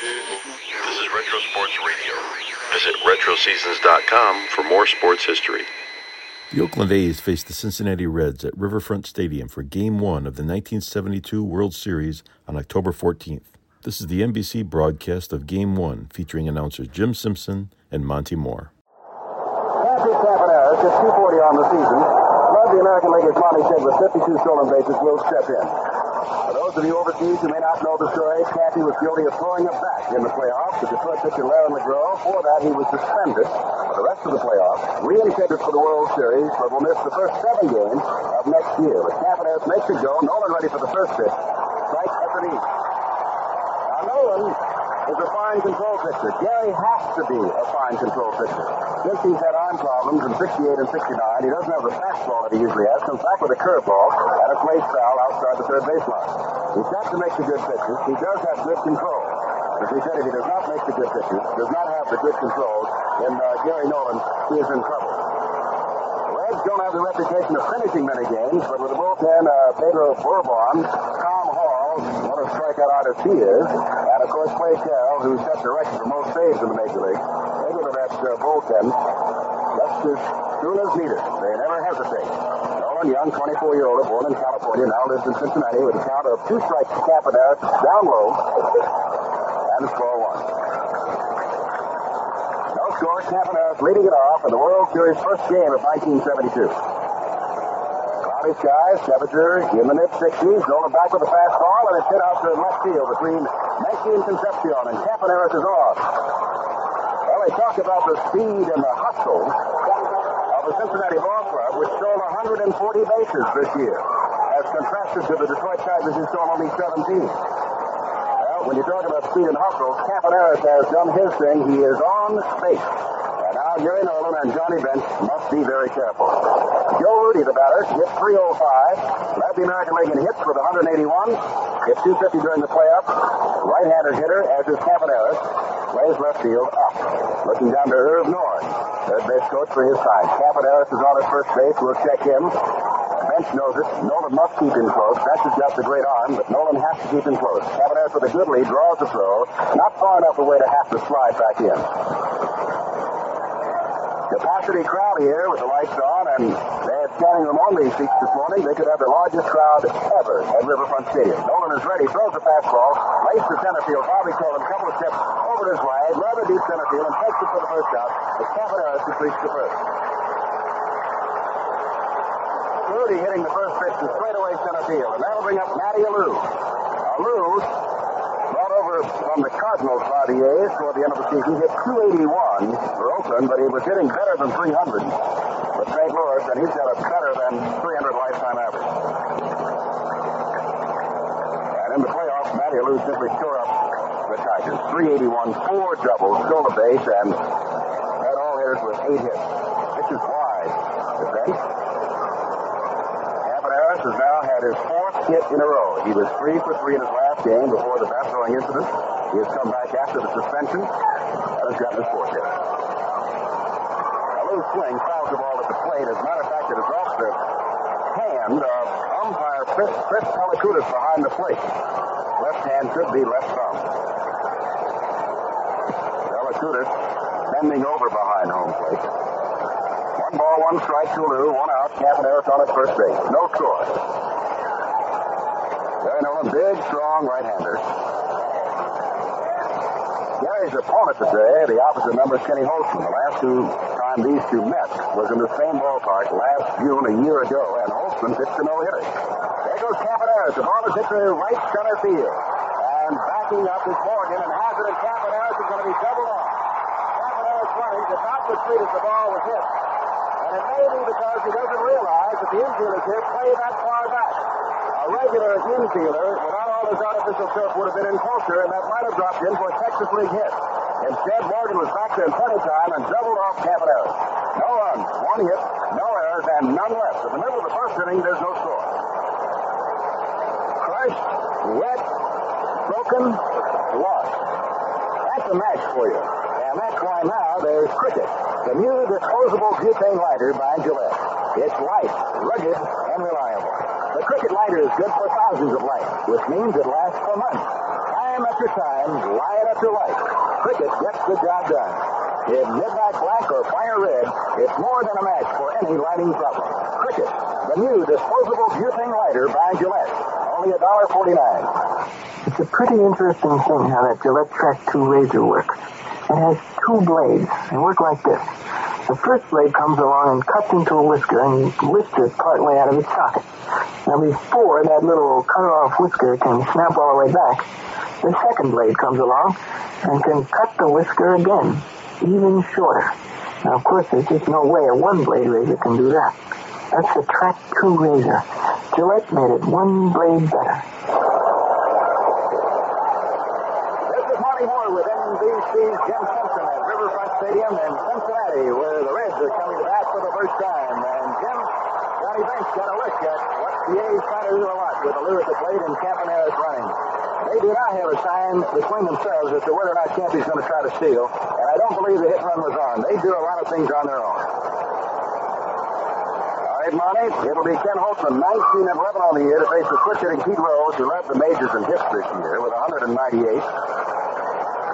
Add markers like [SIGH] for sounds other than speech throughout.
This is Retro Sports Radio. Visit RetroSeasons.com for more sports history. The Oakland A's faced the Cincinnati Reds at Riverfront Stadium for Game 1 of the 1972 World Series on October 14th. This is the NBC broadcast of Game 1 featuring announcers Jim Simpson and Monte Moore. Patrick Campaneris, just 240 on the season, led the American League as Monte said with 52 stolen bases, will step in. Those of you overseas who may not know the story, Cappy was guilty of throwing a bat in the playoffs. The Detroit pitcher Lerrin LaGrow. For that, he was suspended for the rest of the playoffs, reinstated for the World Series, but will miss the first seven games of next year. But Campaneris makes it go. Nolan ready for the first pitch. Strike at the knee. Now, Nolan is a fine control pitcher. Gary has to be a fine control pitcher. Since he's had arm problems in 68 and 69, he doesn't have the fastball that he usually has. Comes back with a curveball and a place foul outside the third baseline. He's got to make the good pitches. He does have good control. As he said, if he does not make the good pitches, does not have the good controls, then uh, Gary Nolan, is in trouble. The Reds don't have the reputation of finishing many games, but with the bullpen, uh, Pedro Borbon, Tom strikeout artist he is, and of course Clay Carroll, who set the record for most saves in the Major League. They go to that uh, bullpen just as soon as needed. They never hesitate. Nolan Young, 24-year-old, born in California, now lives in Cincinnati with a count of two strikes to Campaneris, down low, and score one. No score, Campaneris leading it off in the World Series first game of 1972. Cloudy skies, temperature in the mid-60s. Nolan back with a fastball, and it's hit out to left field between Menke and Concepcion, and Campaneris is off. Well, they talk about the speed and the hustle of the Cincinnati Ball Club, which stole 140 bases this year, as contrasted to the Detroit Tigers, who stole only 17. Well, when you talk about speed and hustle, Campaneris has done his thing. He is on base. And now Gary Nolan and Johnny Bench must be very careful. Joe Rudi, the batter, hit 305. Led the American League in hits with 181. Hit 250 during the playoffs. Right-hander hitter, as is Campaneris. Plays left field up. Looking down to Irv Noren, third base coach for his side. Campaneris is on at first base. We'll check him. Bench knows it. Nolan must keep him close. Bench has got the great arm, but Nolan has to keep him close. Campaneris with a good lead draws the throw. Not far enough away to have to slide back in. Capacity crowd here with the lights on, and they had standing room only seats this morning. They could have the largest crowd ever at Riverfront Stadium. Nolan is ready, throws the fastball, lays to center field. Bobby Tolan, a couple of steps over his way, rather deep center field, and takes it for the first out. Campaneris who reached the first. Rudi hitting the first pitch to straightaway center field, and that'll bring up Matty Alou. Alou over from the Cardinals by the eh, A's toward the end of the season. Hit 281 for Oakland, but he was hitting better than 300 for St. Louis, and he's got a better than 300 lifetime average. And in the playoffs, Matty Alou simply tore up the Tigers. 381, four doubles, stole a base, and had all hitters with eight hits. This is wide. The bench. Campaneris has now had his fourth hit in a row. He was three for three in his last game before the bat throwing incident. He has come back after the suspension Let's his fourth hit. A loose swing fouls the ball at the plate. As a matter of fact, it is off the hand of umpire Chris, Chris Pelekoudas behind the plate. Left hand should be left thumb. Pelekoudas bending over behind home plate. One ball, one strike to Lou, one out. Campaneris on at first base. No score. Gary Nolan, big, strong right-hander. Gary's opponent today, the opposite number is Kenny Holtzman. The last two time these two met was in the same ballpark last June a year ago, and Holtzman pitched a no-hitter. There goes Campaneris. The ball is hit to right center field. And backing up is Morgan, and Hazard and Campaneris is going to be doubled off. Campaneris running did not retreat as the ball was hit. And it may be because he doesn't realize that the infielders here play that far back. A regular infielder, without all his artificial turf, would have been in closer, and that might have dropped in for a Texas League hit. Instead, Morgan was back there in plenty time and doubled off Campaneris. No runs, one hit, no errors, and none left. In the middle of the first inning, there's no score. Crushed, wet, broken, lost. That's a match for you. And that's why now there's Cricket, the new disposable butane lighter by Gillette. It's light, rugged, and reliable. The Cricket lighter is good for thousands of lights, which means it lasts for months. Time after time, light to light. Cricket gets the job done. In midnight black or fire red, it's more than a match for any lighting problem. Cricket, the new disposable butane lighter by Gillette. Only $1.49. It's a pretty interesting thing how that Gillette Track 2 razor works. It has two blades. They work like this. The first blade comes along and cuts into a whisker and lifts it partway out of its socket. Now before that little cut-off whisker can snap all the way back, the second blade comes along and can cut the whisker again, even shorter. Now of course there's just no way a one-blade razor can do that. That's the Track 2 razor. Gillette made it one blade better. This is Monte Moore with NBC's Jim Riverfront Stadium in Cincinnati, where the Reds are coming to bat for the first time. And Jim, Johnny Bench got a look at what the A's try to do a lot with the Lou at the plate and Campaneris running. They do not have a sign between themselves as to whether or not Campy's going to try to steal, and I don't believe the hit run was on. They do a lot of things on their own. All right, Monte, it'll be Ken Holtzman, 19 and 11 on the year to face the switch-hitting Pete Rose, who led the majors in hits this year with 198.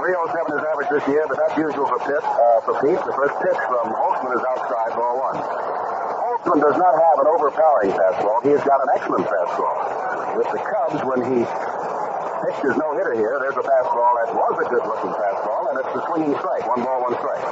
307 is average this year, but that's usual for Pitt. Uh, for Pete, the first pitch from Holtzman is outside ball one. Holtzman does not have an overpowering fastball. He has got an excellent fastball. With the Cubs, when he pitched his no-hitter here, there's a fastball that was a good-looking fastball, and it's a swinging strike, one ball, one strike.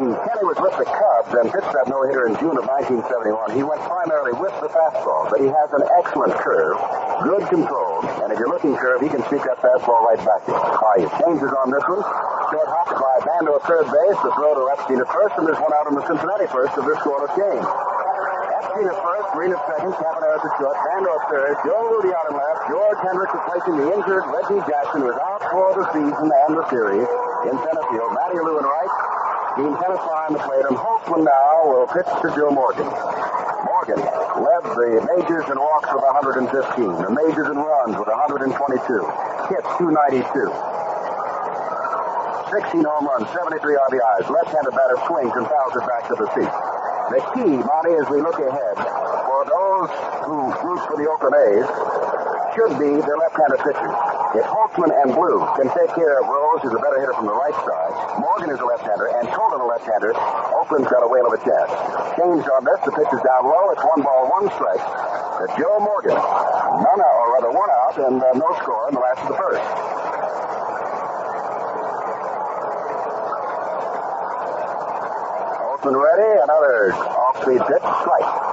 When Kenny was with the Cubs and pitched that no-hitter in June of 1971, he went primarily with the fastball, but he has an excellent curve, good control, and if you're looking curve, he can speak that fastball right back to you. Right, changes on this one. Short hop by Bando at third base, the throw to Epstein at first, and there's one out on the Cincinnati first of this scoreless game. Epstein at first, Green at second, Campaneris at short, Bando at third, Joe Rudi out in left, George Hendricks replacing the injured Reggie Jackson, who is out for the season and the series in center field. Matty Alou in right, Gene Tenace behind the plate, and Holtzman now will pitch to Joe Morgan. Morgan led the majors in walks with 115, the majors in runs with 122, hits 292. 16 home runs, 73 RBIs. Left-handed batter swings and fouls it back to the seat. The key, Monte, as we look ahead, for those who root for the Oakland A's, should be their left-handed pitchers. If Holtzman and Blue can take care of Rose, who's a better hitter from the right side, Morgan is a left-hander, and Tolan a left-hander, Oakland's got a whale of a chance. Changed on this, the pitch is down low, it's one ball, one strike. To Joe Morgan. None out, or rather one out, and uh, no score in the last of the first. Holtzman ready, another off-speed pitch, strike.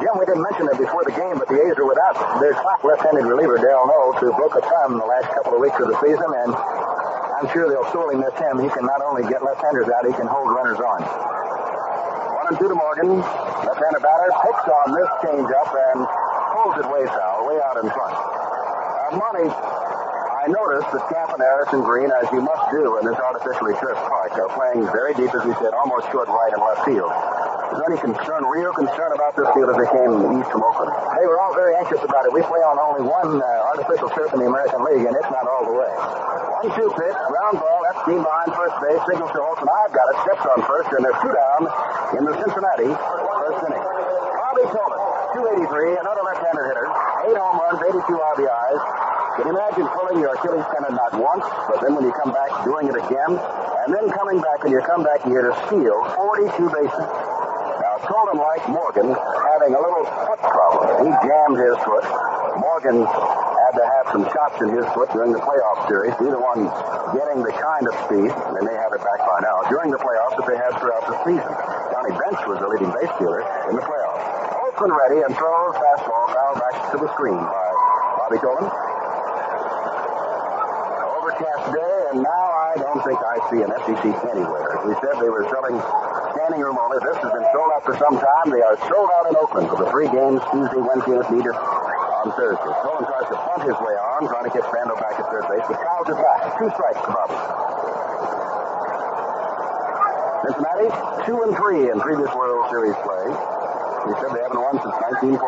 Jim, we didn't mention it before the game, but the A's are without their top left-handed reliever, Darold Knowles, who broke a thumb the last couple of weeks of the season, and I'm sure they'll sorely miss him. He can not only get left-handers out, he can hold runners on. One and two to Morgan. Left-handed batter picks on this changeup and pulls it way foul, way out in front. Uh, Monte, I noticed that Campaneris and Harrison Green, as you must do in this artificially turf park, are playing very deep, as we said, almost short right and left field. Is there any concern, real concern about this field as they came east from Oakland? They were all very anxious about it. We play on only one uh, artificial turf in the American League, and it's not all the way. One-two pitch, ground ball, Epstein behind first base, signals to Olson. I've got it, steps on first, and there's two down in the Cincinnati first inning. Bobby Tolan, 283, another left-hander hitter, eight home runs, 82 RBIs. Imagine pulling your Achilles tendon not once, but then when you come back, doing it again, and then coming back and you come back here to steal 42 bases? Now, Tolan, like Morgan, having a little foot problem. He jammed his foot. Morgan had to have some shots in his foot during the playoff series. Neither one getting the kind of speed, and they may have it back by now, during the playoffs that they had throughout the season. Johnny Bench was the leading base stealer in the playoffs. Oakland ready and throws fastball foul back to the screen by Bobby Tolan. Overcast day, and now I don't think I see an FCC anywhere. As we said, they were selling standing room only. This has been sold out for some time. They are sold out in Oakland for the three games Tuesday, Wednesday, and if on Thursday. Tolan tries to punt his way on, trying to get Bando back at third base, but fouls it back. Two strikes Bobby. Cincinnati, two and three in previous World Series play. We said they haven't won since 1940.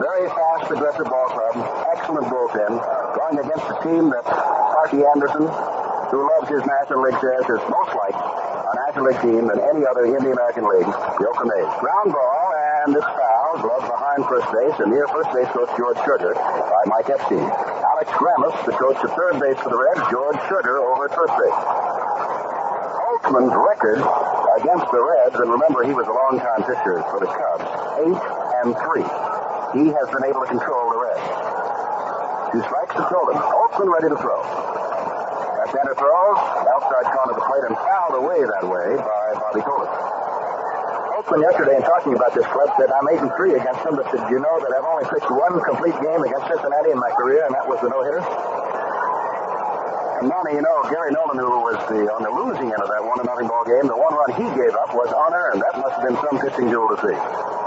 Very fast, aggressive ball club. Excellent bullpen. Going against a team that Sparky Anderson, who loves his National League shares, is most like a National League team than any other in the American League, A's. Ground ball, and it's foul. Glove behind first base, and near first base goes George Sugar by Mike Epstein. Alex Grammas, the coach at third base for the Reds, George Sugar over at first base. Holtzman's record against the Reds, and remember he was a longtime pitcher for the Cubs, eight and three. He has been able to control the Reds. Two strikes to. Holtzman ready to throw. Left-hander throw, outside corner of the plate, and fouled away that way by Bobby Tolan. Holtzman yesterday, in talking about this club, said, I'm 8 and 3 against them, but did you know that I've only pitched one complete game against Cincinnati in my career, and that was the no-hitter? And Monte, you know, Gary Nolan, who was the, on the losing end of that one to nothing ball game, the one run he gave up was unearned. That must have been some pitching duel to see.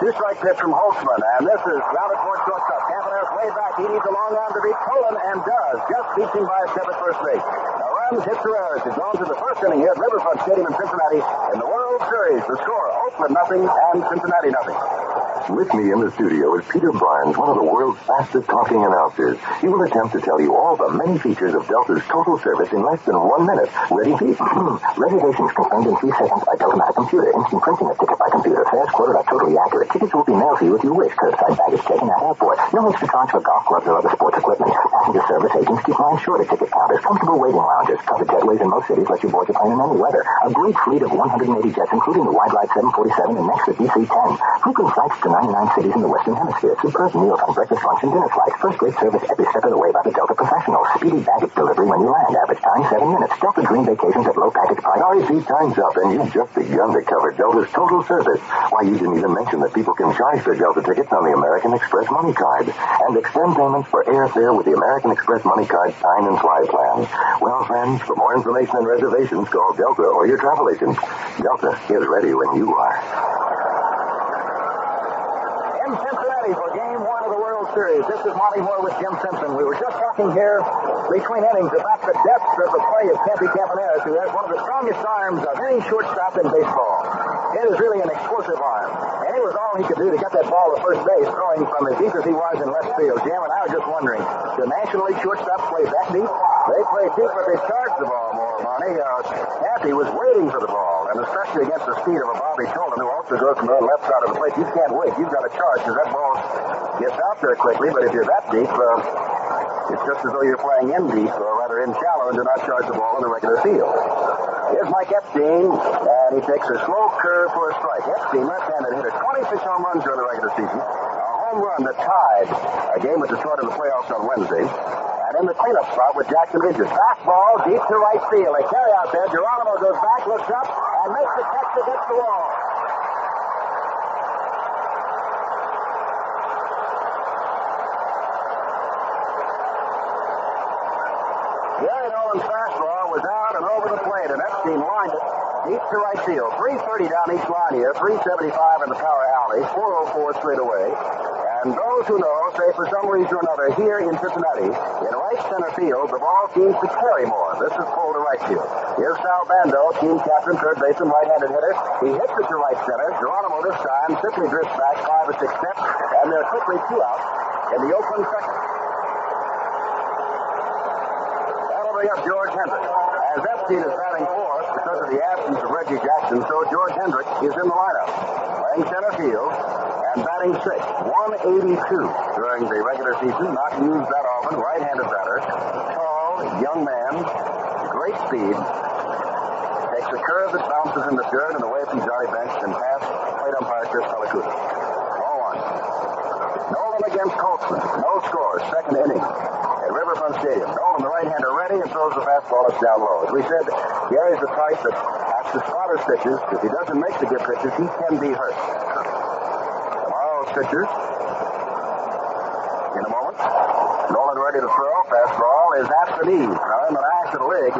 Two strike pitch from Holtzman, and this is grounded towards shortstop. Campaneris way back. He needs a long arm to beat Tolan, and does. Just beats him by a step at first base. Now runs, hits the errors. It's on to the first inning here at Riverfront Stadium in Cincinnati in the World Series. The score, Oakland nothing and Cincinnati nothing. With me in the studio is Peter Barnes, one of the world's fastest talking announcers. He will attempt to tell you all the many features of Delta's total service in less than one minute. Ready, [CLEARS THROAT] Pete? Reservations confirmed in three seconds by Delta Computer. Instant printing of ticket computer. Fares quoted are totally accurate. Tickets will be mailed to you if you wish. Curbside baggage check-in at airport. No extra charge for golf clubs or other sports equipment. Passenger service agents keep lines short at ticket counters. Comfortable waiting lounges. Covered jetways in most cities let you board your plane in any weather. A great fleet of 180 jets, including the wide-ride 747 and next the DC-10. Frequent flights to 99 cities in the Western Hemisphere. Superb meals on breakfast, lunch, and dinner flights. First rate service every step of the way by the Delta professionals. Speedy baggage delivery when you land. Average time seven minutes. Delta Dream vacations at low package price. Sorry, time's up, and you've just begun to cover Delta's total service. Why, you didn't even mention that people can charge their Delta tickets on the American Express Money Card and extend payments for airfare with the American Express Money Card Sign and Fly plan. Well, friends, for more information and reservations, call Delta or your travel agent. Delta is ready when you are. In Cincinnati for game one of the World Series. This is Monte Moore with Jim Simpson. We were just talking here between innings about the depth of the play of Campy Campaneris, who has one of the strongest arms of any shortstop in baseball. It is really an explosive arm. And it was all he could do to get that ball to first base, throwing from as deep as he was in left field. Jim, and I was just wondering, do National League shortstops play that deep? They play deep, but they charge the ball more, Monte. Uh, Campy was waiting for the ball, and especially against the speed of a Bobby Tolan, who also goes from the left side of the plate. You can't wait. You've got to charge because that ball gets out there quickly, but if you're that deep, uh, it's just as though you're playing in deep, or rather in shallow, and do not charge the ball in the regular field. Here's Mike Epstein, and he takes a slow curve for a strike. Epstein, left-handed hit hitter, 26 home runs during the regular season. A home run that tied a game at Detroit in the playoffs on Wednesday. And in the cleanup spot with Jackson Ridges. Fastball deep to right field. They carry out there. Geronimo goes back, looks up, and makes the catch against the wall. Fastball was out and over the plate, and Epstein lined it deep to right field. 330 down each line here, 375 in the power alley, 404 straight away. And those who know say for some reason or another here in Cincinnati, in right center field, the ball seems to carry more. This is pulled to right field. Here's Sal Bando, team captain, third baseman, right-handed hitter. He hits it to right center. Geronimo this time simply drifts back five or six steps, and they're quickly two out in the Oakland second. Up George Hendrick. As Epstein is batting fourth because of the absence of Reggie Jackson, so George Hendrick is in the lineup. Playing center field and batting sixth. 182 during the regular season. Not used that often. Right-handed batter. Tall, young man. Great speed. Takes a curve that bounces in the dirt and away from Johnny Bench and past plate umpire Chris Pelicuda. Ball one. Nolan against Holtzman. No score. Second inning Riverfront Stadium. Nolan, the right-hander, ready and throws the fastball. It's down low. As we said, Gary's the type that after spotter pitches, if he doesn't make the good pitches, he can be hurt. Tomorrow's pitchers. In a moment. Nolan ready to throw. Fastball is at the knee. Now in the National League,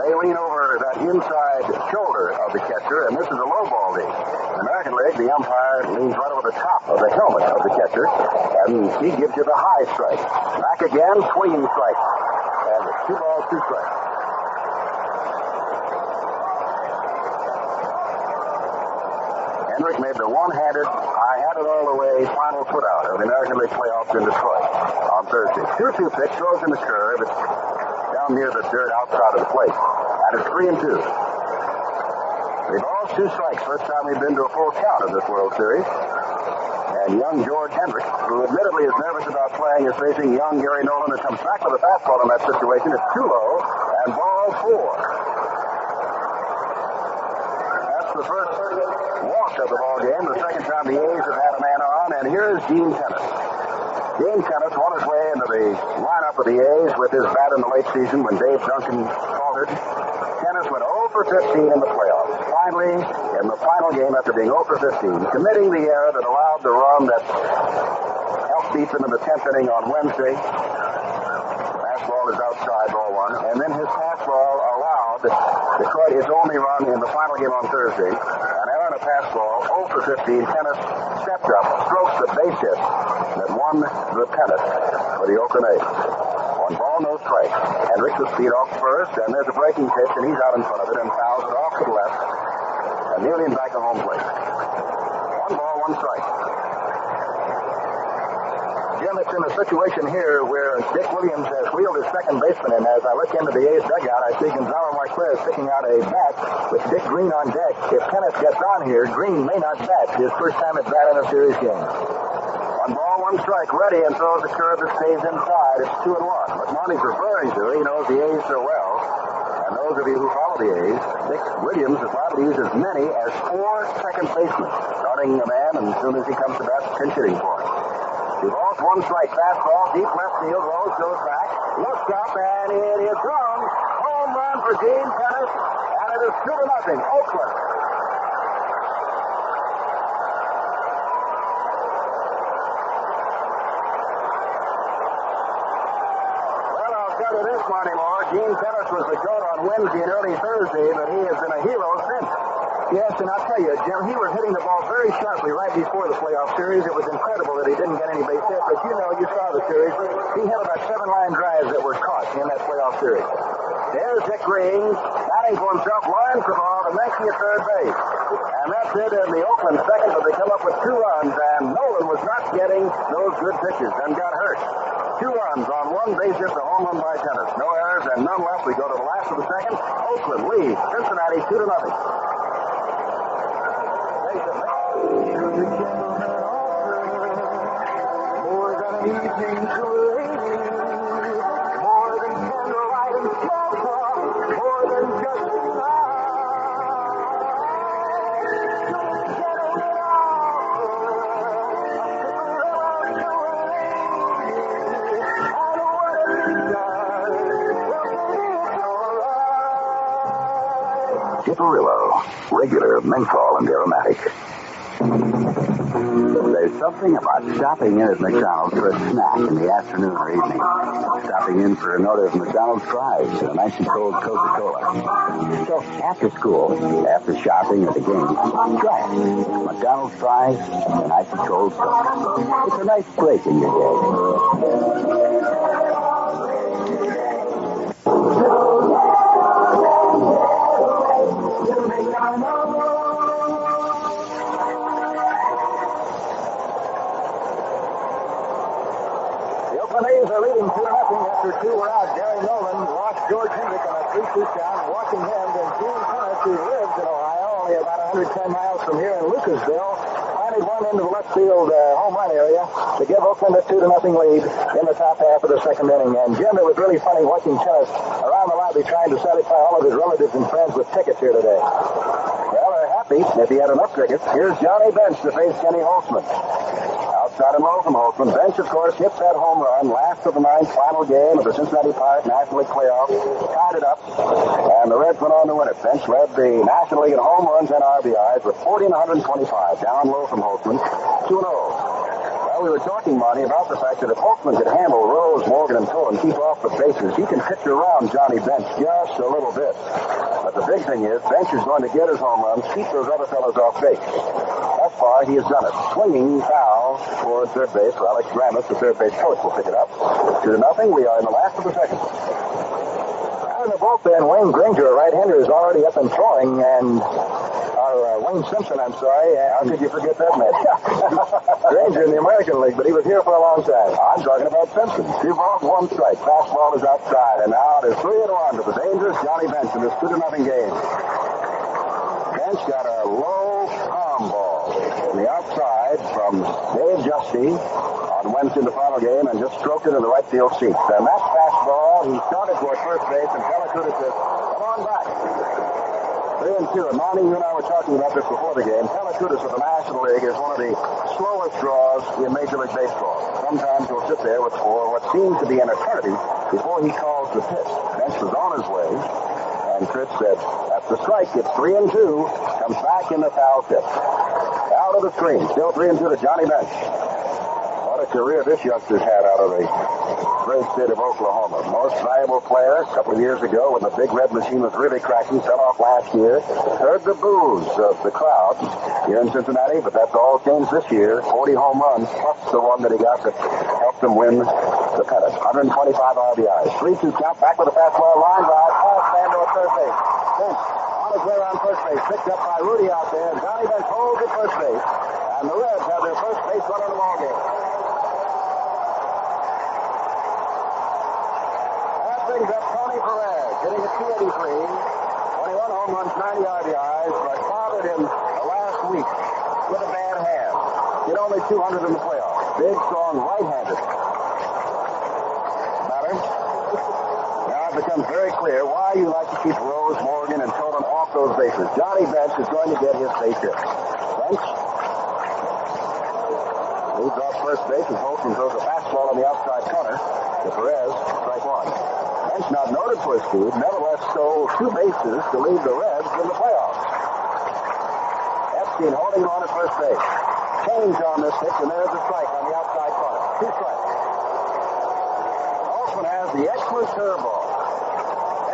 they lean over that inside shoulder of the catcher, and this is a low ball league. In American League, the umpire leans right over the top of the helmet of the catcher, and he gives you the high strike. Back again, swinging strike. And two balls, two strikes. Hendrick made the one-handed, I had it all the way, final put out of the American League playoffs in Detroit on Thursday. 2-2 pitch, throws in the curve. It's down near the dirt outside of the plate. And it's 3 and 2. Three balls, two strikes. First time we've been to a full count in this World Series. And young George Hendricks, who admittedly is nervous about playing, is facing young Gary Nolan, who comes back with a fastball in that situation. It's too low, and ball four. That's the first walk of the ball game. The second time the A's have had a man on, and here is Gene Tenace. Gene Tenace won his way into the lineup of the A's with his bat in the late season when Dave Duncan Tenace went 0 for 15 in the playoffs. Finally, in the final game after being 0 for 15, committing the error that allowed the run that helped beat them in the 10th inning on Wednesday. Fastball is outside, ball one. And then his fastball allowed Detroit his only run in the final game on Thursday. An error and a fastball, 0 for 15. Tenace stepped up, stroked the base hit that won the pennant for the Oakland A's. No strike. Hendricks was beat off first, and there's a breaking pitch, and he's out in front of it and fouls it off to the left. And nearly in back of home plate. One ball, one strike. Jim, it's in a situation here where Dick Williams has wheeled his second baseman in. As I look into the A's dugout, I see Gonzalo Marquez picking out a bat with Dick Green on deck. If Kenneth gets on here, Green may not bat his first time at bat in a series game. One strike, ready, and throws a curve that stays inside. It's two and one. What Monte's referring to, he knows the A's so well. And those of you who follow the A's, Dick Williams is liable to use as many as four second basemen, starting a man, and as soon as he comes to bat, pinch hitting for him. Balls, one strike, fastball, deep left field, Rose goes back, looks up, and it is wrong. Home run for Gene Tenace, and it is two to nothing, Oakland. Well, I'll you Moore. Gene Tenace was the goat on Wednesday and early Thursday, but he has been a hero since. Yes, and I'll tell you, Jim, he was hitting the ball very sharply right before the playoff series. It was incredible that he didn't get any base hits, but you know, you saw the series. He hit about seven line drives that were caught in that playoff series. There's Dick Green, batting for himself, lines the ball to make the third base. And that's it in the Oakland second, but they come up with two runs, and Nolan was not getting those good pitches and got hurt. Two runs on one base hit, the home run by Tenace. No errors and none left. We go to the last of the second. Oakland leads Cincinnati two to nothing. More than candlelight and small talk. Regular, menthol, and aromatic. There's something about stopping in at McDonald's for a snack in the afternoon or evening. Stopping in for an order of McDonald's fries and a nice and cold Coca-Cola. So after school, after shopping or the game, try it. McDonald's fries and a nice and cold Coke. It's a nice break in your day. Leading 2 nothing after two were out. Gary Nolan walked George Hendrick on a 3-2 count, walking him, and Gene Tenace, who lives in Ohio, only about 110 miles from here in Lucasville, finally one into the left field uh, home run area to give Oakland a 2 to nothing lead in the top half of the second inning. And Jim, it was really funny watching Tenace around the lobby trying to satisfy all of his relatives and friends with tickets here today. Well, they're happy if he had enough tickets. Here's Johnny Bench to face Kenny Holtzman. And low from Holtzman. Bench, of course, hits that home run. Last of the ninth, final game of the Cincinnati Pirate National League playoffs. Tied it up. And the Reds went on to win it. Bench led the National League in home runs and RBIs with 40 and 125. Down low from Holtzman. 2 0. Well, we were talking, Monte, about the fact that if Holtzman could handle Rose, Morgan, and Poe and keep off the bases, he can pitch around Johnny Bench just a little bit. But the big thing is, Bench is going to get his home runs, keep those other fellows off base. Far, he has done it. Swinging foul toward third base. For Alex Grammas, the third base coach, will pick it up. Two to nothing. We are in the last of the second. Out in the bullpen, Wayne Granger, a right-hander, is already up and throwing, and uh, Wayne Simpson, I'm sorry. Uh, how could you forget that man? [LAUGHS] Granger in the American League, but he was here for a long time. I'm talking about Simpson. Two balls, one strike. Fastball is outside, and it is three and one to the dangerous Johnny Bench in this two to nothing game. Bench got a low palm from the outside from Dave Giusti on Wednesday the final game and just stroked it in the right field seats. And that fastball, he started toward first base, and Pellicuda says, come on back. Three and two. And Monte, you and I were talking about this before the game. Pelekoudas of the National League is one of the slowest draws in Major League Baseball. Sometimes he'll sit there with for what seems to be an eternity before he calls the pitch. Bench was on his way, and Chris said, that's the strike. It's three and two. Comes back in the foul tip. Out of the screen. Still three and two to Johnny Bench. A career this youngster's had out of the great state of Oklahoma. Most valuable player a couple of years ago when the big red machine was really cracking, fell off last year. Heard the boos of the crowd here in Cincinnati, but that's all changed this year. 40 home runs plus the one that he got that helped him win the pennant. 125 RBIs. 3-2 count back with a fastball line drive. Pass Bando at third base. On his way around first base. Picked up by Rudi out there. Johnny Bench holds at first base. And the Reds have their first base run in the ball game. That brings up Tony Perez, hitting at 283. 21 home runs, 90 RBIs, but bothered him last week with a bad hand. Hit only 200 in the playoffs. Big, strong, right-handed. Matter? Now it becomes very clear why you like to keep Rose, Morgan, and Tolan off those bases. Johnny Bench is going to get his base hit. Bench moves off first base as Holtzman throws a fastball on the outside corner to Perez, strike one. Not noted for speed, nevertheless stole two bases to lead the Reds in the playoffs. Epstein holding on at first base. Change on this pitch, and there's a strike on the outside corner. Two strikes. Holtzman has the excellent curveball.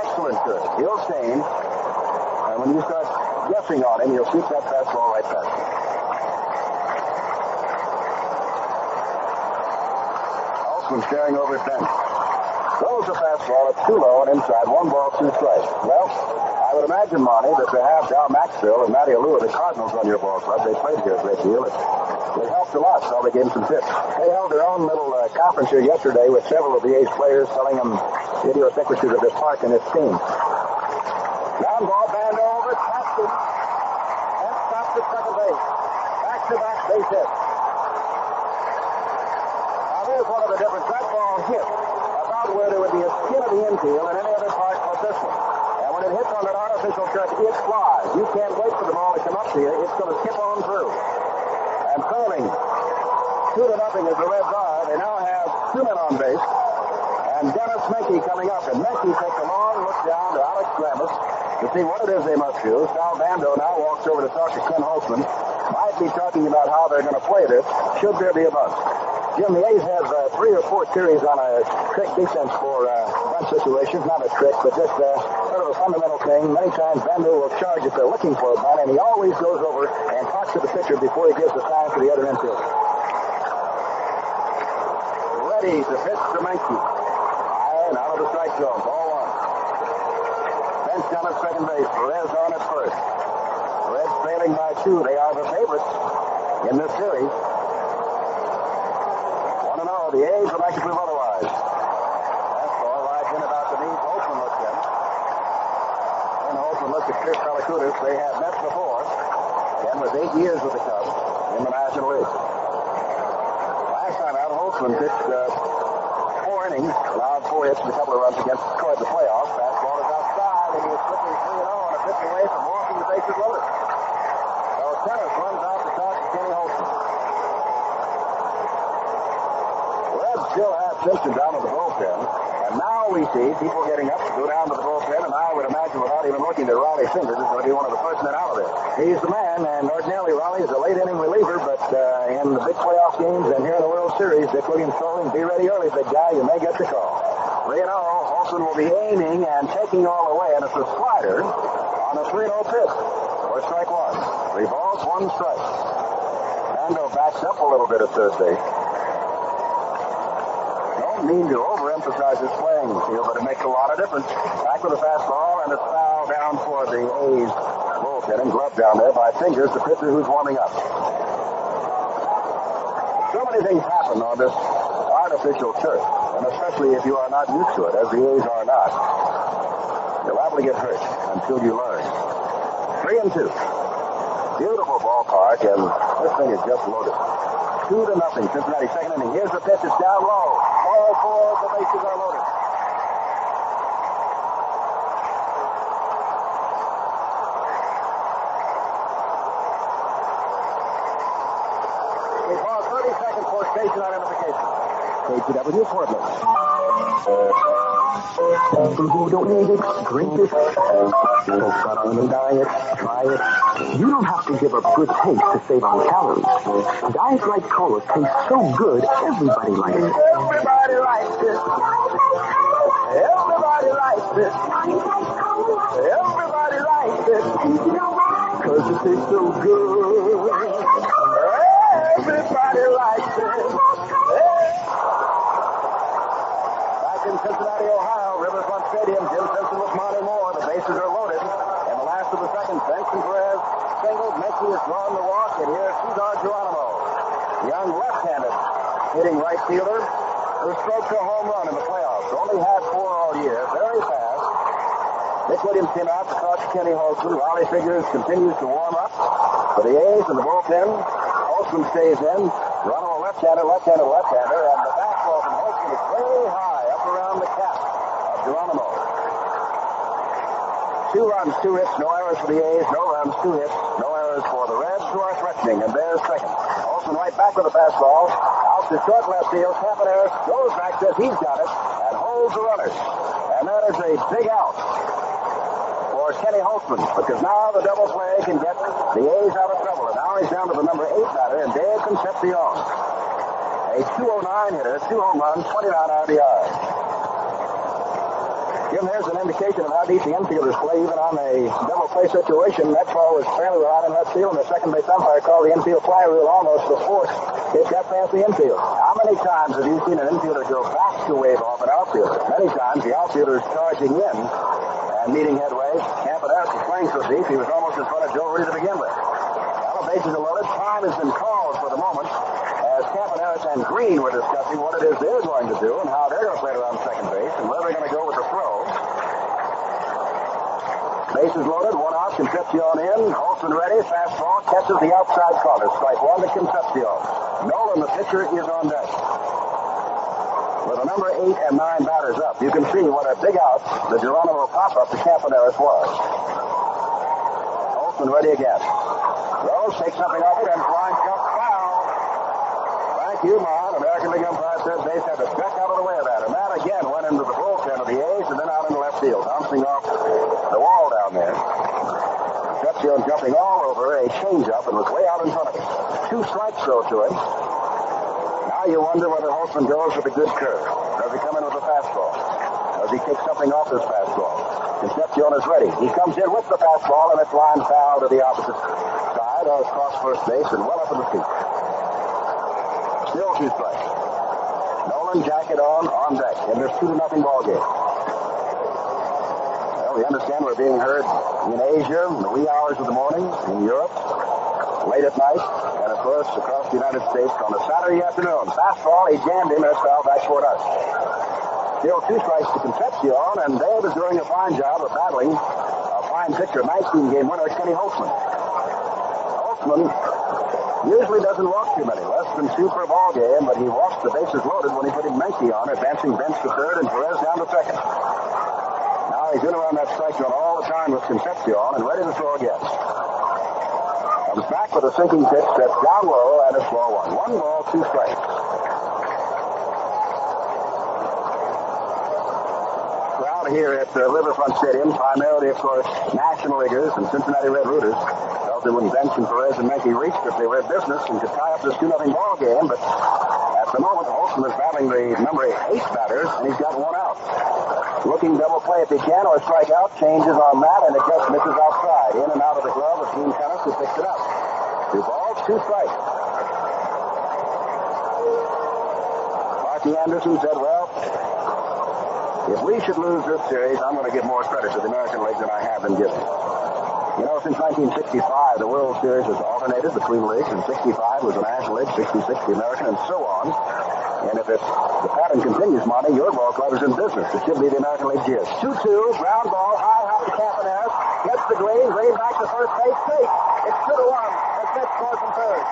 Excellent curve. He'll change, and when you start guessing on him, he'll shoot that fastball right past. Holtzman staring over at bench. Throws the fastball. It's too low and inside. One ball, two strikes. Well, I would imagine, Monte, that to have Dal Maxvill and Matty Alou, the Cardinals, on your ball club, they played here a great deal. It, it helped a lot, so they gave some tips. They held their own little uh, conference here yesterday with several of the A's players telling them the idiosyncrasies of this park and its team. Ground ball, band over, tapped and stopped at second base. Back-to-back base hits. Now, there's one of the difference. That ball hit about where there would be a skin infield in any other park but this one. And when it hits on that artificial turf, it flies. You can't wait for the ball to come up to you. It's going to skip on through. And trailing two to nothing as the Reds are, they now have two men on base. And Denis Menke coming up. And Menke takes a long look down to Alex Grammas to see what it is they must do. Sal Bando now walks over to talk to Ken Holtzman. Might be talking about how they're going to play this, should there be a bunt. Jim, the A's have uh, three or four series on a trick defense for uh, bunt situations. Not a trick, but just uh, sort of a fundamental thing. Many times Bando will charge if they're looking for a bunt, and he always goes over and talks to the pitcher before he gives the sign to the other infielder. Ready to pitch to Menke. High and out of the strike zone. Ball one. Bench down at second base. Perez on at first. Reds trailing by two. They are the favorites in this series. And oh. The A's would like to prove otherwise. Fastball rides in about the knees. Holtzman looks in. And Holtzman looks at Chris Pelekoudas. They have met before. Ken was eight years with the Cubs in the National League. Last time out, Holtzman pitched uh, four innings, allowed four hits and a couple of runs against Detroit in the playoffs. Fastball is outside, and he is quickly 3 0 on a pitch away from walking the bases loaded. So Tenace runs out to talk to Kenny Holtzman. Still have Simpson down at the bullpen, and now we see people getting up to go down to the bullpen, and I would imagine without even looking that Rollie Fingers is going to be one of the first men out of there. He's the man, and ordinarily Rollie is a late inning reliever, but uh, in the big playoff games and here in the World Series, Dick Williams told him, be ready early, big guy, you may get the call. 3 0, Holtzman will be aiming and taking all away, and it's a slider on a 3 0 pitch for strike one. Balls, one strike. Bando backs up a little bit at base. Don't mean to overemphasize his playing field, but it makes a lot of difference. Back with a fastball, and it's foul down for the A's bullpen glove down there by Fingers, the pitcher who's warming up. So many things happen on this artificial turf, and especially if you are not used to it, as the A's are not. Liable to get hurt until you learn. Three and two. Beautiful ballpark, and this thing is just loaded. Two to nothing, Cincinnati second inning. Here's the pitch. It's down low. All four of the bases are loaded. We pause 30 seconds identification. KGW Portland. People who don't need it, drink it. Folks got on a diet, try it. You don't have to give up good taste to save on calories. Diet Right Cola tastes so good, everybody likes it. Everybody likes it. Everybody likes it. Cause it tastes so good. Everybody likes it. Back in Cincinnati, Ohio, Riverfront Stadium, Jim Simpson with Monte Moore. The bases are loaded. In the last of the second, Benson Perez singled. Mickey has drawn the walk, and here's Cesar Geronimo. Young left-handed hitting right fielder who stroked a home run in the playoffs. Only had four all year. Very fast. Dick Williams came out to to Kenny Holtzman. Rollie Fingers continues to warm up for the A's and the bullpen. Holtzman stays in. Geronimo left-hander, left-hander, left-hander, and the fastball from Holtzman is way high up around the cap of Geronimo. Two runs, two hits, no errors for the A's, no runs, two hits, no errors for the Reds, who are threatening, and there's second. Holtzman right back with the fastball. Out to short left field. Campaneris goes back, says he's got it, and holds the runners. And that is a big out for Kenny Holtzman, because now the double play can get the A's out of trouble. And now he's down to the number eight batter, and Dave Concepcion. A 209 hitter, two home runs, 29 RBI. Jim, there's an indication of how deep the infielders play, even on a double play situation. That ball was fairly out in left field, and the second base umpire called the infield fly rule almost before it got past the infield. How many times have you seen an infielder go back to wave off an outfielder? Many times the outfielder is charging in and meeting headway. Campaneris was playing so deep, he was almost in front of Joe Rudi to begin with. Now the bases are loaded. Time has been called for the moment as Campaneris and Green were discussing what it is they're going to do and how they're going to play around second base and where they're going to go with the throw. Bases loaded, one out, Concepcion in. Holtzman ready, fastball, catches the outside corner. Strike one to Concepcion. Nolan, the pitcher, is on deck. With the number eight and nine batters up, you can see what a big out the Geronimo pop-up to Campaneris was. Holtzman ready again. Rose takes something off it and flying jump foul. Thank you, Mon. American League umpire said base had to duck out of the way of that. And that again went into the bullpen of the A's and then out into left field, bouncing off the wall. Jumping all over a changeup and was way out in front of him. Two strikes throw to him. Now you wonder whether Holtzman goes with a good curve. Does he come in with a fastball? Does he kick something off his fastball? Concepcion is ready. He comes in with the fastball and it's line foul to the opposite side. Oh, it's cross first base and well up in the feet. Still two strikes. Nolan jacket on, on deck. And there's two to nothing ball game. We understand we're being heard in Asia in the wee hours of the morning, in Europe, late at night, and of course across the United States on a Saturday afternoon. Fastball, he jammed him, it's foul back toward us. Still two strikes to Concepcion, and Dave is doing a fine job of battling a fine pitcher, 19 game winner, Kenny Holtzman. Holtzman usually doesn't walk too many, less than two per ball game, but he walks the bases loaded when he put Menke on, advancing bench to third and Perez down to second. He's in around that strike zone all the time with Concepcion and ready to throw again. Comes back with a sinking pitch that's down low and it's ball one. One ball, two strikes. Crowd here at the Riverfront Stadium, primarily, of course, National Leaguers and Cincinnati Red Rooters. They when Benson, Perez, and Menke reached if they were in business and could tie up this 2 0 ball game, but at the moment, Holtzman is battling the number eight batters, and he's got one out. Looking double play if he can, or strike out, changes on that, and it just misses outside. In and out of the glove of Gene Tenace, who picks it up. Two balls, two strikes. Sparky Anderson said, well, if we should lose this series, I'm going to give more credit to the American League than I have been giving. You know, since 1965, the World Series has alternated between leagues, and 65 was the National League, 66 the American, and so on. And if it's, the pattern continues, Monte, your ball club is in business. It should be the American League years. 2-2, ground ball, high hop to Campaneris. Gets the green. Green back to first base. Safe. It's two to one. As Mitch scores from third.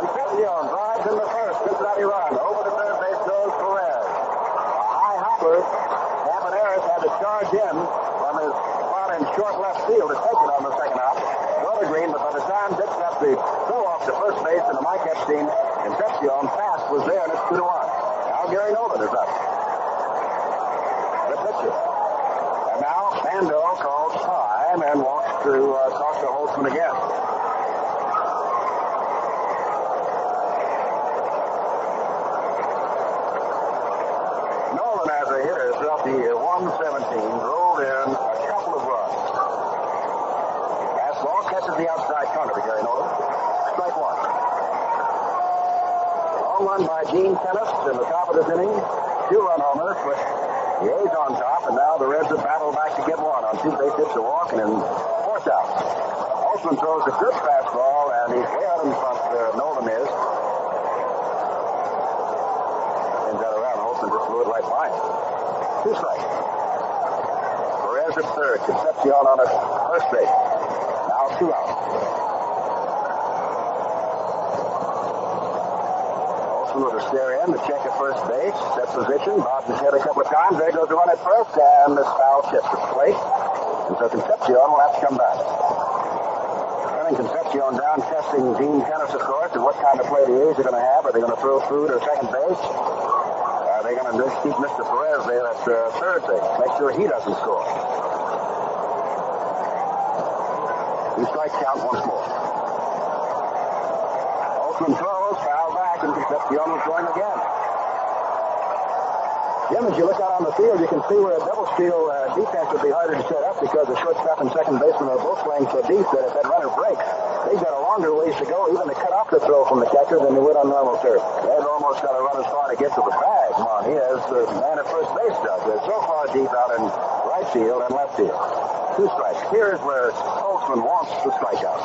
Concepcion drives in the first. Cincinnati run. Over the third base goes Perez. A high hopper. Charge in from his spot in short left field to take it on the second hop. Go to Green, but by the time Dick got the off to first base and Mike Epstein, Concepcion fast was there and it's 2 to 1. Now Gary Nolan is up. The pitcher. And now Bando calls time and walks to uh, talk to Holtzman again. Nolan as a hitter throughout the year, 117, rolled in a couple of runs. Fastball catches the outside corner to Gary Nolan. Strike one. Long run by Gene Tenace in the top of this inning. Two run homer but the A's on top, and now the Reds have battled back to get one on two base hits, a walk, and in fourth out. Holtzman throws a good fastball, and he's way out in front. Uh, Nolan is. And got around. Holtzman just blew it right by him. Two strikes. Perez at third. Concepcion on at first base. Now two out. A stare in. The check at first base. Set position. Bobs his head a couple of times. There goes the run at first. And this foul tips the plate. And so Concepcion will have to come back. Turning Concepcion down, testing Gene Tenace, of course, and what kind of play the A's are going to have. Are they going to throw through to second base? Are they going to keep Mr. Perez there at uh, third base? Make sure he doesn't score. Two strike count once more. Holtzman throws, foul back, and Concepcion is going again. Jim, as you look out on the field, you can see where a double steal uh, defense would be harder to set up because the shortstop and second baseman are both playing so deep that if that runner breaks, they've got a longer ways to go even to cut off the throw from the catcher than they would on normal turf. They've almost got to run as far to get to the bag, Monte, as the man at first base does. They're so far deep out in right field and left field. Two strikes. Here's where Holtzman wants the strikeout.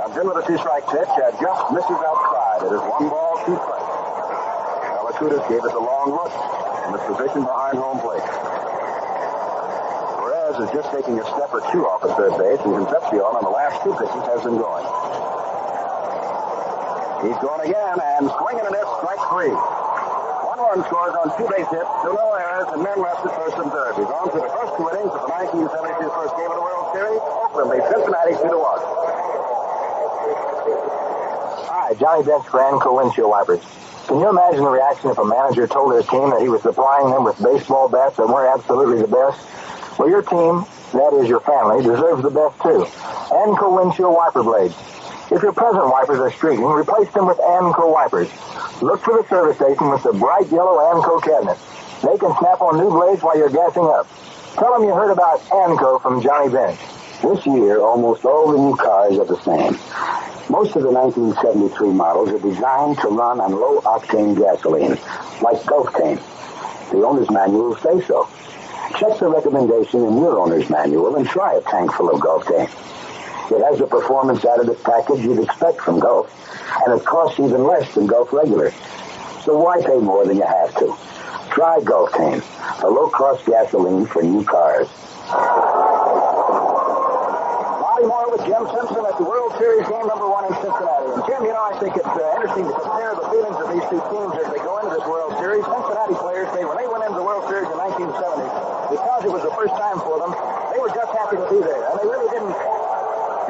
Comes in with a two-strike pitch and just misses It is one ball, two strikes. Pelekoudas gave us a long look in his position behind home plate. Perez is just taking a step or two off at third base, and Concepcion on the last two pitches has been going. He's going again, and swinging a miss, strike three. One run scores on two base hits, two no errors, and men left at first and third. He's on to the first two innings of the 1972 first game of the World Series. Oakland leads Cincinnati 2 to 1. Johnny Bench for Anco windshield wipers. Can you imagine the reaction if a manager told his team that he was supplying them with baseball bats that weren't absolutely the best? Well, your team, that is your family, deserves the best too. Anco windshield wiper blades. If your present wipers are streaking, replace them with Anco wipers. Look for the service station with the bright yellow Anco cabinet. They can snap on new blades while you're gassing up. Tell them you heard about Anco from Johnny Bench. This year, almost all the new cars are the same. Most of the 1973 models are designed to run on low-octane gasoline, like Gulftane. The owner's manual say so. Check the recommendation in your owner's manual and try a tank full of Gulftane. It has the performance additive package you'd expect from Gulf, and it costs even less than Gulf regular. So why pay more than you have to? Try Gulftane, the low-cost gasoline for new cars. Bobby Moore with Jim Simpson at the World Series game number one in Cincinnati. And Jim, you know, I think it's uh, interesting to compare the feelings of these two teams as they go into this World Series. Cincinnati players say when they went into the World Series in 1970, because it was the first time for them, they were just happy to be there. And they really didn't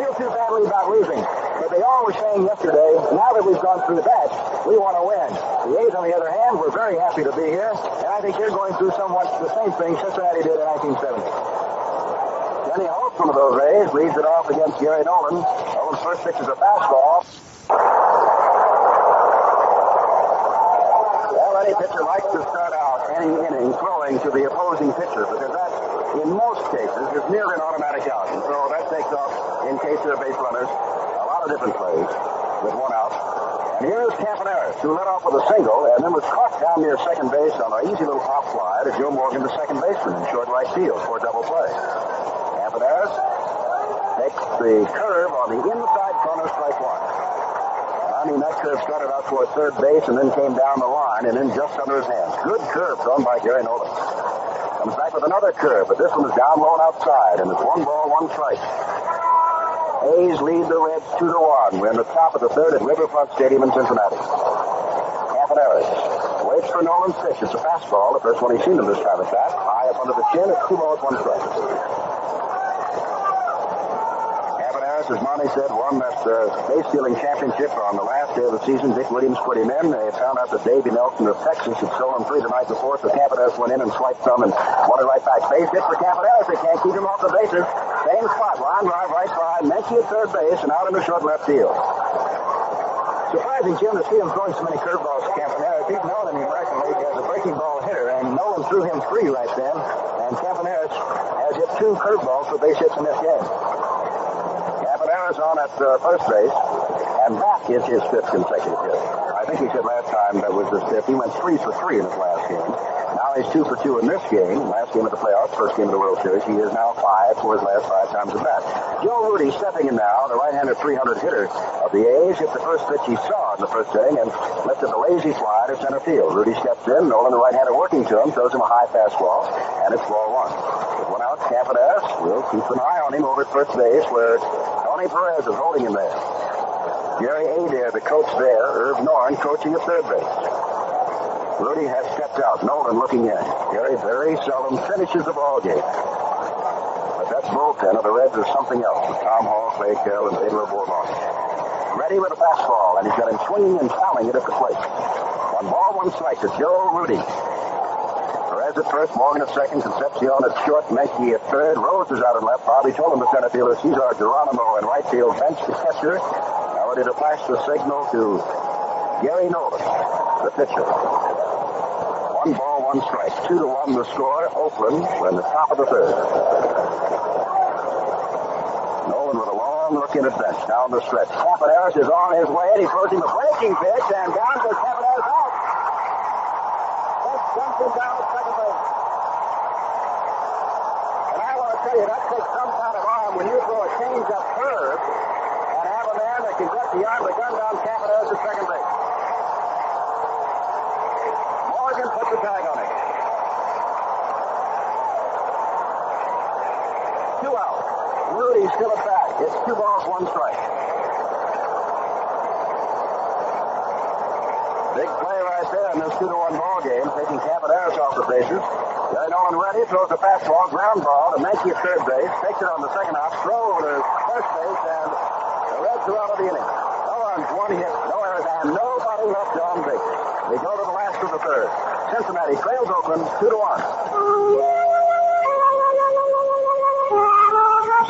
feel too badly about losing. But they all were saying yesterday, now that we've gone through that, we want to win. The A's, on the other hand, were very happy to be here, and I think they're going through somewhat the same thing Cincinnati did in 1970. Kenny Holt, of those A's, leads it off against Gary Nolan. Nolan's first pitch is a fastball. Well, any pitcher likes to start out any inning throwing to the opposing pitcher because that, in most cases, is near an automatic out. And so that takes off, in case there are base runners, a lot of different plays with one out. And here's Campaneris, who led off with a single and then was caught down near second base on an easy little pop fly to Joe Morgan, the second baseman, in short right field for a double play. Campaneris takes the curve on the inside corner, strike one. I mean, that curve started out toward third base and then came down the line and then just under his hands. Good curve thrown by Gary Nolan. Comes back with another curve, but this one is down low and outside, and it's one ball, one strike. A's lead the Reds two to one. We're in the top of the third at Riverfront Stadium in Cincinnati. Campaneris waits for Nolan's pitch. It's a fastball, the first one he's seen him this time at bat. High up under the chin, it's two balls, one strike. Campaneris, as Monte said, won that uh, base stealing championship on the last day of the season. Dick Williams put him in. They found out that Davey Nelson of Texas had stolen three the night before, so Campaneris went in and swiped some and won it right back. Base hit for Campaneris. They can't keep him off the bases. Same spot. Line drive right side. Menke at third base and out into short left field. Surprising, Jim, to see him throwing so many curveballs to Campaneris. He's known in the American as a breaking ball hitter, and Nolan threw him free right then. And Campaneris has hit two curveballs for base hits in this game. On at uh, first base, and that is his fifth consecutive hit. I think he said last time that was his fifth. He went three for three in his last game. Now he's two for two in this game. Last game of the playoffs, first game of the World Series. He is now five for his last five times at bat. Joe Rudi stepping in now, the right-handed 300 hitter of the A's, hit the first pitch he saw in the first inning and lifted the lazy fly to center field. Rudi steps in, Nolan the right-hander working to him, throws him a high fastball, and it's ball one. One out, Campaneris will keep an eye on him over at first base where Tony Perez is holding him there. Jerry Adair, the coach there, Irv Noren coaching at third base. Rudi has stepped out. Nolan looking in. Gary very seldom finishes the ball game. But that's bullpen of the Reds is something else. With Tom Hall, Clay Carroll, and Pedro Borbon. Ready with a fastball, and he's got him swinging and fouling it at the plate. One ball, one strike to Joe Rudi. Perez at first, Morgan at second, Concepcion at short, Menke at third, Rose is out at left. Bobby Tolan the center fielder, Cesar Geronimo in right field, bench the catcher. Now ready to flash the signal to Gary Nolan, the pitcher. One ball, one strike. Two to one the score. Oakland, in the top of the third. Nolan with a long look in at bench down the stretch. Campaneris is on his way, and he throws him a breaking pitch, and down goes Campaneris out. Jumps him down And I want to tell you, that takes some kind of arm when you throw a change-up curve and have a man that can get the arm to gun down Campaneris at second base. Morgan puts a tag on it. Two out. Rudi's still at bat. It's two balls, one strike. Big play right there in this two to one ball game, taking Campaneris off the bases. Gary Nolan ready, throws the fastball, ground ball to Menke at third base, takes it on the second hop, throw over to first base, and the Reds are out of the inning. No runs, one hit, no errors, and nobody left on base. We go to the last of the third. Cincinnati trails Oakland two to one.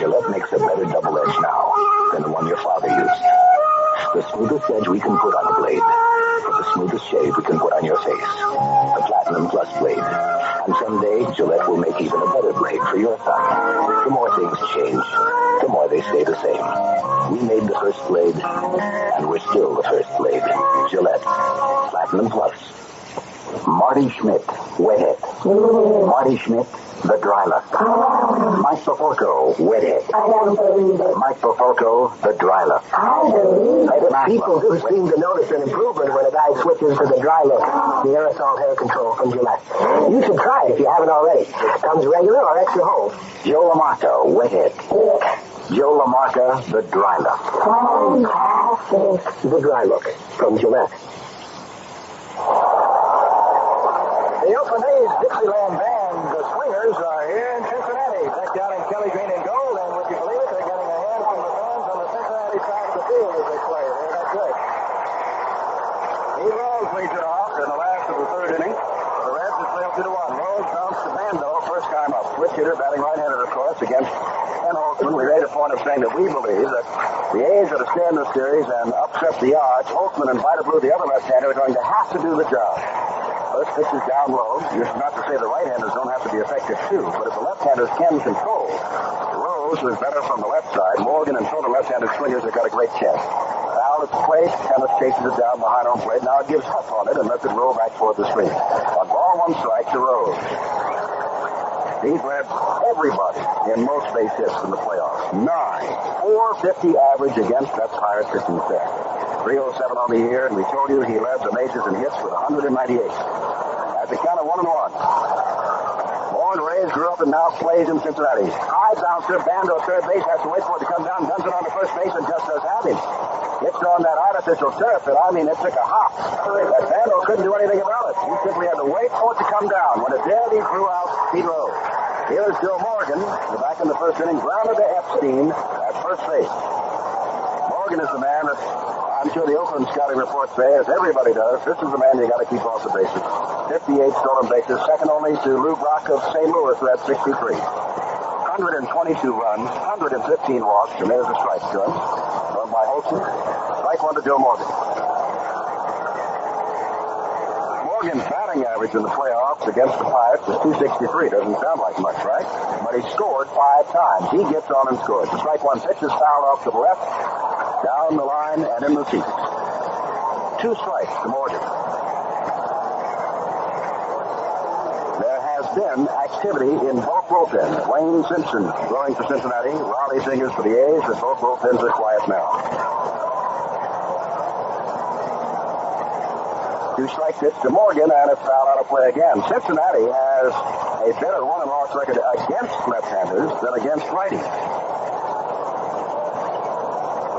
Gillette makes a better double edge now than the one your father used. The smoothest edge we can put on a blade, smoothest shave we can put on your face. The Platinum Plus blade. And someday, Gillette will make even a better blade for your son. The more things change, the more they stay the same. We made the first blade, and we're still the first blade. Gillette. Platinum Plus. Marty Schmidt, Wethead. Marty Schmidt, the dry luck. Mike Baffolko, Wethead. Mike Baffolko, the dry luck. People do seem to notice an improvement when a guy switches to the dry look, the aerosol hair control from Gillette. You should try it if you haven't already. Comes regular or extra hold. Joe LaMarca, Wethead. Joe LaMarca, the dry luck. The dry look from Gillette. The Oakland A's Dixieland Band, the are here in Cincinnati. Back down in Kelly green and gold, and would you believe it, they're getting a hand from the fans on the Cincinnati side of the field as they play. They're that good. He Rose leads it off in the last of the third inning. The Reds have trailed 2 to 1. Rose bounced to Bando, first time up. Switch hitter, batting right-handed, of course, against Ken Holtzman. We made a point of saying that we believe that the A's are to stay in this series and upset the odds. Holtzman and Vida Blue, the other left-hander, are going to have to do the job. First pitch is down low. You're not to say the right-handers don't have to be effective too, but if the left-handers can control, Rose is better from the left side. Morgan and Tolan left-handed swingers have got a great chance. Foul at the plate. Tenace chases it down behind home plate. Now it gives Huff on it and lets it roll back toward the screen. On ball one strike to Rose. He's led everybody in most base hits in the playoffs. Nine. 450 average against that Pirate pitching staff. 307 on the year, and we told you he led the majors in hits with 198. At the count of one and one. Warren Reyes grew up and now plays in Cincinnati. High bouncer, Bando third base, has to wait for it to come down, guns it on the first base, and just does have him. It's on that artificial turf, and I mean, it took a hop. That Bando couldn't do anything about it. He simply had to wait for it to come down. When it did, he threw out Pete Rose. Here's Joe Morgan, back in the first inning, grounded to Epstein at first base. Morgan is the man that I'm sure the Oakland scouting report as everybody does, this is the man you got to keep off the bases. 58 stolen bases, second only to Lou Brock of St. Louis, who had 63. 122 runs, 115 walks, and there's a strike to him. Run by Holton. Strike one to Joe Morgan. Morgan's batting average in the playoffs against the Pirates is 263. Doesn't sound like much, right? But he scored five times. He gets on and scores. The strike one pitch is fouled off to the left, down the line, and in the seats. Two strikes to Morgan. There has been activity in both bullpens. Wayne Simpson throwing for Cincinnati, Rollie Fingers for the A's, and both bullpens are quiet now. Two strike pitch to Morgan, and it's foul out of play again. Cincinnati has a better run and loss record against left-handers than against righties.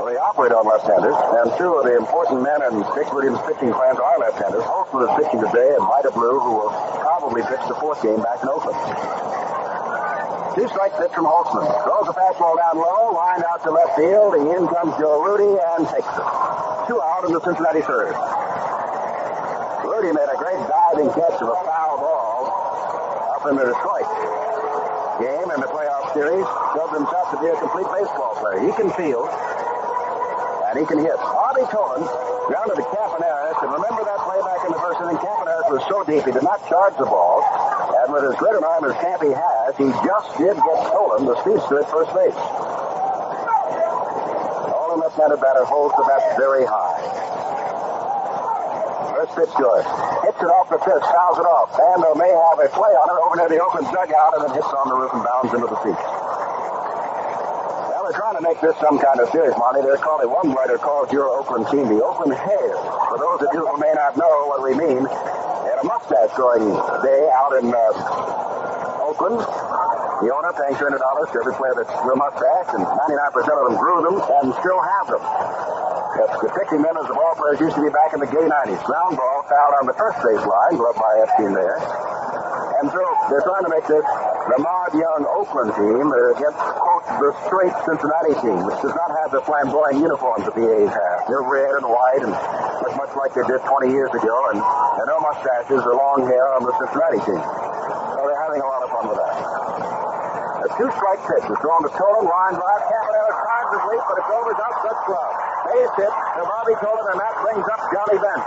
Well, they operate on left-handers, and two of the important men in Dick Williams' pitching plans are left-handers. Holtzman is pitching today, and Vida Blue, who will probably pitch the fourth game back in Oakland. Two strike pitch from Holtzman. Throws the fastball down low, lined out to left field. In comes Joe Rudi and takes it. Two out in the Cincinnati third. Rudi made a great diving catch of a foul ball up in the Detroit game in the playoff series. Showed himself to be a complete baseball player. He can field and he can hit. Bobby Tolan grounded to Campaneris, and remember that play back in the first inning? Campaneris was so deep he did not charge the ball, and with as great an arm as Campy has, he just did get Tolan, the speedster, at first base. Tolan, left-handed batter, holds the bat very high. First pitch good. Hits it off the pitch, fouls it off. Bando may have a play on it over near the open dugout, and then hits on the roof and bounds into the seats. They're trying to make this some kind of series. They're calling one writer calls your Oakland team the Oakland Hairs. For those of you who may not know what we mean, they a mustache growing day out in uh, Oakland. The owner paying $200 to every player that grew a mustache, and 99% of them grew them and still have them. Yes, depicting them as the ball players used to be back in the gay 90s. Ground ball fouled on the first base line, gloved by Epstein there. And so they're trying to make this the Maud Young Oakland team against, the straight Cincinnati team, which does not have the flamboyant uniforms that the A's have. They're red and white and look much like they did 20 years ago, and are no mustaches or long hair on the Cincinnati team. So they're having a lot of fun with that. A two-strike pitch is thrown to Tolan, line drive. Cabanera tries his leap, but it's over Good glove. Base hit to Bobby Tolan, and that brings up Johnny Bench.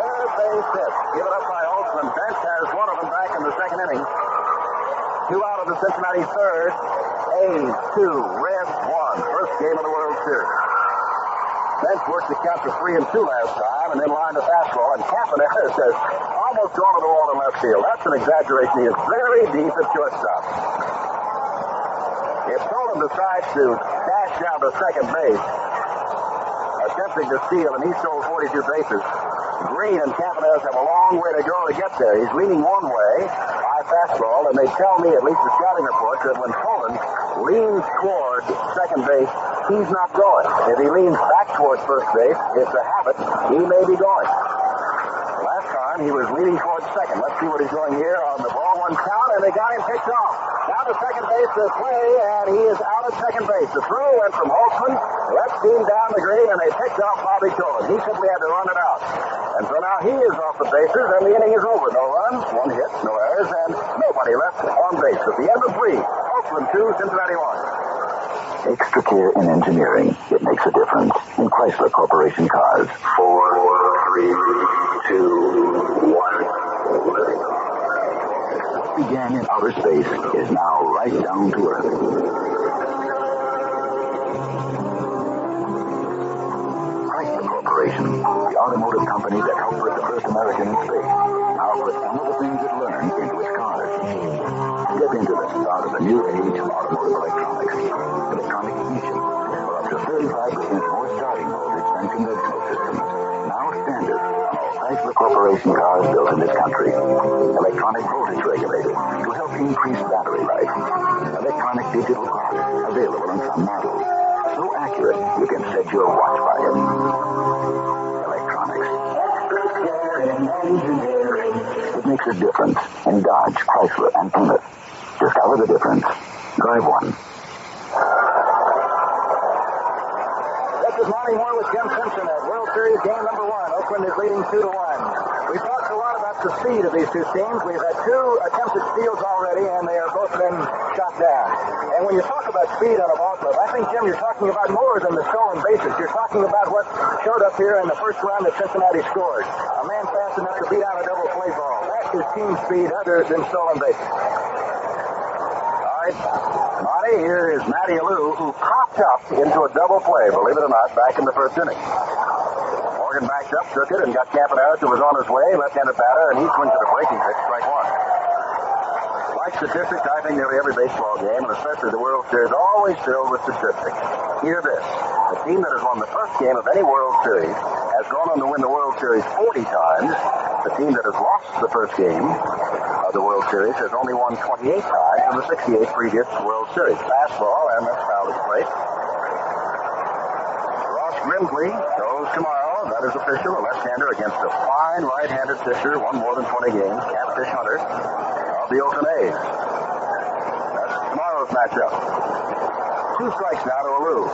Third base hit, given up by Holtzman. Bench has one of them back in the second inning. Two out of the Cincinnati third. A's two, Reds one. First game of the World Series. Bench worked the count to three and two last time, and then lined a fastball. And Campaneris [LAUGHS] has almost gone to the wall in left field. That's an exaggeration. He is very deep at shortstop. If Tolan decides to dash down to second base, attempting to steal, and he stole 42 bases, Green and Campaneris have a long way to go to get there. He's leaning one way, high fastball, and they tell me, at least the scouting report, that when Tolan leans toward second base, he's not going. If he leans back towards first base, it's a habit, he may be going. Last time he was leaning towards second. Let's see what he's doing here on the ball one count, and they got him picked off. Now to second base to play, and he is out at second base. The throw went from Holtzman, left team down the green, and they picked off Bobby Tolan. He simply had to run it out. And so now he is off the bases, and the inning is over. No runs, one hit, no errors, and nobody left on base. At the end of three, Oakland two, Cincinnati one. Extra care in engineering. It makes a difference. In Chrysler Corporation cars. Four, three, two, one. Began in outer space is now right down to earth. Chrysler Corporation, the automotive company that helped put the first American in space, now put some of the things it learned into its cars. Step into the start of the new age of automotive electronics. Electronic ignition, for up to 35% more starting voltage than conventional systems. Now standard on all Chrysler Corporation cars built in this country. Electronic voltage regulator to help increase battery life. Electronic digital clock available in some models. So accurate you can set your watch by it. It makes a difference in Dodge, Chrysler, and Plymouth. Discover the difference. Drive one. This is Monte Moore with Jim Simpson at Series game number one. Oakland is leading two to one. We've talked a lot about the speed of these two teams. We've had two attempted steals already, and they are both been shot down. And when you talk about speed on a ball club, I think, Jim, you're talking about more than the stolen bases. You're talking about what showed up here in the first round that Cincinnati scored. A man fast enough to beat out a double play ball. That's his team speed other than stolen bases. All right, Monte, here is Matty Alou, who popped up into a double play, believe it or not, back in the first inning. Morgan backed up, took it, and got Campaneris, who was on his way, left-handed batter, and he swings at a breaking pitch, strike one. Like statistics, I think nearly every baseball game, and especially the World Series, always filled with statistics. Hear this. The team that has won the first game of any World Series has gone on to win the World Series 40 times. The team that has lost the first game of the World Series has only won 28 times in the 68 previous World Series. Fastball, and that's foul at plate. Ross Grimsley goes tomorrow. That is official. A left-hander against a fine right-handed pitcher, won more than 20 games, Catfish Hunter of the Oakland A's. That's tomorrow's matchup. Two strikes now to Alou.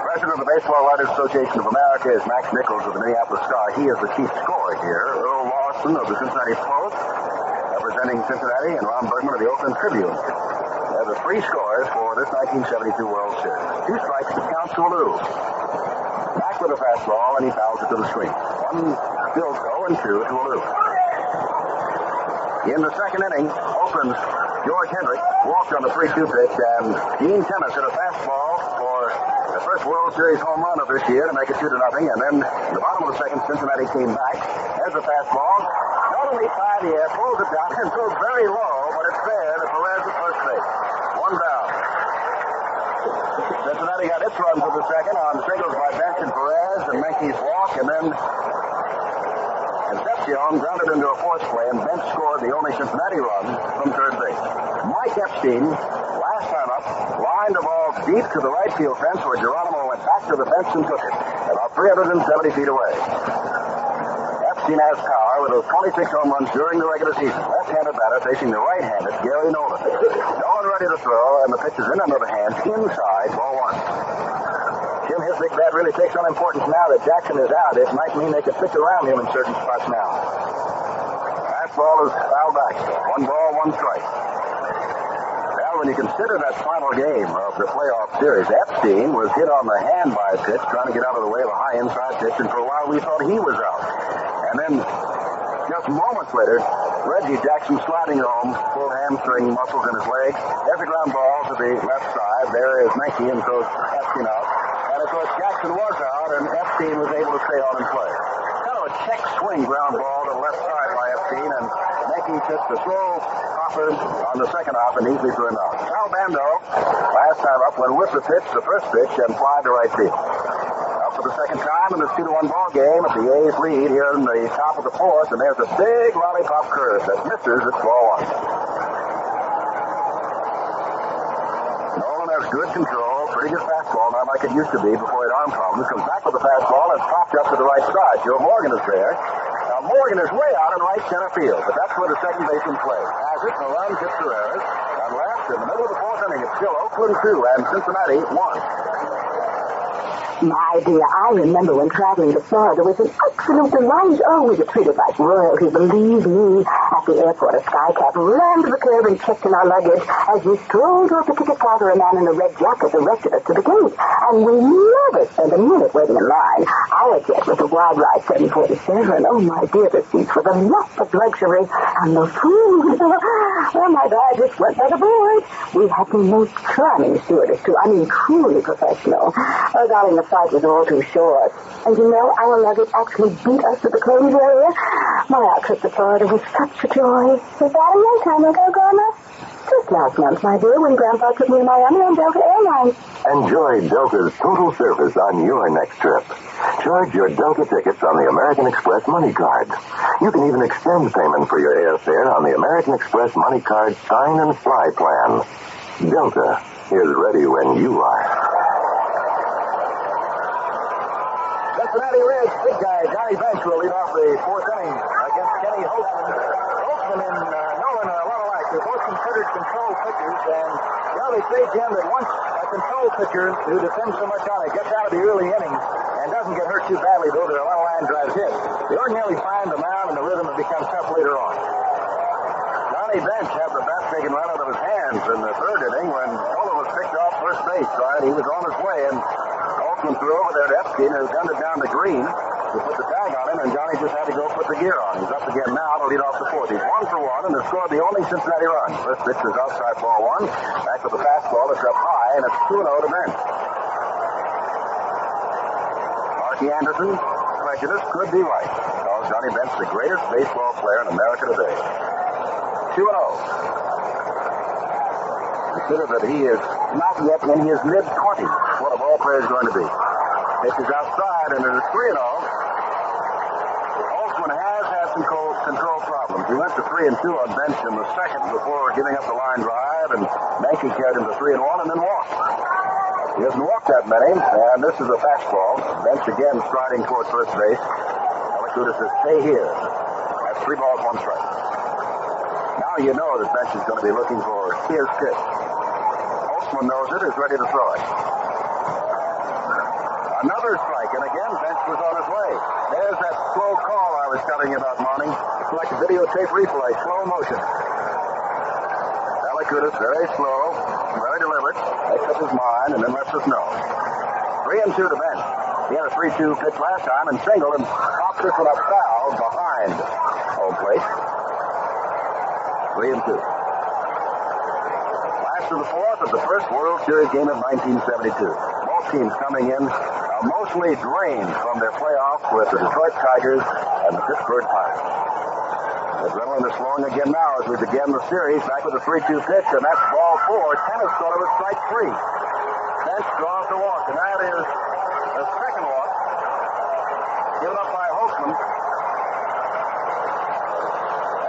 President of the Baseball Writers Association of America is Max Nichols of the Minneapolis Star. He is the chief scorer here. Earl Lawson of the Cincinnati Post, representing Cincinnati, and Ron Bergman of the Oakland Tribune. They're the three scores for this 1972 World Series. Two strikes to count to Alou. Back with a fastball, and he fouls it to the screen. One still 0 and 2 to Alou. In the second inning, Oakland's George Hendrick walked on the 3-2 pitch, and Gene Tenace hit a fastball for the first World Series home run of this year to make it 2 to nothing. And then in the bottom of the second, Cincinnati came back. There's a fastball. Not only high the air, pulls it down, [LAUGHS] and throws very low, but it's there to Perez at first base. One down. Cincinnati got its run for the second on singles by Bench and Perez and Menke's walk, and then Concepcion grounded into a fourth play, and Bench scored the only Cincinnati run from third base. Mike Epstein, last time up, lined the ball deep to the right field fence where Geronimo went back to the fence and took it, about 370 feet away. Epstein has power with those 26 home runs during the regular season. Left-handed batter facing the right-handed Gary Nolan. Nolan ready to throw, and the pitch is in under the hands, inside, ball one. Jim, his big bat really takes on importance now that Jackson is out. It might mean they could pitch around him in certain spots now. Fastball is fouled back. One ball, one strike. Well, when you consider that final game of the playoff series, Epstein was hit on the hand by a pitch, trying to get out of the way of a high inside pitch, and for a while we thought he was out. And then, just moments later, Reggie Jackson sliding home, full hamstring muscles in his leg. There's a ground ball to the left side. There is Menke and throws Epstein out. And of course, Jackson was out, and Epstein was able to stay on and play. Kind of a check swing ground ball to the left side by Epstein, and Menke took the slow hopper on the second hop and easily threw him out. Sal Bando, last time up, went with the pitch, the first pitch, and fly to right field. For the second time in this 2 to 1 ball game at the A's lead here in the top of the fourth, and there's a big lollipop curve that misses at ball one. Nolan has good control, pretty good fastball, not like it used to be before he had arm problems. Comes back with the fastball and popped up to the right side. Joe Morgan is there. Now Morgan is way out in right center field, but that's where the second baseman plays. Has it, and the run hits Ferreras. On left, in the middle of the fourth inning, it's still Oakland 2 and Cincinnati 1. My dear, I remember when traveling to Florida was an absolute delight. Oh, we were treated like royalty, believe me. At the airport, a skycap ran to the curb and checked in our luggage. As we strolled off the ticket counter, a man in a red jacket directed us to the gate. And we never spent a minute waiting in line. Our jet was a wide ride 747. Oh, my dear, the seats were the lust of luxury. And the food. [LAUGHS] Oh, my I just went by the board. We had the most charming stewardess, too. I mean, truly professional. Oh, darling, the fight was all too short. And you know, our luggage actually beat us to the claims area. My, our trip to Florida was such a joy. Was that a long time ago, Grandma? Just last month, my dear, when Grandpa took me to Miami on Delta Airlines. Enjoy Delta's total service on your next trip. Charge your Delta tickets on the American Express Money Card. You can even extend payment for your airfare on the American Express Money Card Sign and Fly plan. Delta is ready when you are. Cincinnati Reds, big guy, Johnny Bench will lead off the fourth inning against Kenny Holtzman. Holtzman and uh, Nolan are a lot alike. They're both considered control pitchers, and know, they say, Jim, that once a control pitcher who depends so much on it gets out of the early innings and doesn't get hurt too badly, though there are a lot of line drives hit, they ordinarily find the mound and the rhythm and become tough later on. Johnny Bench had the bat taken right out of his hands in the third inning when Nolan was picked off first base, right? He was on his way, and Holtzman threw over there to Epstein, who gunned it down to Green to put the tag on him, and Johnny just had to go put the gear on. He's up again now to lead off the fourth. He's one for one and has scored the only Cincinnati run. First pitch is outside ball one. Back with the fastball. It's up high, and it's 2 0 to Bench. Sparky Anderson, prejudice could be right. Calls Johnny Bench the greatest baseball player in America today. 2 0. Consider that he is not yet in his mid 20s. Ball player is going to be. Pitches outside, and it is 3 0. Holtzman has had some control, problems. He went to 3 and 2 on bench in the second before giving up the line drive, and Menke carried him to 3 and 1 and then walked. He hasn't walked that many, and this is a fastball. Bench again striding toward first base. Pelekoudas says, stay here. That's three balls, one strike. Now you know that Bench is going to be looking for his pitch. Holtzman knows it, is ready to throw it. Another strike, and again, Bench was on his way. There's that slow call I was telling you about, Monte. It's like a videotape replay, slow motion. Pelekoudas, very slow, very deliberate, makes up his mind, and then lets us know. Three and two to Bench. He had a 3-2 pitch last time and singled and popped this one up foul behind home plate. Three and two. Last of the fourth of the first World Series game of 1972. Both teams coming in uh, mostly drained from their playoff with the Detroit Tigers and the Pittsburgh Pirates. Adrenaline is flowing again now as we begin the series. Back with a 3-2 pitch, and that's ball four. Tenace sort of a strike three. Bench draws the walk, and that is the second walk given up by Holtzman.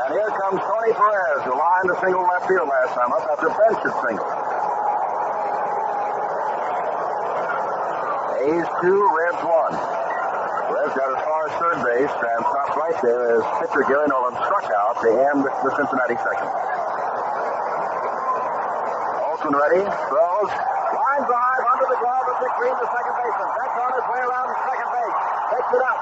And here comes Tony Perez, who lined the single left field last time up after Bench had singled. A's two, Reds one. Perez got as far as third base and stopped right there as pitcher Gary Nolan struck out to end the Cincinnati second. Olson ready, throws, line drive under the glove of Dick Green, the second baseman. That's on his way around second base. Takes it up.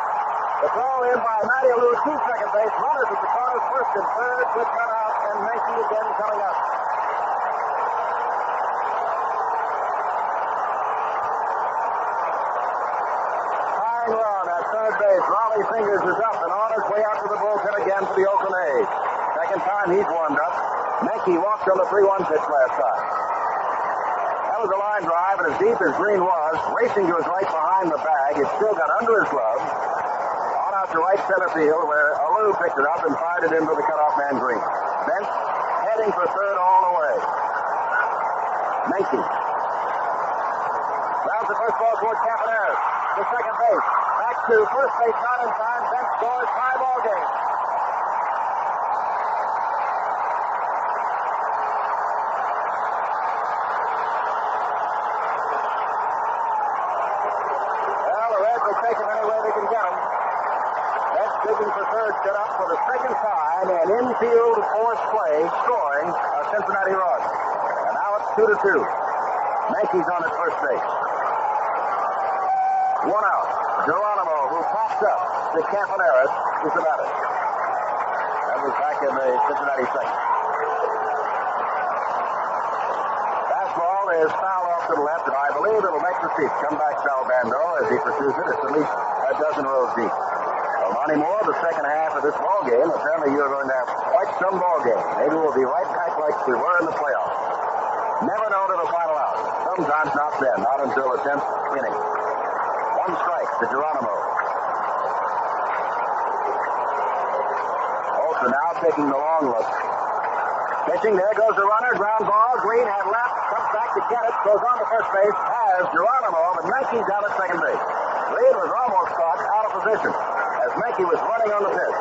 The throw in by Matty Alou to second base. Runners at the corners, first and third, with out, and Menke again coming up. Tying run at third base. Rollie Fingers is up and on his way out to the bullpen again for the Oakland A's. Second he's warmed up. Menke walked on the 3-1 pitch last time. That was a line drive, and as deep as Green was, racing to his right behind the bag, it still got under his glove. On out to right center field, where Alou picked it up and fired it into the cutoff man Green. Bench heading for third all the way. Menke. Rounds the first ball toward Campaneris. To second base. Back to first base, not in time. Bench scores tie ball game. Well, the Reds will take him any way they can get him. That's digging for third, set up for the second time, and infield force play, scoring a Cincinnati run. And now it's two to two. Menke's on at first base. One out. Geronimo, who pops up to Campaneris, is the batter. That was back in the Cincinnati second. Fastball is foul off to the left, and I believe it'll make the seats come back Sal Bando as he pursues it. It's at least a dozen rows deep. Well, Moore, the second half of this ball game, apparently you're going to have quite some ball game. Maybe we'll be right back like we were in the playoffs. Never know to the final out. Sometimes not then, not until the 10th inning. One strike to Geronimo. Olson now taking the long look. Pitching, there goes the runner, ground ball. Green had left, comes back to get it, goes on to first base, has Geronimo, but Menke's down at second base. Green was almost caught out of position as Menke was running on the pitch.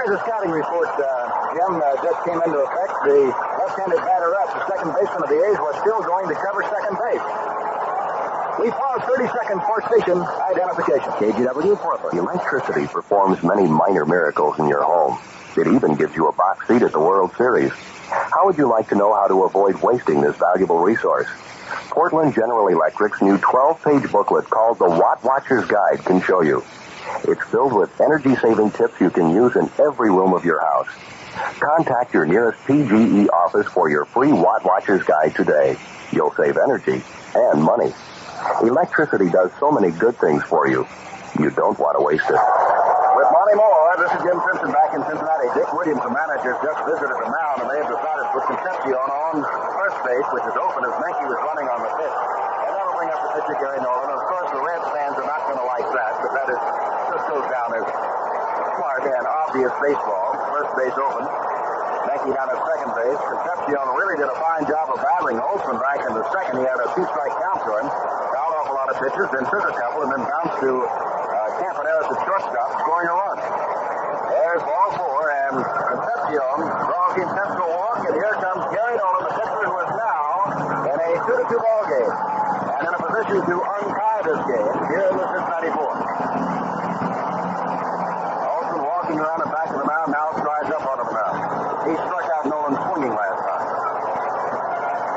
Here's a scouting report, uh, Jim, uh, just came into effect. The left-handed batter up, the second baseman of the A's, was still going to cover second base. We pause 30 seconds for station identification. KGW Portland. Electricity performs many minor miracles in your home. It even gives you a box seat at the World Series. How would you like to know how to avoid wasting this valuable resource? Portland General Electric's new 12-page booklet called The Watt Watcher's Guide can show you. It's filled with energy-saving tips you can use in every room of your house. Contact your nearest PGE office for your free Watt Watcher's Guide today. You'll save energy and money. Electricity does so many good things for you. You don't want to waste it. With Monte Moore, this is Jim Simpson back in Cincinnati. Dick Williams, the manager, just visited the mound, and they have decided to put Concepcion on first base, which is open as Menke was running on the pitch. And that'll bring up the pitcher, Gary Nolan. And of course, the Reds fans are not going to like that, but that is just goes down as smart and obvious baseball. First base open. Menke down at second base. Concepcion really did a fine job of battling Olson back in the second. He had a two-strike count to him. Fouled off a lot of pitches, then took a couple, and then bounced to uh, Campaneris at the shortstop, scoring a run. There's ball four, and Concepcion draws the intentional walk, and here comes Gary Nolan, the pitcher who is now in a 2-2 ball game, and in a position to untie this game here in the Cincinnati fourth. Olson walking around the back of the mound, now strides up onto the mound. He struck out Nolan swinging last time.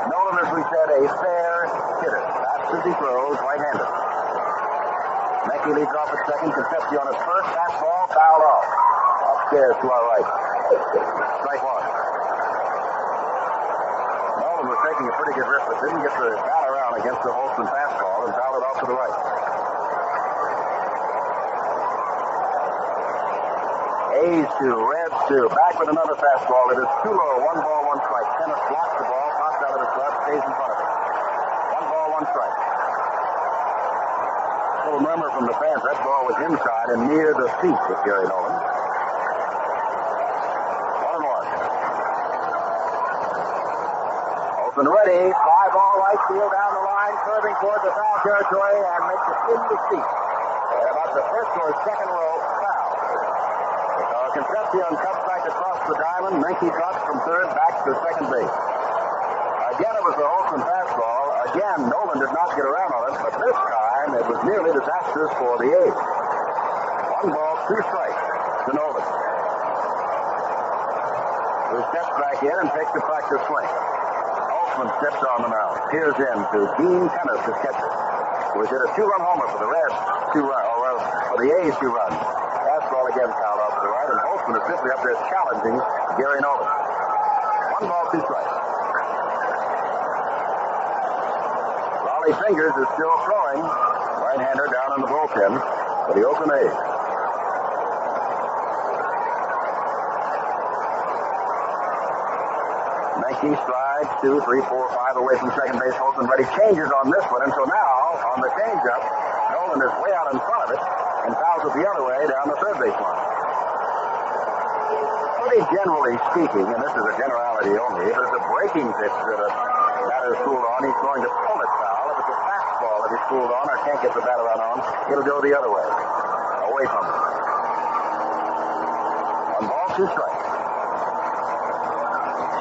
Nolan, as we said, a fair hitter. That's as he throws, right-handed. Mackey leads off at second. Concepcion at first. Fastball fouled off. Upstairs to our right. Strike one. Nolan was taking a pretty good risk, but didn't get the bat around against the Holston fastball and fouled it off to the right. A's two, Reds two. Back with another fastball. It is too low. One ball, one strike. Tenace blocks the ball, pops out of his glove, stays in front of it. One ball, one strike. Little murmur from the fans. That ball was inside and near the seat of Gary Nolan. One and. Open ready. Fly ball right field down the line, curving toward the foul territory and makes it in the seat. At about the first or second row foul. Uh, Concepcion cuts back across the diamond. Menke drops from third back to second base. Again, it was the Holton fastball. Again, Nolan did not get around on it, but this time it was nearly disastrous for the A's. One ball, two strikes to Nolan. Who steps back in and takes the practice swing. Holtzman steps on the mound. Peers in to Gene Tenace, the catcher. Who hit a two-run homer for the Reds, two run, or well, for the A's, two runs. Fastball again fouled off to the right, and Holtzman is simply up there challenging Gary Nolan. One ball, two strikes. Rollie Fingers is still throwing. Right-hander down in the bullpen for the Oakland A's. Menke strides two, three, four, five away from second base. Holton ready changes on this one, and so now on the changeup, Nolan is way out in front of it and fouls it the other way down the third base line. Pretty generally speaking, and this is a generality only, if it's a breaking pitch that a batter is on, he's going to pull it foul. Fastball that he's fooled on or can't get the batter out on, it'll go the other way, away from him. One ball, two strikes.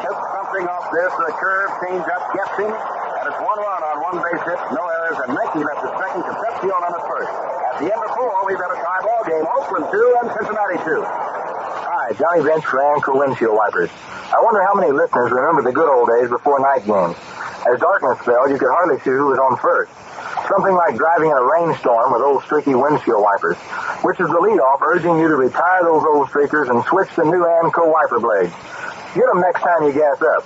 Chips something off this, the curve, change up, gets him, and it's one run on one base hit, no errors, and Menke left at second, Concepcion on at first. At the end of four, we've got a tie ball game. Oakland two and Cincinnati two. Hi, Johnny Bench for Anco Windshield Wipers. I wonder how many listeners remember the good old days before night games. As darkness fell, you could hardly see who was on first. Something like driving in a rainstorm with old streaky windshield wipers, which is the leadoff urging you to retire those old streakers and switch to new Anco wiper blades. Get them next time you gas up.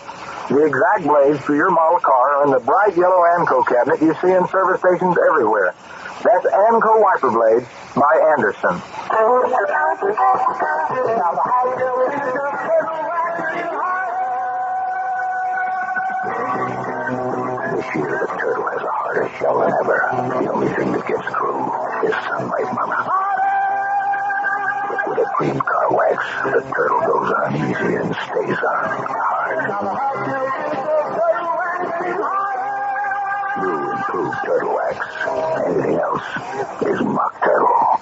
The exact blades for your model car are in the bright yellow Anco cabinet you see in service stations everywhere. That's Anco wiper blades by Anderson. This year, the turtle has harder shell than ever. The only thing that gets through is sunlight, Mama. With a cream car wax, the turtle goes on easy and stays on hard. New improved turtle wax. Anything else is mock turtle.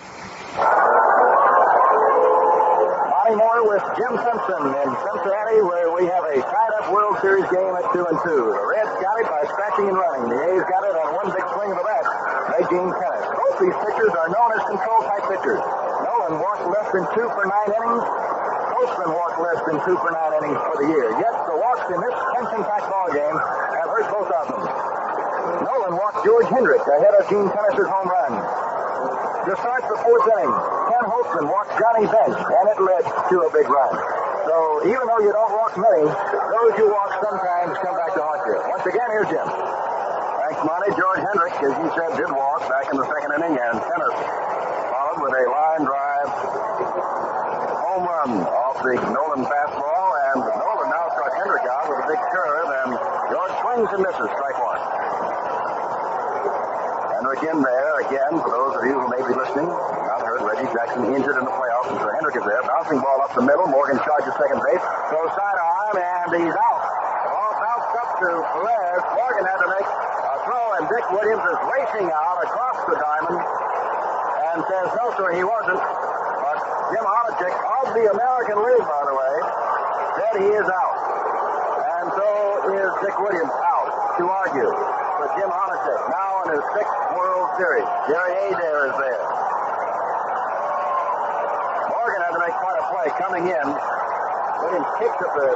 Moore with Jim Simpson in Cincinnati, where we have a tied-up World Series game at two and two. The Reds got it by scratching and running. The A's got it on one big swing of the bat by Gene Tenace. Both these pitchers are known as control-type pitchers. Nolan walked less than two for nine innings. Postman walked less than two for nine innings for the year. Yet the walks in this tension-packed ball game have hurt both of them. Nolan walked George Hendrick ahead of Gene Tenace's home run. To start the fourth inning, Ken Holtzman walked Johnny Bench, and it led to a big run. So even though you don't walk many, those you walk sometimes come back to haunt you. Once again, here's Jim. Thanks, Monte. George Hendrick, as you said, did walk back in the second inning, and Tenace followed with a line drive home run off the Nolan fastball, and Nolan now struck Hendrick out with a big curve, and George swings and misses, strike one. Hendrick in there again, for those of you who may be listening, not heard Reggie Jackson injured in the playoffs, and so Hendrick is there. Bouncing ball up the middle. Morgan charges second base. Goes sidearm, and he's out. Ball bounced up to Perez. Morgan had to make a throw, and Dick Williams is racing out across the diamond and says, no, sir, he wasn't. But Jim Honochick of the American League, by the way, said he is out. And so is Dick Williams out to argue Jim Honochick, now in his sixth World Series. Jerry Adair is there. Morgan had to make quite a play coming in. Williams kicks at the,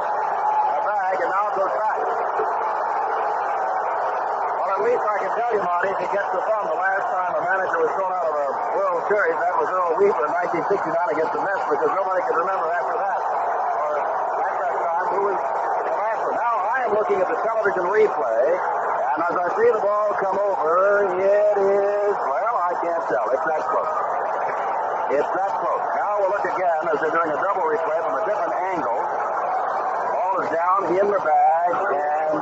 bag, and now goes back. Well, at least I can tell you, Marty, if you get the thumb, the last time a manager was thrown out of a World Series, that was Earl Weaver in 1969 against the Mets, because nobody could remember after that. Who was the last one. Now I am looking at the television replay, and as I see the ball come over, it is, well, I can't tell. It's that close. It's that close. Now we'll look again as they're doing a double replay from a different angle. Ball is down in the bag, and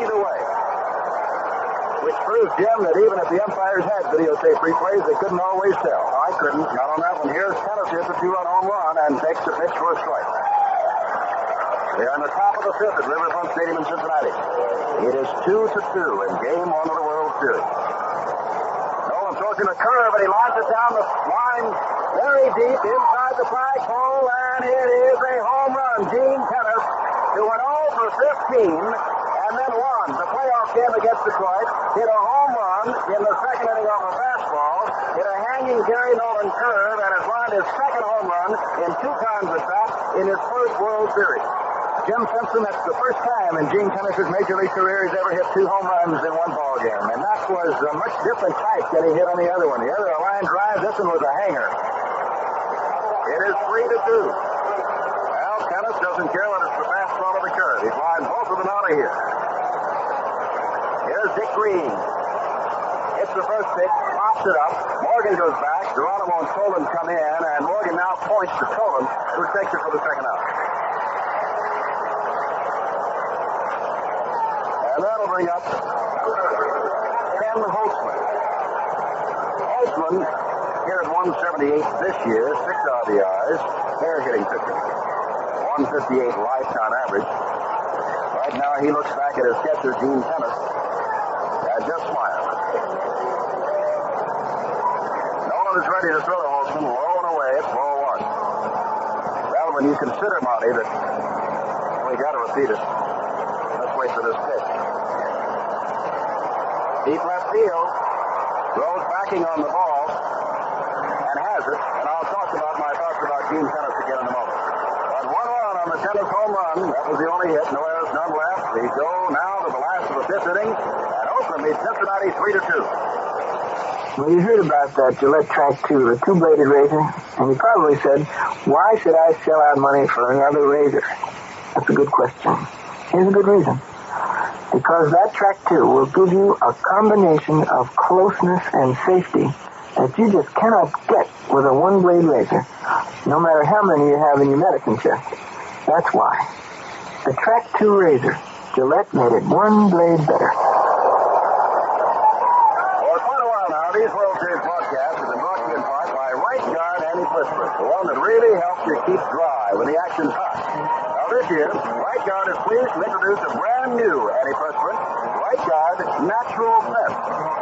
either way. Which proves, Jim, that even if the umpires had videotape replays, they couldn't always tell. I couldn't. Not on that one. Here's Tenace hits a two-run home run and takes the pitch for a strike. They are on the top of the fifth at Riverfront Stadium in Cincinnati. It is two to two in Game One of the World Series. Nolan throws him a curve, and he lines it down the line very deep inside the flagpole, and it is a home run. Gene Tenace, who went 0 for 15 and then won the playoff game against Detroit, hit a home run in the second inning off a fastball, hit a hanging Gary Nolan curve, and has lined his second home run in two times at bat in his first World Series. Jim Simpson, that's the first time in Gene Tenace's major league career he's ever hit two home runs in one ball game. And that was a much different type than he hit on the other one. The other a line drive, this one was a hanger. It is three to two. Well, Tenace doesn't care whether it's the fastball or the curve. He's lined both of them out of here. Here's Dick Green. Hits the first pitch, pops it up. Morgan goes back. Geronimo and Tolan come in, and Morgan now points to Tolan, who takes it for the second out. And that'll bring up Ken Holtzman. Holtzman here at 178 this year, six RBIs, fair hitting pitcher. 158 lifetime average. Right now he looks back at his catcher, Gene Tenace, and just smiles. Nolan is ready to throw to Holtzman, low and away, it's ball one. Well, when you consider, Monte, that we got to repeat it. Let's for this pitch. Deep left field. Rose backing on the ball and has it. And I'll talk about my thoughts about Gene Tenace again in a moment. But one run on the Tenace home run. That was the only hit. No errors, none left. We go now to the last of the fifth inning. And Oakland leads Cincinnati 3 to 2. Well, you heard about that Gillette Track 2, the two-bladed razor, and you probably said, why should I shell out money for another razor? That's a good question. Here's a good reason. Because that Track 2 will give you a combination of closeness and safety that you just cannot get with a one-blade razor, no matter how many you have in your medicine chest. That's why. The Track 2 razor, Gillette made it one blade better. For quite a while now, these World Series broadcasts have been brought to you in part by Right Guard Antiperspirant, the one that really helps you keep dry when the action's hot. This year, Right Guard is pleased to introduce a brand new antiperspirant, Right Guard Natural Scent.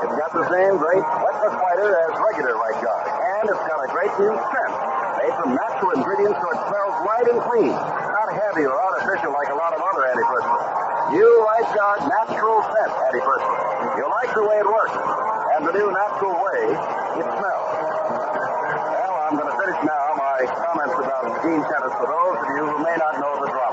It's got the same great wetness fighter as regular Right Guard, and it's got a great new scent made from natural ingredients so it smells light and clean, not heavy or artificial like a lot of other antiperspirants. New Right Guard Natural Scent Antiperspirant. You'll like the way it works, and the new natural way it smells. Well, I'm going to finish now my comments about Gene Tenace for those of you who may not know the drama.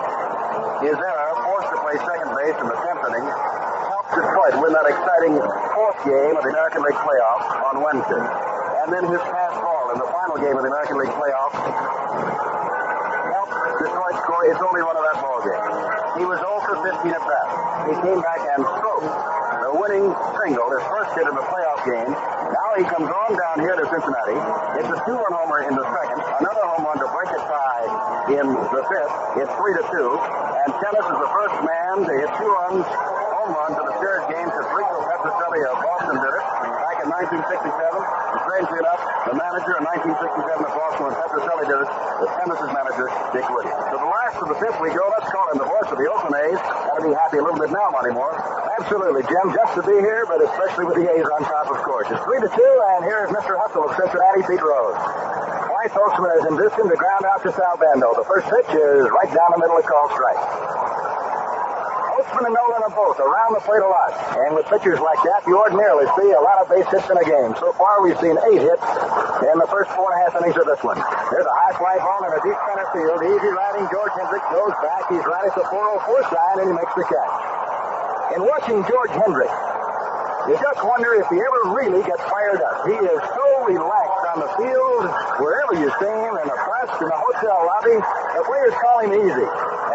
His error, forced to play second base in the tenth inning, helped Detroit win that exciting fourth game of the American League playoffs on Wednesday. And then his pass ball in the final game of the American League playoffs helped Detroit score its only run of that ball game. He was 0 for 15 at bat. He came back and stroked the winning single, his first hit in the playoff game. Now he comes on down here to Cincinnati. It's a two-run homer in the second, another home run to break a tie in the fifth. It's three to two, and Tenace is the first man to hit two runs, home runs in a series game since Rico Petrocelli of Boston did it back in 1967. And strangely enough, the manager in 1967 of Boston it, the Tenace's manager, Dick Williams. To the last of the fifth we go. Let's call in the voice of the Oakland A's. Gotta be happy a little bit now, Monte Moore. Absolutely, Jim. Just to be here, but especially with the A's on top, of course. It's three to two, and here is Mr. Hustle of Cincinnati, Pete Rose. Twice Holtzman is in distance to ground out to Sal Bando. The first pitch is right down the middle of call strike. Holtzman and Nolan are both around the plate a lot. And with pitchers like that, you ordinarily see a lot of base hits in a game. So far, we've seen eight hits in the first four and a half innings of this one. There's a high fly ball in a deep center field. Easy riding George Hendricks goes back. He's right at the 404 sign, and he makes the catch. In watching George Hendricks, you just wonder if he ever really gets fired up. He is so relaxed on the field, wherever you see him, in the press, in the hotel lobby, the players call him easy.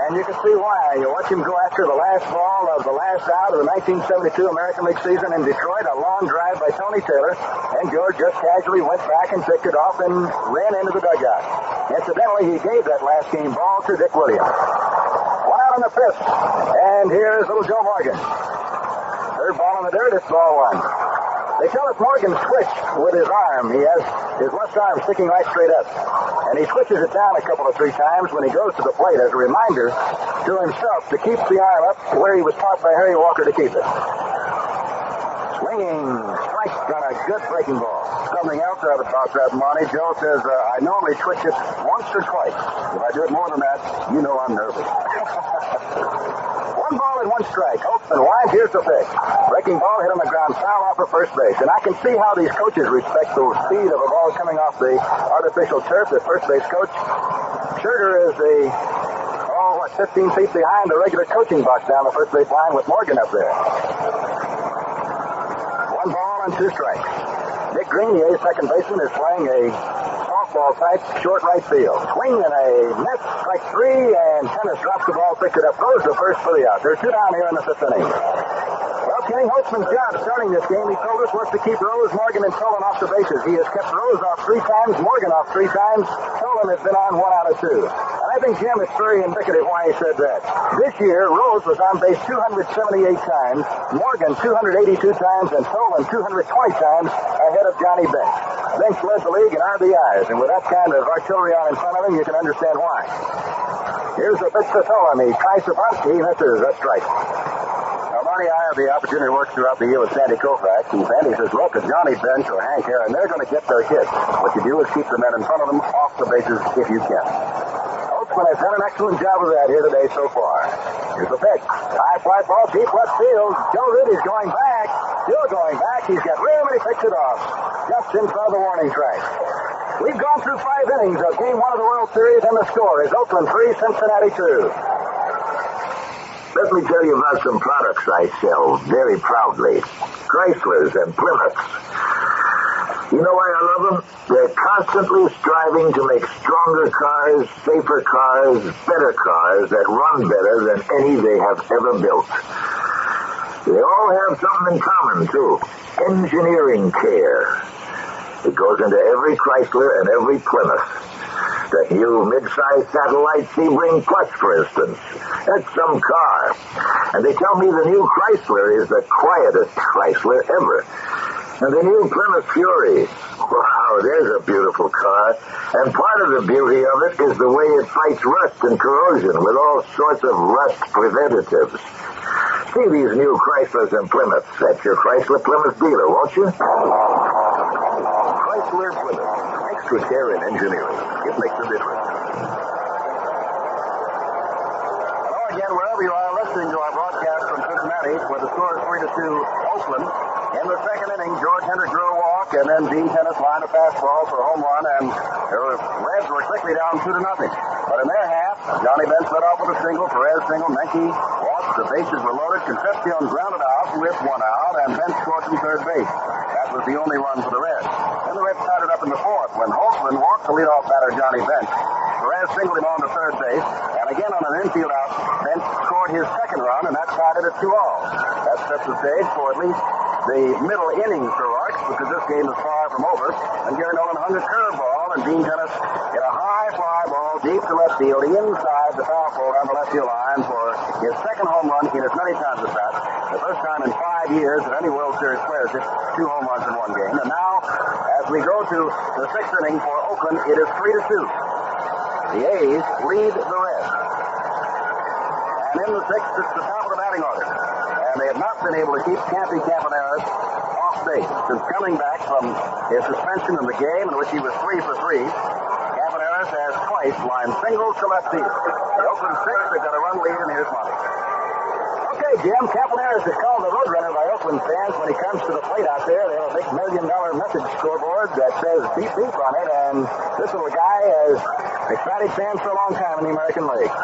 And you can see why. You watch him go after the last ball of the last out of the 1972 American League season in Detroit, a long drive by Tony Taylor, and George just casually went back and picked it off and ran into the dugout. Incidentally, he gave that last game ball to Dick Williams. One out on the fifth, and here's little Joe Morgan. Third ball in the dirt, it's ball one. They tell us Morgan switched with his arm. He has his left arm sticking right straight up. And he switches it down a couple of three times when he goes to the plate as a reminder to himself to keep the arm up where he was taught by Harry Walker to keep it. Swinging strike on a good breaking ball. Something else about that, Monte. Joe says, uh, I normally twitch it once or twice. If I do it more than that, you know I'm nervous. [LAUGHS] One ball and one strike. Open wide. Here's the pitch. Breaking ball hit on the ground, foul off of first base. And I can see how these coaches respect the speed of a ball coming off the artificial turf. The first base coach, Sugar, is the, oh, 15 feet behind the regular coaching box down the first base line with Morgan up there. And two strikes. Nick Grenier, second baseman, is playing a softball type short right field. Swing and a net, strike three, and Tenace drops the ball, picks it up, throws the first for the out. There are two down here in the fifth inning. Well, Kenny Holtzman's job starting this game, he told us, was to keep Rose, Morgan, and Tolan off the bases. He has kept Rose off three times, Morgan off three times. Tolan has been on one out of two. And I think, Jim, is very indicative why he said that. This year, Rose was on base 278 times, Morgan 282 times, and Tolan 220 times ahead of Johnny Bench. Bench led the league in RBIs, and with that kind of artillery on in front of him, you can understand why. Here's the pitch to Tolan. He tries to bunt. He misses. That's strike. Now, I have the opportunity to work throughout the year with Sandy Koufax, and Sandy says, look, if Johnny Bench or Hank Aaron, they're going to get their hits. What you do is keep the men in front of them off the bases if you can. Holtzman has done an excellent job of that here today so far. Here's the pitch. High fly ball, deep left field. Joe Rudi's going back. Still going back. He's got room and he picks it off. Just in front of the warning track. We've gone through five innings of game one of the World Series, and the score is Oakland 3, Cincinnati 2. Let me tell you about some products I sell very proudly. Chryslers and Plymouths. You know why I love them? They're constantly striving to make stronger cars, safer cars, better cars that run better than any they have ever built. They all have something in common, too. Engineering care. It goes into every Chrysler and every Plymouth. That new mid-size satellite Sebring Plus, for instance. That's some car. And they tell me the new Chrysler is the quietest Chrysler ever. And the new Plymouth Fury. Wow, there's a beautiful car. And part of the beauty of it is the way it fights rust and corrosion with all sorts of rust preventatives. See these new Chryslers and Plymouths at your Chrysler Plymouth dealer, won't you? Chrysler Plymouth. Extra care in engineering. It makes a difference. Hello again, wherever you are listening to our broadcast from Cincinnati, where the score is 3 to 2 Oakland. In the second inning, George Hendrick drew a walk, and then Gene Tenace lined a fastball for a home run, and the Reds were quickly down 2 to nothing. But in their half, Johnny Bench led off with a single, Perez single, Menke walked, the bases were loaded, Concepcion grounded out with one out, and Bench scored from third base. That was the only run for the Reds. Then the Reds started up in the fourth when Holtzman walked the leadoff batter Johnny Bench. Perez singled him on to third base, and again on an infield out, Bench scored his second run, and that tied it at two all. That sets the stage for at least the middle innings for Arts because this game is far from over. And Gary Nolan hung a curveball, and Gene Tenace hit a high fly ball deep to left field, inside the foul pole down the left field line for his second home run. He as many times as that. The first time in five years that any World Series player hit two home runs in one game. And now, as we go to the sixth inning for Oakland, it is three to two. The A's lead the Reds. And in the sixth, it's the top of the batting order. And they have not been able to keep Campy Campaneris off base since coming back from his suspension in the game in which he was three for three. Campaneris has twice lined singles to left field. The Oakland six, they've got a run lead, and here's Monty. Okay, Jim, Campaneris is called the Roadrunner by Oakland fans when he comes to the plate out there. They have a big million dollar message scoreboard that says beep beep on it, and this little guy has excited fans for a long time in the American League.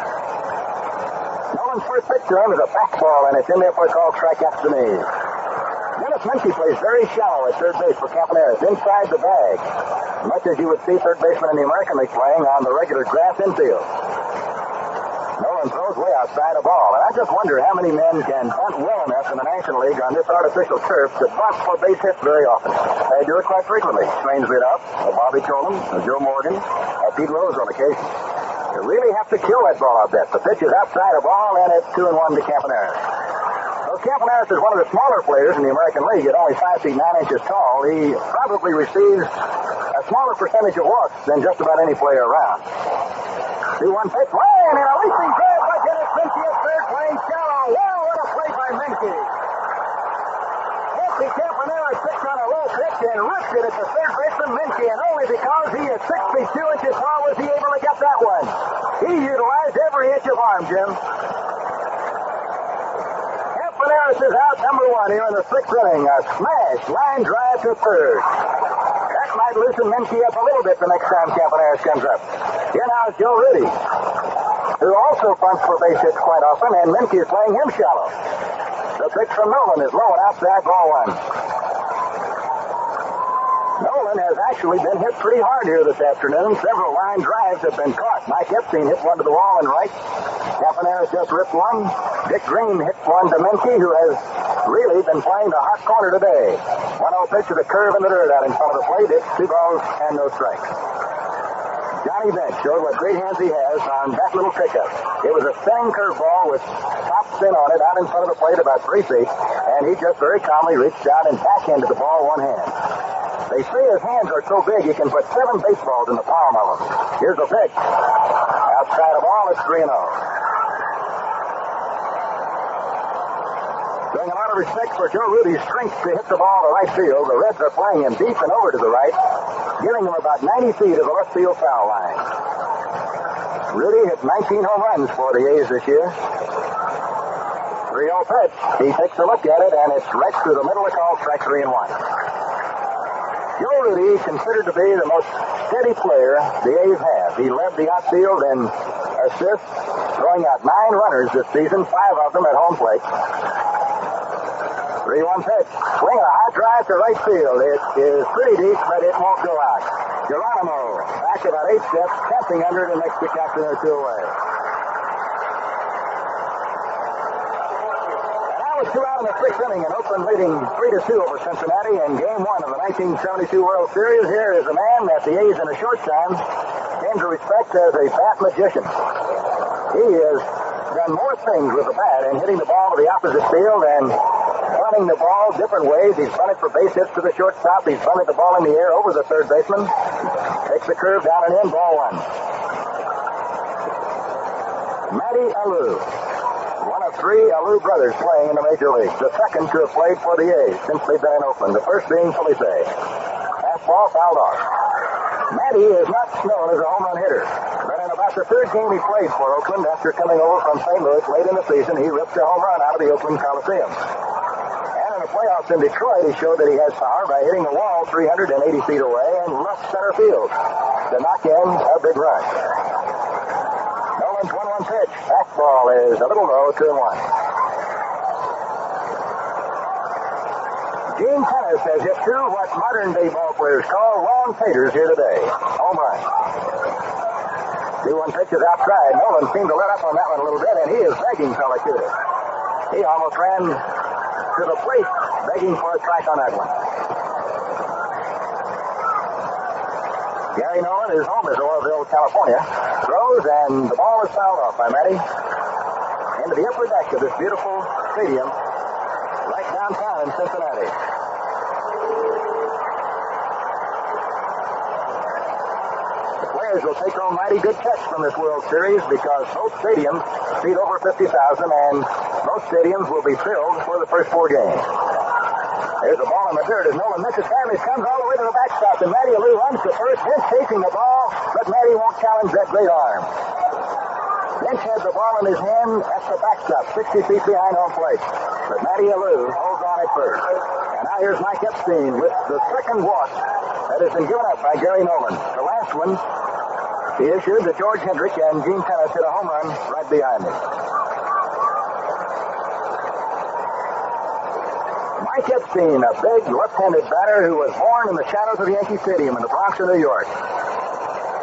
Nolan's first pitch to him is a back ball, and it's in there for a call strike after me. Denis Menke plays very shallow at third base for Campaneris, inside the bag, much as you would see third baseman in the American League playing on the regular grass infield. Nolan throws way outside a ball, and I just wonder how many men can bunt well enough in the National League on this artificial turf to bunt for base hits very often. They do it quite frequently. Strangely enough, Bobby Tolan, Joe Morgan, Pete Rose on occasion. You really have to kill that ball out there. The pitch is outside of ball, and it's two and one to Campaneris. Well, Campaneris is one of the smaller players in the American League at only five feet nine inches tall. He probably receives a smaller percentage of walks than just about any player around. Two one pitch, Lane, and a leaping grab by Denis at third, playing shallow. Wow, what a play by Menke. Nancy Campaneris picks and rips it at the third baseman and only because he is six feet two inches tall was he able to get that one. He utilized every inch of arm, Jim. Campaneris is out number one here in the sixth inning. A smash line drive to third. That might loosen Menke up a little bit the next time Campaneris comes up. Here now is Joe Rudi, who also bunts for base hits quite often, and Menke is playing him shallow. The pitch from Nolan is low and outside ball one. Has actually been hit pretty hard here this afternoon. Several line drives have been caught. Mike Epstein hit one to the wall and right. Campaneris just ripped one. Dick Green hit one to Menke, who has really been playing the hot corner today. 1-0 pitch to the curve in the dirt out in front of the plate. It's two balls and no strikes. Johnny Bench showed what great hands he has on that little pickup. It was a spinning curveball with top spin on it out in front of the plate about three feet, and he just very calmly reached out and backhanded the ball one hand. They say his hands are so big he can put seven baseballs in the palm of them. Here's the pitch. Outside the ball, it's 3 0. Showing a lot of respect for Joe Rudi's strength to hit the ball to right field, the Reds are playing him deep and over to the right, giving him about 90 feet of the left field foul line. Rudi hit 19 home runs for the A's this year. 3 0 pitch. He takes a look at it, and it's right through the middle of the call, strike 3 and 1. Joe Rudi considered to be the most steady player the A's have. He led the outfield in assists, throwing out nine runners this season, five of them at home plate. 3-1 pitch. Swing a high drive to right field. It is pretty deep, but it won't go out. Geronimo back about eight steps, camping under it and makes the captain or two away. And now Ball is two out in the sixth inning, and Oakland leading three to two over Cincinnati in Game One of the 1972 World Series. Here is a man that the A's in a short time came to respect as a bat magician. He has done more things with the bat and hitting the ball to the opposite field and running the ball different ways. He's run it for base hits to the shortstop. He's run the ball in the air over the third baseman. Takes the curve down and in, ball one. Matty Alou. Of three Alou brothers playing in the major leagues. The second to have played for the A's since they've been in Oakland. The first being Felipe. Fastball fouled off. Matty is not known as a home run hitter. But in about the third game he played for Oakland after coming over from St. Louis late in the season, he ripped a home run out of the Oakland Coliseum. And in the playoffs in Detroit, he showed that he has power by hitting the wall 380 feet away and left center field to knock in a big run. Nolan's 1-1 pitch. Fastball is a little low, 2 and 1. Gene Tenace has hit two what modern day ball players call long taters here today. Home run. 2-1 pitch is outside. Nolan seemed to let up on that one a little bit, and he is begging fella to. He almost ran to the plate begging for a strike on that one. Gary Nolan, his home is Oroville, California. Throws, and the ball is fouled off by Matty. Into the upper deck of this beautiful stadium right downtown in Cincinnati. The players will take home mighty good checks from this World Series because both stadiums seat over 50,000 and most stadiums will be filled for the first four games. There's a ball in the dirt as Nolan misses Sammys, comes all the way to the backstop, and Matty Alou runs to first, Bench chasing the ball, but Matty won't challenge that great arm. Lynch has the ball in his hand at the backstop, 60 feet behind home plate. But Matty Alou holds on at first. And now here's Mike Epstein with the second walk that has been given up by Gary Nolan. The last one he issued to George Hendrick, and Gene Tenace hit a home run right behind him. Mike Epstein, a big left-handed batter who was born in the shadows of Yankee Stadium in the Bronx of New York.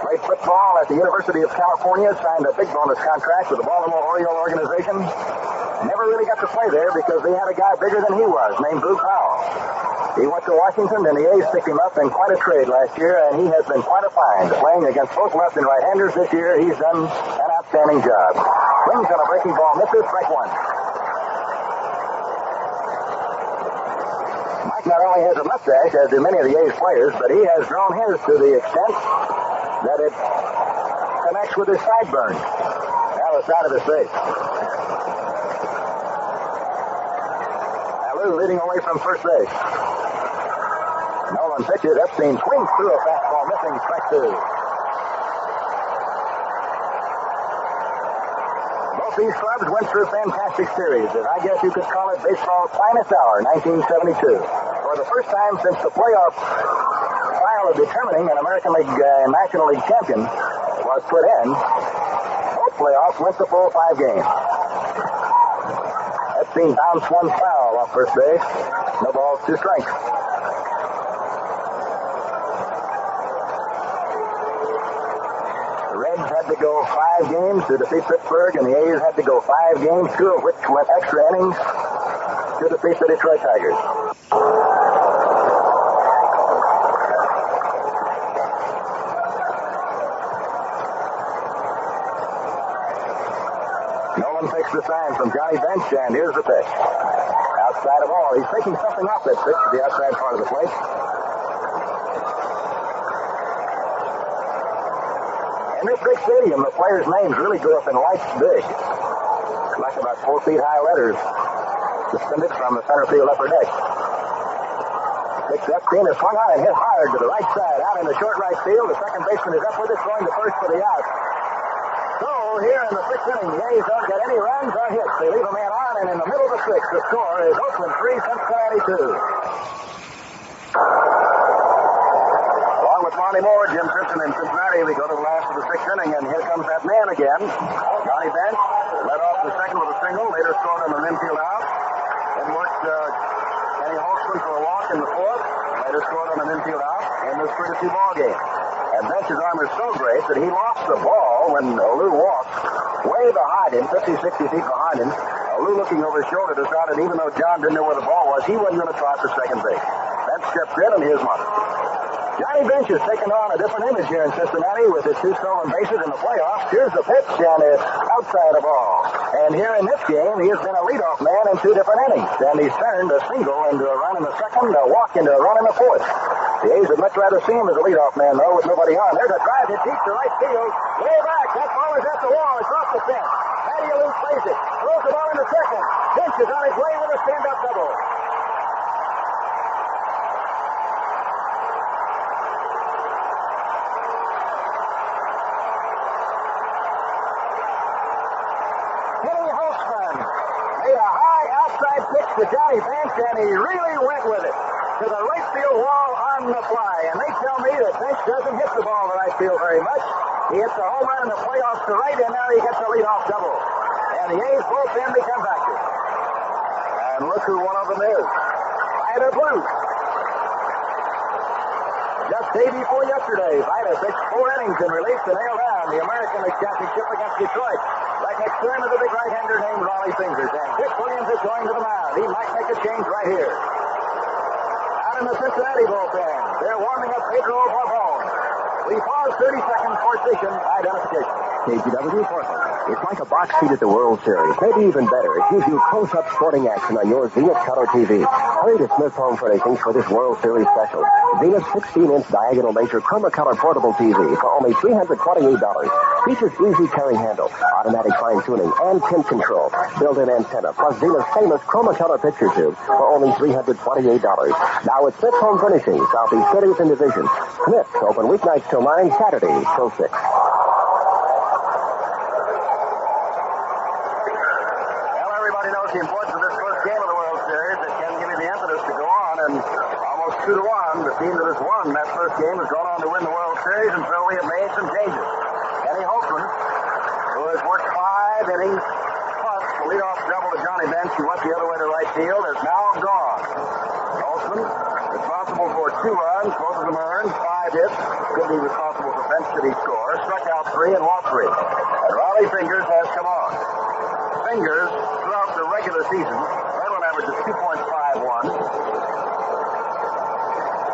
Played football at the University of California, signed a big bonus contract with the Baltimore Oriole organization. Never really got to play there because they had a guy bigger than he was, named Boog Powell. He went to Washington, and the A's picked him up in quite a trade last year, and he has been quite a find. Playing against both left and right-handers this year, he's done an outstanding job. Swings on a breaking ball, misses, strike one. Not only has a mustache, as do many of the A's players, but he has grown his to the extent that it connects with his sideburns. Down the side of his face. Alou leading away from first base. Nolan pitches. Epstein swings through a fastball, missing strike two. Both these clubs went through fantastic series, and I guess you could call it baseball's finest hour, 1972. For the first time since the playoff trial of determining an American League uh, National League champion was put in, both playoffs went the full five games. Epstein bounced one foul off first base. No balls, two strikes. The Reds had to go five games to defeat Pittsburgh, and the A's had to go five games, two of which went extra innings to defeat the Detroit Tigers. Nolan takes the sign from Johnny Bench, and here's the pitch. Outside of all, he's taking something off that pitch to the outside part of the plate. In this big stadium, the players' names really go up in lights big, like about four feet high letters suspended from the center field upper deck. Picks up, Green is swung on and hit hard to the right side, out in the short right field. The second baseman is up with it, throwing to first for the out. Here in the sixth inning, the A's don't get any runs or hits. They leave a man on, and in the middle of the sixth, the score is Oakland 3, Cincinnati 2. Along with Monte Moore, Jim Christian in Cincinnati, we go to the last of the sixth inning, and here comes that man again. Johnny Bench led off the second with a single, later scored on an infield out. Then worked uh, Kenny Holtzman for a walk in the fourth, later scored on an infield out in this 3 2 ball game. And Bench's arm is so great that he lost the ball when Lou walked way behind him, 50, 60 feet behind him, Lou looking over his shoulder decided even though John didn't know where the ball was, he wasn't going to try for second base. Bench stepped in, and here's Monte. Johnny Bench has taken on a different image here in Cincinnati with his two stolen bases in the playoffs. Here's the pitch, and it's outside of ball. And here in this game, he has been a leadoff man in two different innings. And he's turned a single into a run in the second, a walk into a run in the fourth. The A's would much rather see him as a leadoff man, though, with nobody on. There's a drive hit deep to right field. Way back. That ball is at the wall. It's off the fence. Matty Alou plays it. Throws the ball into second. Bench is on his way with a stand-up double. Kenny Holtzman made a high outside pitch to Johnny Bench, and he really went with it to the right field wall on the fly. And they tell me that Bench doesn't hit the ball to right field very much. He hits a home run in the playoffs to right, and now he gets a leadoff double. And the A's bullpen becomes active. And look who one of them is. Vida Blue. Just day before yesterday, Vida pitched four innings in relief to nail down the American League Championship against Detroit. Right next to him is a big right-hander named Rollie Fingers. And Dick Williams is going to the mound. He might make a change right here. In the Cincinnati bullpen, they're warming up Pedro Borbon. We pause 30 seconds for station identification. KGW Portland. It's like a box seat at the World Series. Maybe even better. It gives you close-up sporting action on your Zenith color TV. Hurry to Smith Home Furnishings for this World Series special. Zenith 16-inch diagonal laser chroma color portable TV for only $328. Features easy carry handle, automatic fine-tuning, and tint control. Built-in antenna, plus Zenith's famous chroma color picture tube for only $328. Now at Smith Home Furnishings, Southeast Cities and Division. Smith, open weeknights till 9, Saturday till 6. Well, everybody knows the importance of this first game of the World Series. It can give you the impetus to go on, and almost two to one, the team that has won that first game has gone on to win the World Series, and so we have made some changes. Kenny Holtzman, who has worked five innings plus the leadoff double to Johnny Bench, who went the other way to right field, is now gone. Holtzman, responsible for two runs, both of them earned, five hits, could be responsible for bench city score, struck out three and walked three. And Rollie Fingers has come on. Fingers throughout the regular season, led on average of 2.51,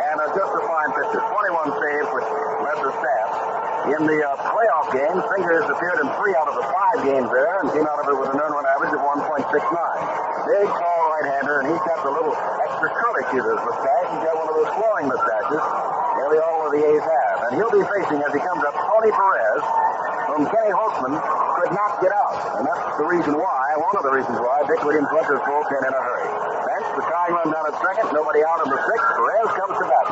and uh, just a fine pitcher. 21 saves, which led the stats. In the uh, playoff games, Fingers appeared in three out of the five games there and came out of it with an earned run average of 1.69. Big, tall right-hander, and he's got the little extra curly to his mustache. He's got one of those flowing mustaches. Nearly all of the A's have. And he'll be facing, as he comes up, Tony Perez, whom Kenny Holtzman could not get out. And that's the reason why, one of the reasons why, Dick Williams to his bullpen in a hurry. Bench, the tying run down at second, nobody out in the sixth. Perez comes to bat,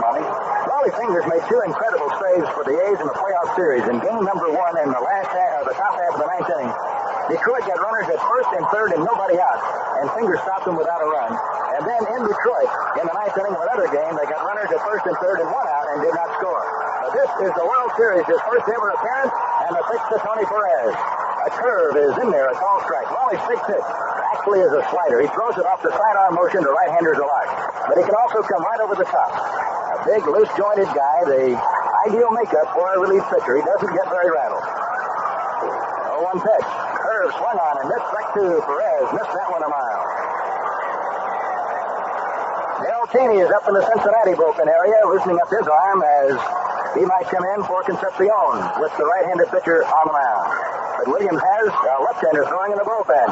Fingers made two incredible saves for the A's in the playoff series. In game number one in the last half, the top half of the ninth inning, Detroit got runners at first and third and nobody out. And Fingers stopped them without a run. And then in Detroit, in the ninth inning of another game, they got runners at first and third and one out and did not score. But this is the World Series, his first ever appearance, and the pitch to Tony Perez. A curve is in there, a tall strike. Rollie's big pitch actually is a slider. He throws it off the sidearm motion to right-handers alike. But he can also come right over the top. A big, loose-jointed guy, the ideal makeup for a relief pitcher. He doesn't get very rattled. Oh, one pitch. Curve swung on and missed back to Perez. Missed that one a mile. Darrel Chaney is up in the Cincinnati bullpen area, loosening up his arm as he might come in for Concepcion with the right-handed pitcher on the mound. But Williams has a left-hander throwing in the bullpen.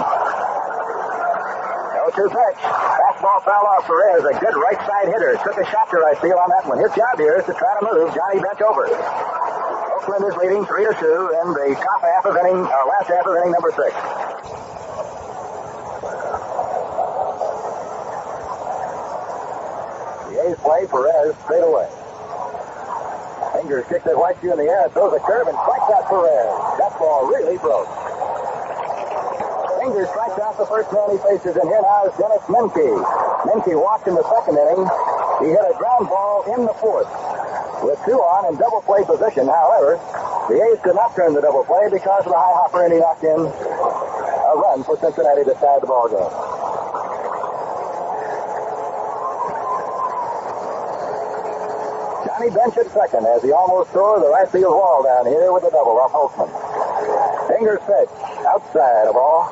0-2 pitch. Fastball foul off Perez, a good right side hitter. Took a shot to right field on that one. His job here is to try to move Johnny Bench over. Oakland is leading 3 to 2 in the top half of inning, uh, last half of inning number six. The A's play Perez straight away. Fingers kicks that white shoe in the air, throws a curve, and strikes out Perez. That ball really broke. Fingers strikes out the first man he faces, and here now is Dennis Menke. Menke walked in the second inning. He hit a ground ball in the fourth. With two on in double play position, however, the A's could not turn the double play because of the high hopper, and he knocked in a run for Cincinnati to tie the ball game. Johnny Bench at second as he almost tore the right field wall down here with a double off Holtzman. Fingers pitch. Outside of all.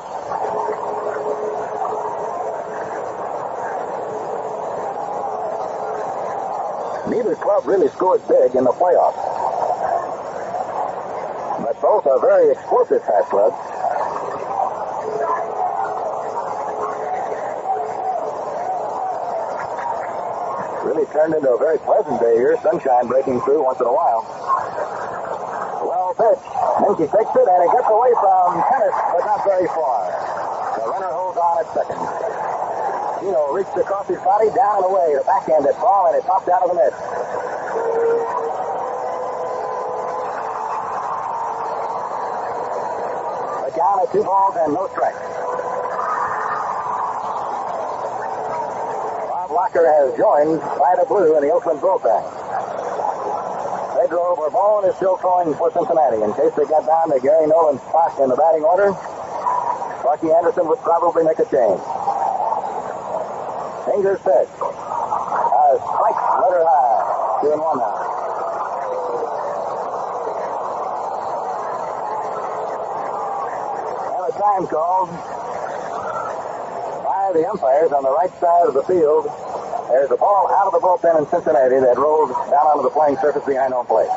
Neither club really scored big in the playoffs. But both are very explosive fast clubs. Really turned into a very pleasant day here. Sunshine breaking through once in a while. Well pitch. Menke takes it and it gets away from Tenace, but not very far. The runner holds on at second. Gino reached across his body, down and away. The backhand that ball, and it popped out of the net. Count at two balls and no strikes. Locker has joined Vida Blue in the Oakland bullpen. Pedro Borbon is still throwing for Cincinnati. In case they got down to Gary Nolan's spot in the batting order, Sparky Anderson would probably make a change. Fingers pitch. Uh, strike letter high. Two and one now. And a time called by the umpires on the right side of the field. There's a ball out of the bullpen in Cincinnati that rolls down onto the playing surface behind home plate.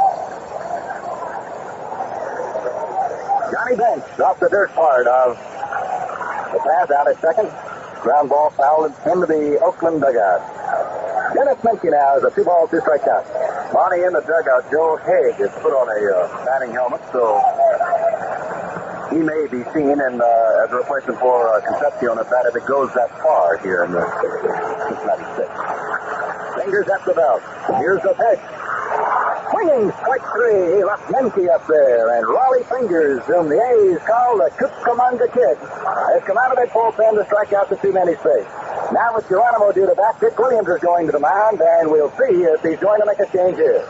Johnny Bench off the dirt part of the pass out at second. Ground ball fouled into the Oakland dugout. Dennis Menke now is a two ball, two strike count. Bonnie in the dugout, Joe Hague is put on a uh, batting helmet, so he may be seen in, uh, as a replacement for uh, Concepcion if that if it goes that far here in the Cincinnati. Fingers at the belt. Here's the pitch. Swinging strike three. He left Menke up there, and Rollie Fingers, whom the A's call the Cucamonga Kid, has come out of that bullpen to strike out the two men he's faced. Now with Geronimo due to bat, Dick Williams is going to the mound, and we'll see if he's going to make a change here.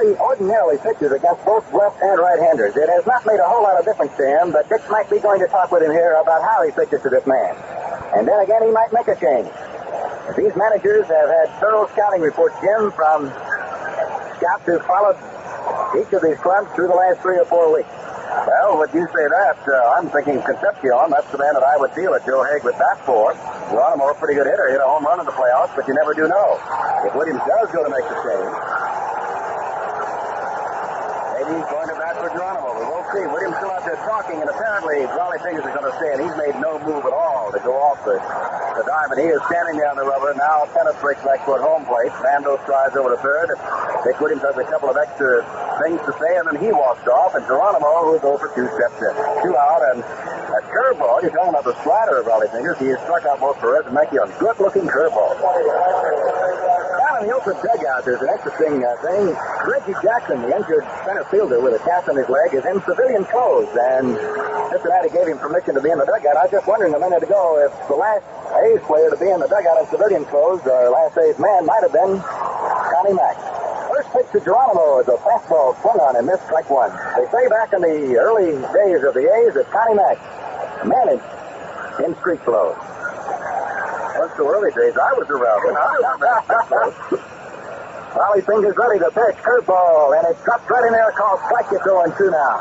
Rollie ordinarily pitches against both left and right-handers. It has not made a whole lot of difference to him, but Dick might be going to talk with him here about how he pitches to this man. And then again, he might make a change. These managers have had thorough scouting reports, Jim, from scouts who followed each of these clubs through the last three or four weeks. Well, would you say that? Uh, I'm thinking Concepcion. That's the man that I would deal at Joe Hague with bat for. Geronimo, a pretty good hitter, hit a home run in the playoffs, but you never do know. If Williams does go to make the change, he's going to bat for Geronimo. We'll see. Williams still out there talking, and apparently Rollie Fingers is going to stay, and he's made no move at all to go off the, the diamond. He is standing down the rubber. Now Tenace breaks back toward home plate. Bando strides over to third. Dick Williams has a couple of extra things to say, and then he walks off, and Geronimo, who's over two steps in. Two out, and a curveball. You're talking about the slider of Rollie Fingers. He has struck out both Perez and Menke on good-looking curveballs. Down the open dugout, there's an interesting uh, thing. Reggie Jackson, the injured center fielder with a cast on his leg, is in civilian clothes, and Cincinnati gave him permission to be in the dugout. I was just wondering a minute ago if the last A's player to be in the dugout in civilian clothes, or last A's man, might have been Connie Mack. First pitch to Geronimo is a fastball swung on and missed strike one. They say back in the early days of the A's that Connie Mack managed in street clothes. That's early days. I was around when I was Rollie Fingers ready to pitch. Curveball, and it's dropped right in there. Called strike. It's 0 2 now.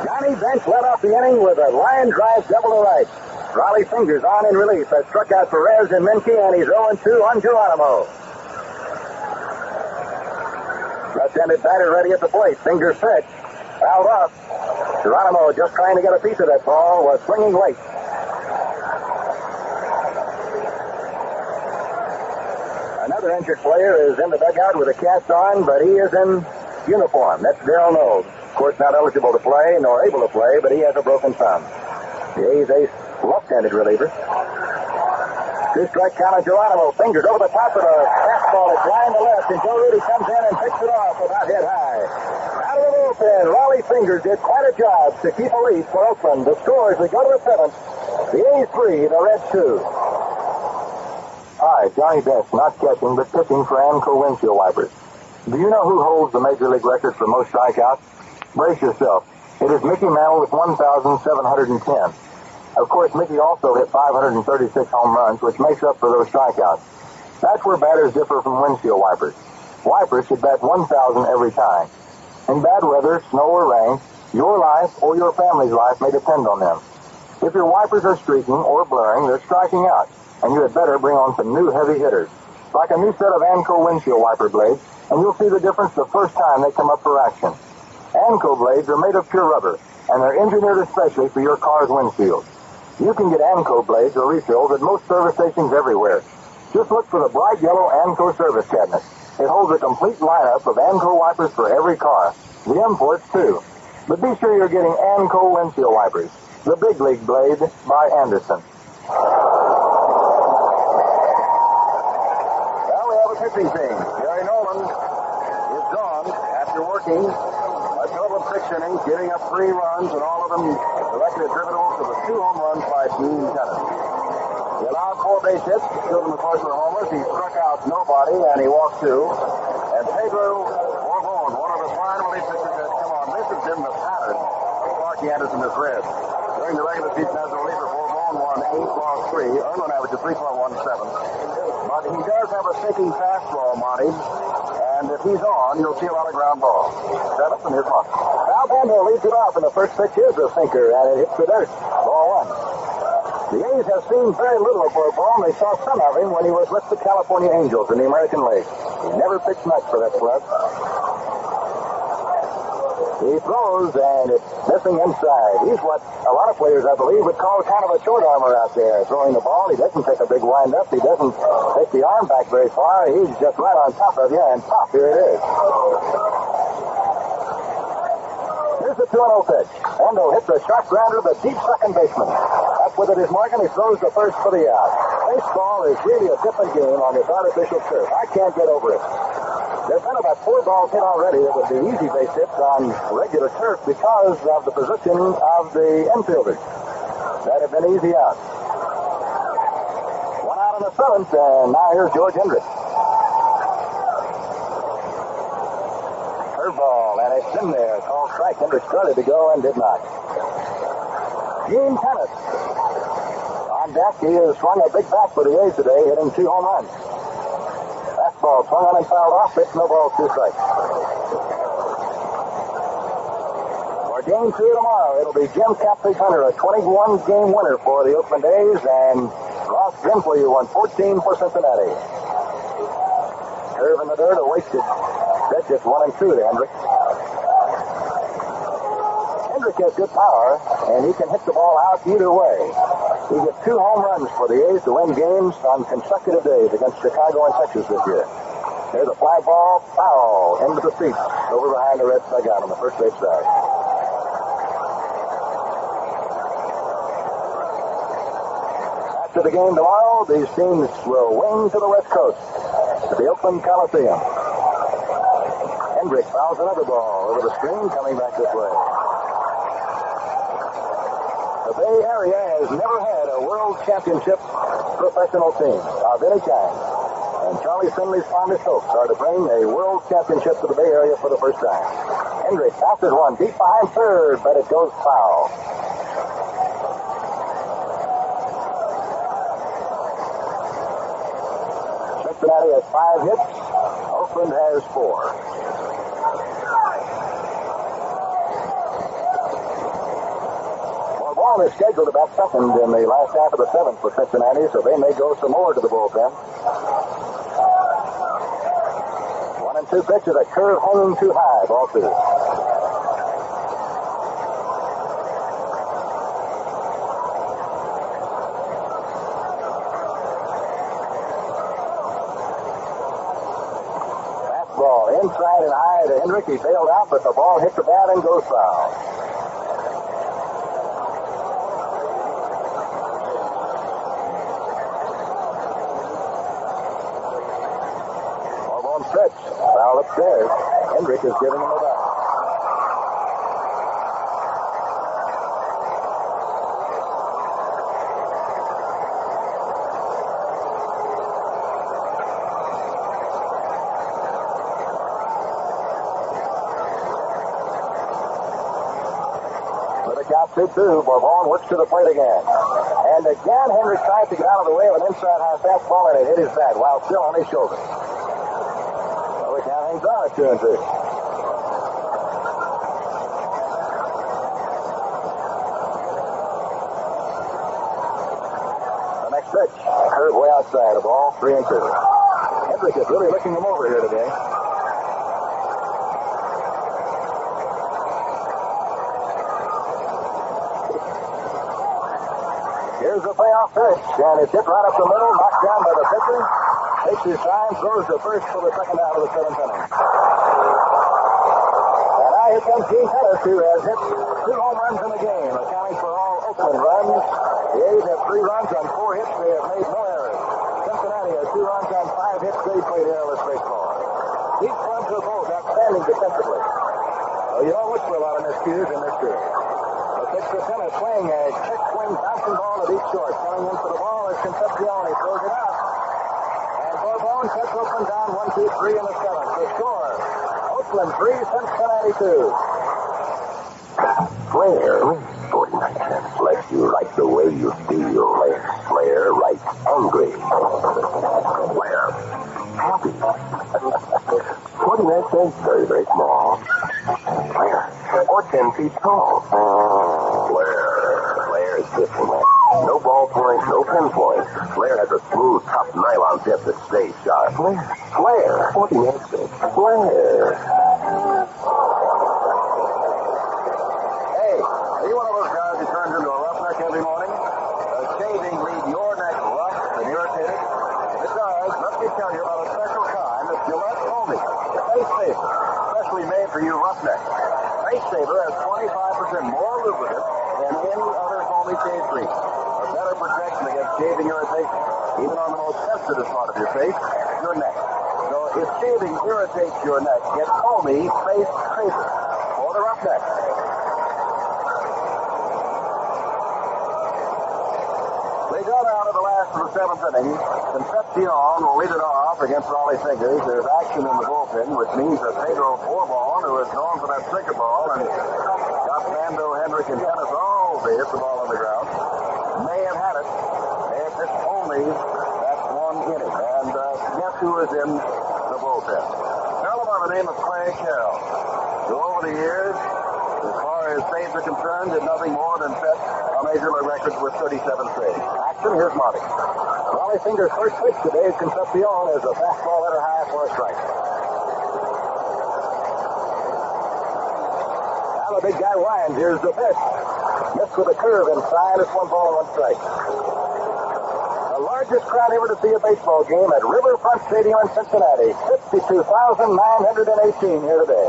Johnny Bench led off the inning with a line drive double to right. Rollie Fingers on in relief has struck out Perez and Menke, and he's 0 2 on Geronimo. Left-handed batter ready at the plate. Fingers pitch. Fouled up. Geronimo just trying to get a piece of that ball was swinging late. Another injured player is in the dugout with a cast on, but he is in uniform. That's Darold Knowles. Of course, not eligible to play nor able to play, but he has a broken thumb. The A's ace left-handed reliever. Two strike count on Geronimo. Fingers over the top of the fastball. It's line to left, and Joe Rudi comes in and picks it off about head high. Out of the bullpen, Rollie Fingers did quite a job to keep a lead for Oakland. The score as we go to the seventh. The A's three, the Reds two. Hi, Johnny Bench, not catching, but pitching for Anco windshield wipers. Do you know who holds the major league record for most strikeouts? Brace yourself. It is Mickey Mantle with 1,710. Of course, Mickey also hit 536 home runs, which makes up for those strikeouts. That's where batters differ from windshield wipers. Wipers should bat 1,000 every time. In bad weather, snow or rain, your life or your family's life may depend on them. If your wipers are streaking or blurring, they're striking out, and you had better bring on some new heavy hitters, like a new set of Anco windshield wiper blades, and you'll see the difference the first time they come up for action. Anco blades are made of pure rubber, and they're engineered especially for your car's windshield. You can get Anco blades or refills at most service stations everywhere. Just look for the bright yellow Anco service cabinet. It holds a complete lineup of Anco wipers for every car. The imports, too. But be sure you're getting Anco windshield wipers. The Big League Blade by Anderson. Well, we have a pitching team. Gary Nolan is gone after working a total of six innings, giving up three runs, and all of them directly attributable to the two home runs by Gene Tenace. He allowed four base hits, two of them, of course, were homers. He struck out nobody, and he walked two. And Pedro Borbon, one of the fine relief pitchers, has come on. This has been the pattern Sparky Anderson has read. During the regular season as a reliever, Borbon won eight, lost three, earned on average of 3.17. But he does have a sinking fastball, Monte. And if he's on, you'll see a lot of ground balls. Seventh and his mark. Al Bando leads it off, and the first pitch is a sinker, and it hits the dirt. Ball one. The A's have seen very little of Borbon. They saw some of him when he was with the California Angels in the American League. He never pitched much for that club. He throws, and it's missing inside. He's what a lot of players, I believe, would call kind of a short armor out there, throwing the ball. He doesn't take a big wind up. He doesn't take the arm back very far. He's just right on top of you, and pop, here it is. Here's the 2-0 pitch. Endo hits a sharp grounder to the deep second baseman. Up with it is Morgan. He throws the first for the out. Baseball is really a different game on this artificial turf. I can't get over it. There's been about four balls hit already that would be easy base hits on regular turf because of the position of the infielders. That have been easy outs. One out in the seventh, and now here's George Hendrick. Curveball, and it's in there. Called strike. Hendrick started to go and did not. Gene Tenace. On deck, he has swung a big bat for the A's today, hitting two home runs. Fastball swung on and fouled off. Pitch, no ball, two strikes. For game two tomorrow, it'll be Jim Catfish Hunter, a 21 game winner for the Oakland A's, and Ross Grimsley, who won 14 for Cincinnati. Curve in the dirt, a wasted pitch. It's one and two to Hendrick. Hendrick has good power, and he can hit the ball out either way. He gets two home runs for the A's to win games on consecutive days against Chicago and Texas this year. There's a fly ball, foul, into the seats, over behind the red dugout on the first base side. After the game tomorrow, these teams will wing to the West Coast, to the Oakland Coliseum. Hendrick fouls another ball over the screen, coming back this way. The Bay Area has never had a World Championship professional team of any kind. And Charlie Finley's fondest hopes are to bring a World Championship to the Bay Area for the first time. Hendrick passes one deep behind third, but it goes foul. Cincinnati has five hits. Oakland has four. Is scheduled about second in the last half of the seventh for Cincinnati, so they may go some more to the bullpen. One and two pitches, a curve hanging too high, ball two. Fastball inside and high to Hendrick. He bailed out, but the ball hit the bat and goes foul. Ball stretch. Foul upstairs. Hendrick is giving him a back. With a count 2 2, Bourbon works to the plate again. And again, Hendrick tries to get out of the way of an inside high fastball, and it hit his bat while still on his shoulder. So the count hangs on at 2 and 2. Pitch. Curve way outside. of ball, three and two. Hendrick is really looking them over here today. Here's the payoff pitch, and it's hit right up the middle, knocked down by the pitcher. Takes his time, throws to first for the second out of the seventh inning. And now here comes Gene Tenace, who has hit two home runs in the game, accounting for Oakland runs. The A's have three runs on four hits. They have made no errors. Cincinnati has two runs on five hits. They played airless baseball. These clubs are both outstanding defensively. Well, you look for a lot of miscues in this series. The pitch to playing a check swing bouncing ball to deep short. Coming in for the ball is Concepcion. He throws it out. And Borbon cuts Oakland down one, two, three in the seventh. The score, Oakland three, Cincinnati two. Flair, 49 cents. Bless you like the way you feel. Flair, right hungry. Flair, happy. 49 cents, very, very small. Flair, or 10 feet tall. Flair, Flair is different. No ballpoint, no pinpoint. Flair has a smooth, tough nylon tip that stays sharp. Flair, Flair, 49 cents. Flair. Hey, are you one of those guys who turns into a roughneck every morning? Does shaving leave your neck rough and irritated? If it does, let me tell you about a special kind of Gillette Foamy, Face Saver, specially made for you roughnecks. Face Saver has 25% more lubricant than any other Foamy shave cream. A better protection against shaving irritation, even on the most sensitive part of your face, your neck. So if shaving irritates your neck, get Foamy Face Saver for the roughneck. They go down to the last of the seventh inning. Concepcion will lead it off against Rollie Fingers. There's action in the bullpen, which means that Pedro Borbon, who is known for that sinker ball and got Bando, Hendrick, and Tenace all to hit the ball on the ground, may have had it. Have pitched only that one inning. And uh, guess who is in the bullpen? A fellow by the name of Clay Carroll, who over the years, as far as saves are concerned, did nothing more than set a major league record with 37 saves. Action, here's Marty. Rollie Fingers' first pitch today is Concepcion is a fastball letter high for a strike. The big guy Ryan. Here's the pitch. Missed with a curve inside. It's one ball and one strike. The largest crowd ever to see a baseball game at Riverfront Stadium in Cincinnati. 52,918 here today.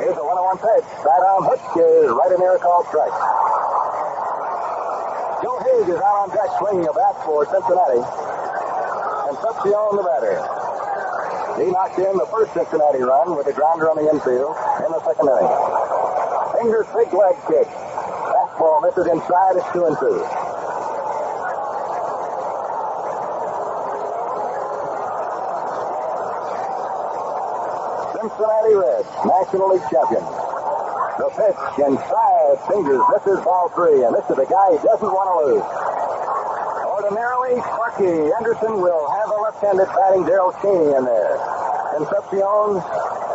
Here's a one-on-one pitch. Sidearm hook is right in there, called strike. Joe Hague is out on deck swinging a bat for Cincinnati. Concepcion the batter. He knocked in the first Cincinnati run with a grounder on the infield in the second inning. Fingers big leg kick. Fastball misses inside. It's two and two. Cincinnati Reds, National League champion. The pitch inside. Fingers misses ball three, and this is a guy he doesn't want to lose. Ordinarily, Sparky Anderson will left-handed batting Darrel Chaney in there. Concepcion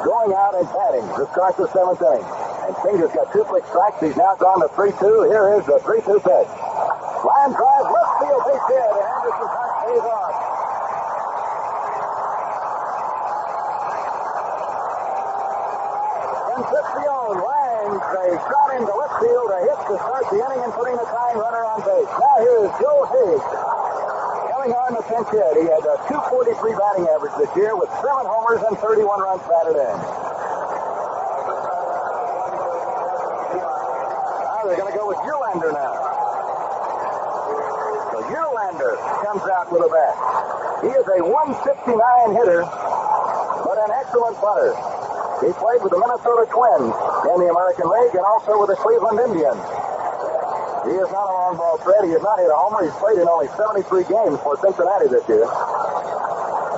going out and batting to start the seventh inning. And Fingers got two quick strikes. He's now gone to 3-2. Here is the 3-2 pitch. Line drive, left field, base hit, and Anderson pays off. Concepcion lines a shot into left field, a hit to start the inning and putting the tying runner on base. Now here's Joe Hague. Coming on the pinch hit. He a 243 batting average this year with seven homers and 31 runs batted in. Now they're going to go with Uhlaender now. So Uhlaender comes out with a bat. He is a 159 hitter, but an excellent putter. He played with the Minnesota Twins in the American League and also with the Cleveland Indians. He is not a long ball threat. He has not hit a homer. He's played in only 73 games for Cincinnati this year.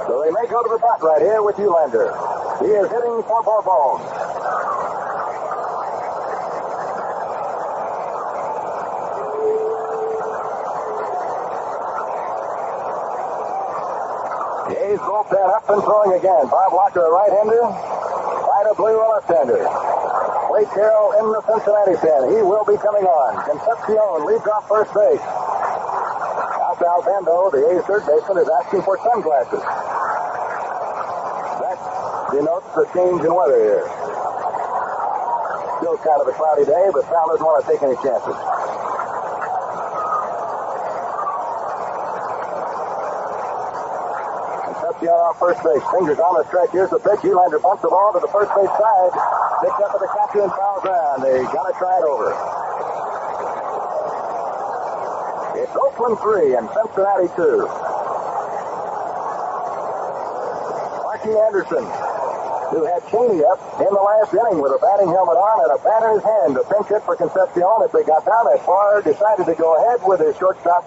So they may go to the bat right here with Uhlaender. He is hitting for Borbon. The A's bullpen up and throwing again. Bob Locker, a right-hander. Vida Blue, a left-hander. Clay Carroll in the Cincinnati pen. He will be coming on. Concepcion leads off first base. Ralph Albendo, the A's third baseman, is asking for sunglasses. That denotes the change in weather here. Still kind of a cloudy day, but Sal doesn't want to take any chances. Concepcion off first base. Fingers on the stretch. Here's the pitch. Uhlaender bumps the ball to the first base side. Picked up at the and foul ground. They got to try it over. It's Oakland 3 and Cincinnati 2. Sparky Anderson, who had Chaney up in the last inning with a batting helmet on and a bat in his hand to pinch hit for Concepcion if they got down that far, decided to go ahead with his shortstop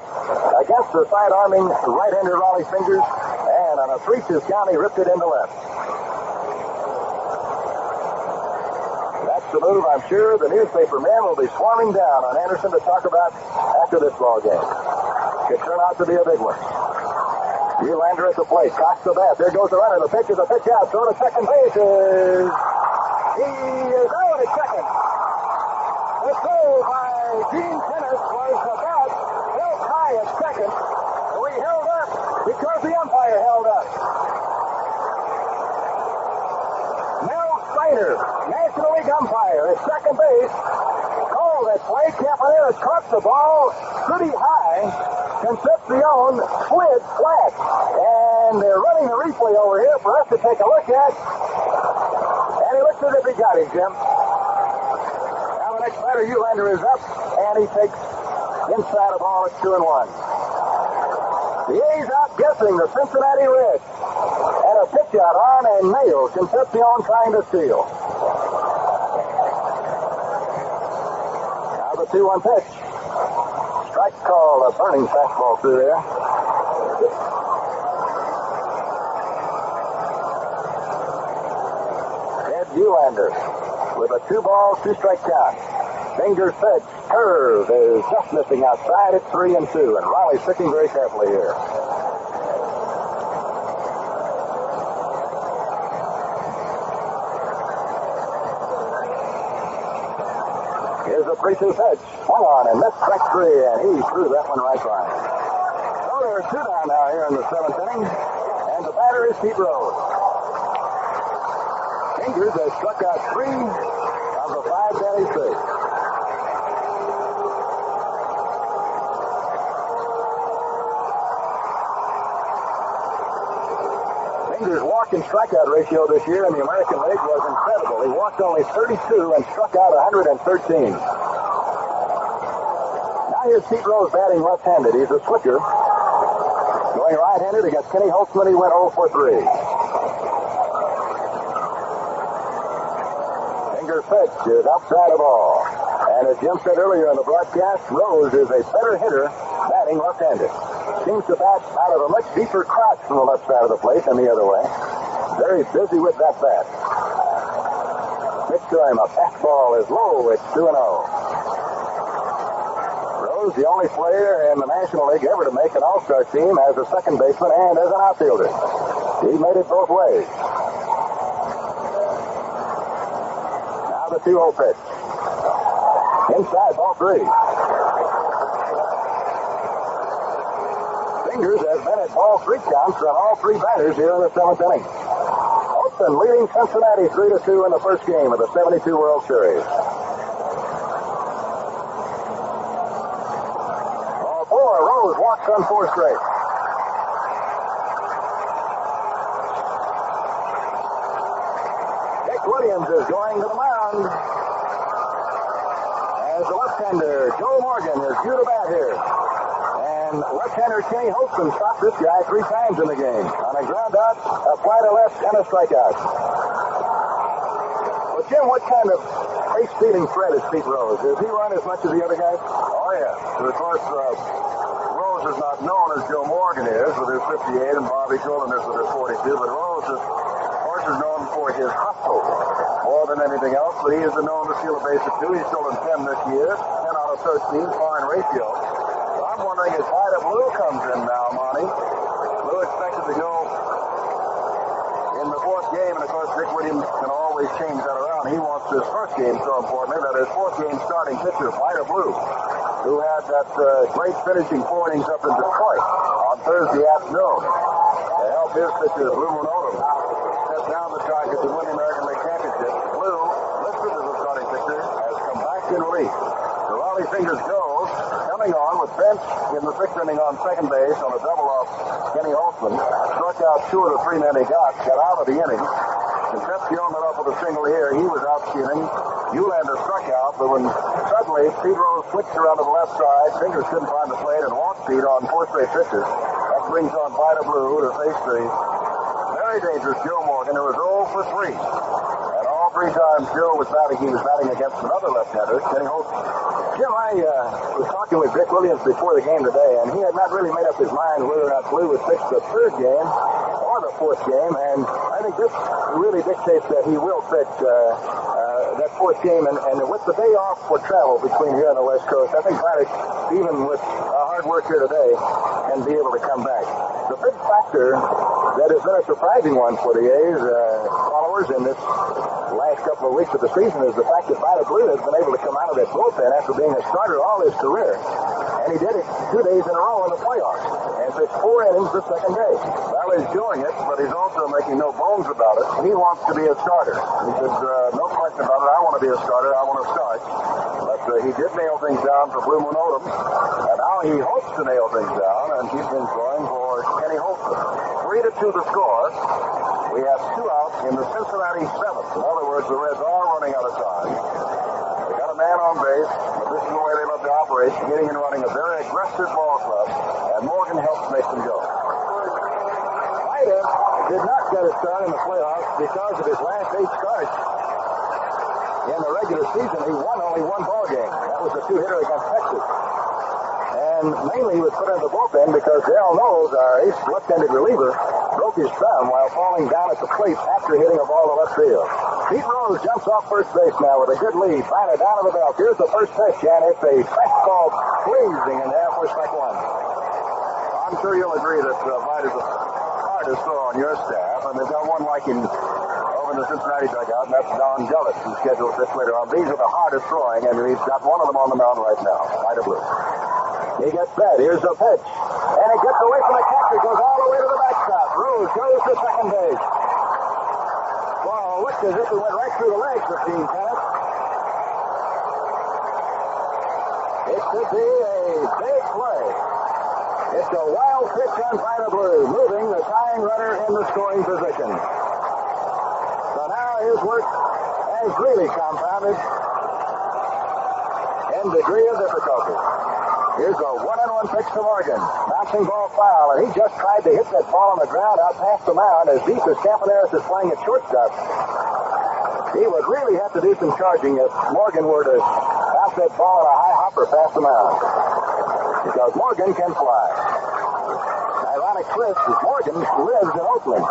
against the side-arming right-hander Rollie Fingers, and on a 3-2 count, he ripped it into left. Move I'm sure the newspaper men will be swarming down on Anderson to talk about after this ball game. Could turn out to be a big one. Nylander at the plate, cocks the bat. There goes the runner. The pitch is a pitch out. Throw to second base is. He is out at second. The throw by Gene Tenace was bat held high at second. We held up because the umpire held up. Steiner, National League umpire at second base, called that play. Campaneris caught the ball pretty high. Concepcion slid flat. And they're running the replay over here for us to take a look at. And he looks as if he got him, Jim. Now the next batter, Uhlaender, is up, and he takes inside a ball at two and one. The A's outguessing the Cincinnati Reds. And a pitch out on and nails Concepcion trying to steal. Now the 2-1 pitch. Strike call, a burning fastball through there. Ted Uhlaender with a two ball, two strike count. Fingers pitch, curve is just missing outside at three and two, and Rollie's picking very carefully here. Here's a 3 2 pitch. Swung on and missed strike three, and he threw that one right by. So there are two down now here in the seventh inning, and the batter is Pete Rose. Fingers has struck out three of the five that he's faced. Fingers' walk and strikeout ratio this year in the American League was incredible. He walked only 32 and struck out 113. Now here's Pete Rose batting left-handed. He's a switcher. Going right-handed against Kenny Holtzman, he went 0 for 3. Finger pitch is outside of all. And as Jim said earlier in the broadcast, Rose is a better hitter batting left-handed. Seems to bat out of a much deeper crouch from the left side of the plate than the other way. Very busy with that bat. To him, a fastball is low. It's 2 0. Rose, the only player in the National League ever to make an All-Star team as a second baseman and as an outfielder. He made it both ways. Now the 2 0 pitch. Inside, ball three. Fingers has been at ball three counts on all three batters here in the seventh inning. Oakland leading Cincinnati 3 to 2 in the first game of the 72 World Series. Ball four, Rose walks on four straight. Dick Williams is going to the mound. As the left-hander, Joe Morgan, is due to bat here. And left-hander Kenny Holtzman stopped this guy three times in the game. On a ground out, a fly to left, and a strikeout. Well, Jim, what kind of face-stealing threat is Pete Rose? Does he run as much as the other guys? Oh, yeah. But of course, uh, Rose is not known as Joe Morgan is with his 58 and Bobby Tolan is with his 42, but Rose is, of course, is known for his hustle more than anything else, but he is known to steal a base or two. He's stolen 10 this year, 10 out of 13, fine ratio. I'm wondering if Vida Blue comes in now, Monte. Blue expected to go in the fourth game, and of course, Dick Williams can always change that around. He wants this first game so importantly that his fourth game starting pitcher, Vida Blue. who had that uh, great finishing four innings up in Detroit on Thursday afternoon. To help his pitcher, Blue Moon Odom, step down the target to win the American League Championship. Blue, listed as a starting pitcher, has come back in relief. The Rollie Fingers goes, coming on with Bench in the sixth inning on second base on a double off Kenny Holtzman. Struck out two of the three men he got, got out of the inning. Concepcion went off with a single here. He was out stealing. Uhlaender struck out, but when suddenly Pete Rose switched around to the left side, Fingers couldn't find the plate and walked Pete on four straight pitches. That brings on Vida Blue to face the very dangerous Joe Morgan, who was 0 for 3. Three times Joe was batting, he was batting against another left-hander, Kenny Holtzman. Jim, I uh, was talking with Dick Williams before the game today, and he had not really made up his mind whether or not Blue would pitch the third game or the fourth game, and I think this really dictates that he will pitch uh, uh, that fourth game, and, and with the day off for travel between here and the West Coast, I think Braddock, even with uh, hard work here today, can be able to come back. The big factor that has been a surprising one for the A's uh, followers in this last couple of weeks of the season is the fact that Vida Blue has been able to come out of that bullpen after being a starter all his career. And he did it two days in a row in the playoffs. And pitched four innings the second day. Well, he's doing it, but he's also making no bones about it. He wants to be a starter. He said, uh, no question about it. I want to be a starter. I want to start. But uh, he did nail things down for Blue Moon Odom. And now he hopes to nail things down and keep things going for Kenny Holtzman. Three to two the score. We have two out in the Cincinnati seventh. In other words, the Reds are running out of time. They got a man on base, but this is the way they love to operate, hitting and running a very aggressive ball club, and Morgan helps make them go. Vida did not get a start in the playoffs because of his last eight starts. In the regular season, he won only one ball game. That was the two-hitter against Texas. And mainly he was put in the bullpen because Darold Knowles, our ace left-handed reliever, broke his thumb while falling down at the plate after hitting a ball to left field. Pete Rose jumps off first base now with a good lead. Vida down to the belt. Here's the first pitch, and it's a fastball blazing in there for strike one. I'm sure you'll agree that uh, Vida's the hardest throw on your staff, and they've got one like him over in the Cincinnati dugout, and that's Don Gullett, who's scheduled pitch later on. These are the hardest throwing, and he's got one of them on the mound right now, Vida Blue. He gets that. Here's the pitch. And it gets away from the catcher. Goes all the way to the backstop. Rose goes to second base. Ball looked as if it went right through the legs of Gene Tenace. It could be a big play. It's a wild pitch on Vida Blue, moving the tying runner in the scoring position. So now his work has really compounded in degree of difficulty. Here's a one-on-one pitch to Morgan. Bouncing ball foul, and he just tried to hit that ball on the ground out past the mound as deep as Campaneris is playing at shortstop. He would really have to do some charging if Morgan were to bounce that ball on a high hopper past the mound. Because Morgan can fly. Ironic twist is Morgan lives in Oakland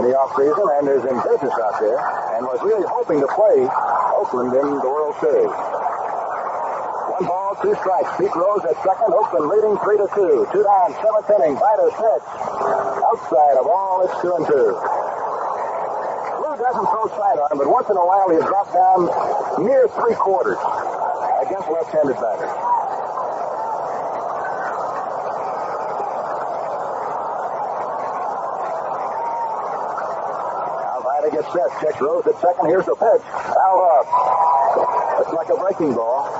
in the offseason and is in business out there and was really hoping to play Oakland in the World Series. Two strikes. Pete Rose at second. Oakland leading three to two. Two down, seventh inning. Vida pitch. Outside of all, it's two and two. Blue doesn't throw sidearm, but once in a while he'll drop down near three quarters against left-handed batters. Now Vida gets set. Checks Rose at second. Here's the pitch. Fouled off. Looks like a breaking ball.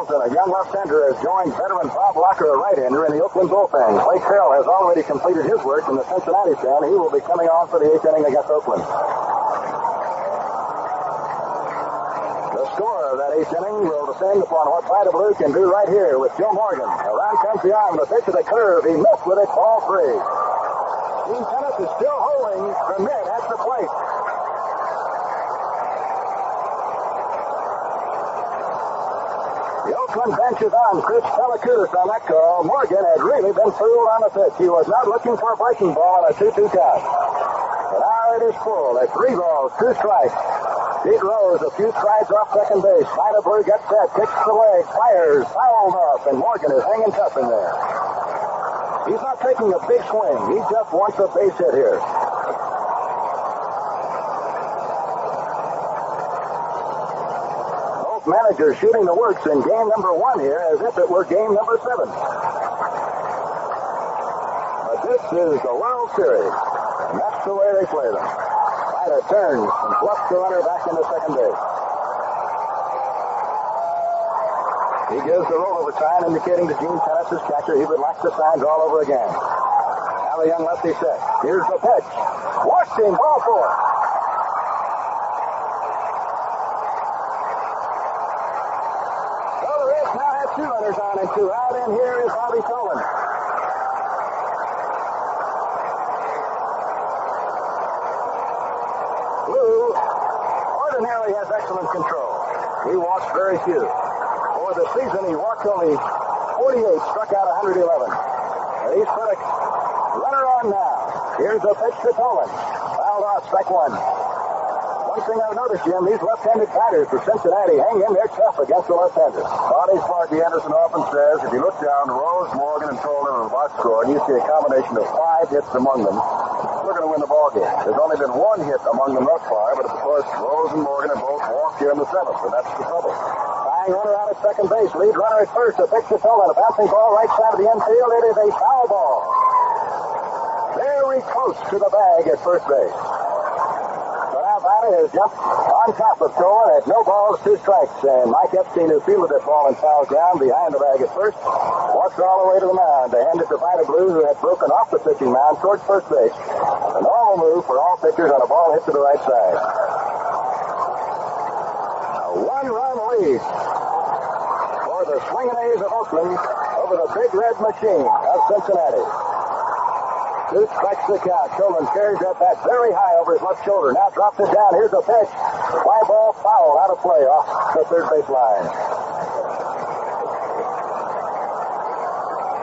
Hamilton, a young left-hander, has joined veteran Bob Locker, a right-hander, in the Oakland bullpen. Clay Carroll has already completed his work in the Cincinnati pen. He will be coming on for the eighth inning against Oakland. The score of that eighth inning will depend upon what Vida Blue can do right here with Joe Morgan. Around comes the arm, the pitch of the curve. He missed with it, ball three. Gene Tenace is still holding the mid at the plate. The Oakland bench on. Chris Pelekoudas on that call. Morgan had really been fooled on the pitch. He was not looking for a breaking ball on a 2-2 count. But now it is full. At three balls, two strikes. Pete Rose a few strides off second base. Blue gets set, kicks the leg, fires, fouled off, and Morgan is hanging tough in there. He's not taking a big swing. He just wants a base hit here. Both managers shooting the works in game number one here as if it were game number seven. But this is the World Series, and that's the way they play them. Ryder turns and fluffs the runner back into second base. He gives the rollover sign indicating to Gene Tenace's catcher he would like the signs all over again. Now the young lefty set. Here's the pitch. Him, ball four. So the Reds now have two runners on and two out, and here is Bobby Tolan. Blue ordinarily has excellent control. He walks very few. For the season, he walked only 48, struck out 111. And he's put a runner on now. Here's a pitch to Tolan. Fouled off, strike one. One thing I've noticed, Jim, these left-handed batters for Cincinnati hang in there tough against the left-handers. Bonnie Sparky Anderson often says if you look down Rose, Morgan, and Tolan in the box score, and you see a combination of five hits among them, we're going to win the ball game. There's only been one hit among them thus far, but of course, Rose and Morgan have both walked here in the seventh, and that's the trouble. Tying runner out at second base. Lead runner at first. A pitch to Tolan. A bouncing ball right side of the infield. It is a foul ball. Very close to the bag at first base. Batter has jumped on top of Tolan at no balls, two strikes. And Mike Epstein, who fielded that ball in foul ground behind the bag at first, walks all the way to the mound to hand it to Vida Blue, who had broken off the pitching mound towards first base. A normal move for all pitchers on a ball hit to the right side. A one-run lead for the Swinging A's of Oakland over the Big Red Machine of Cincinnati. Two strikes the count. Tolan carries that bat very high over his left shoulder. Now drops it down. Here's a pitch. Fly ball foul out of play off the third base line.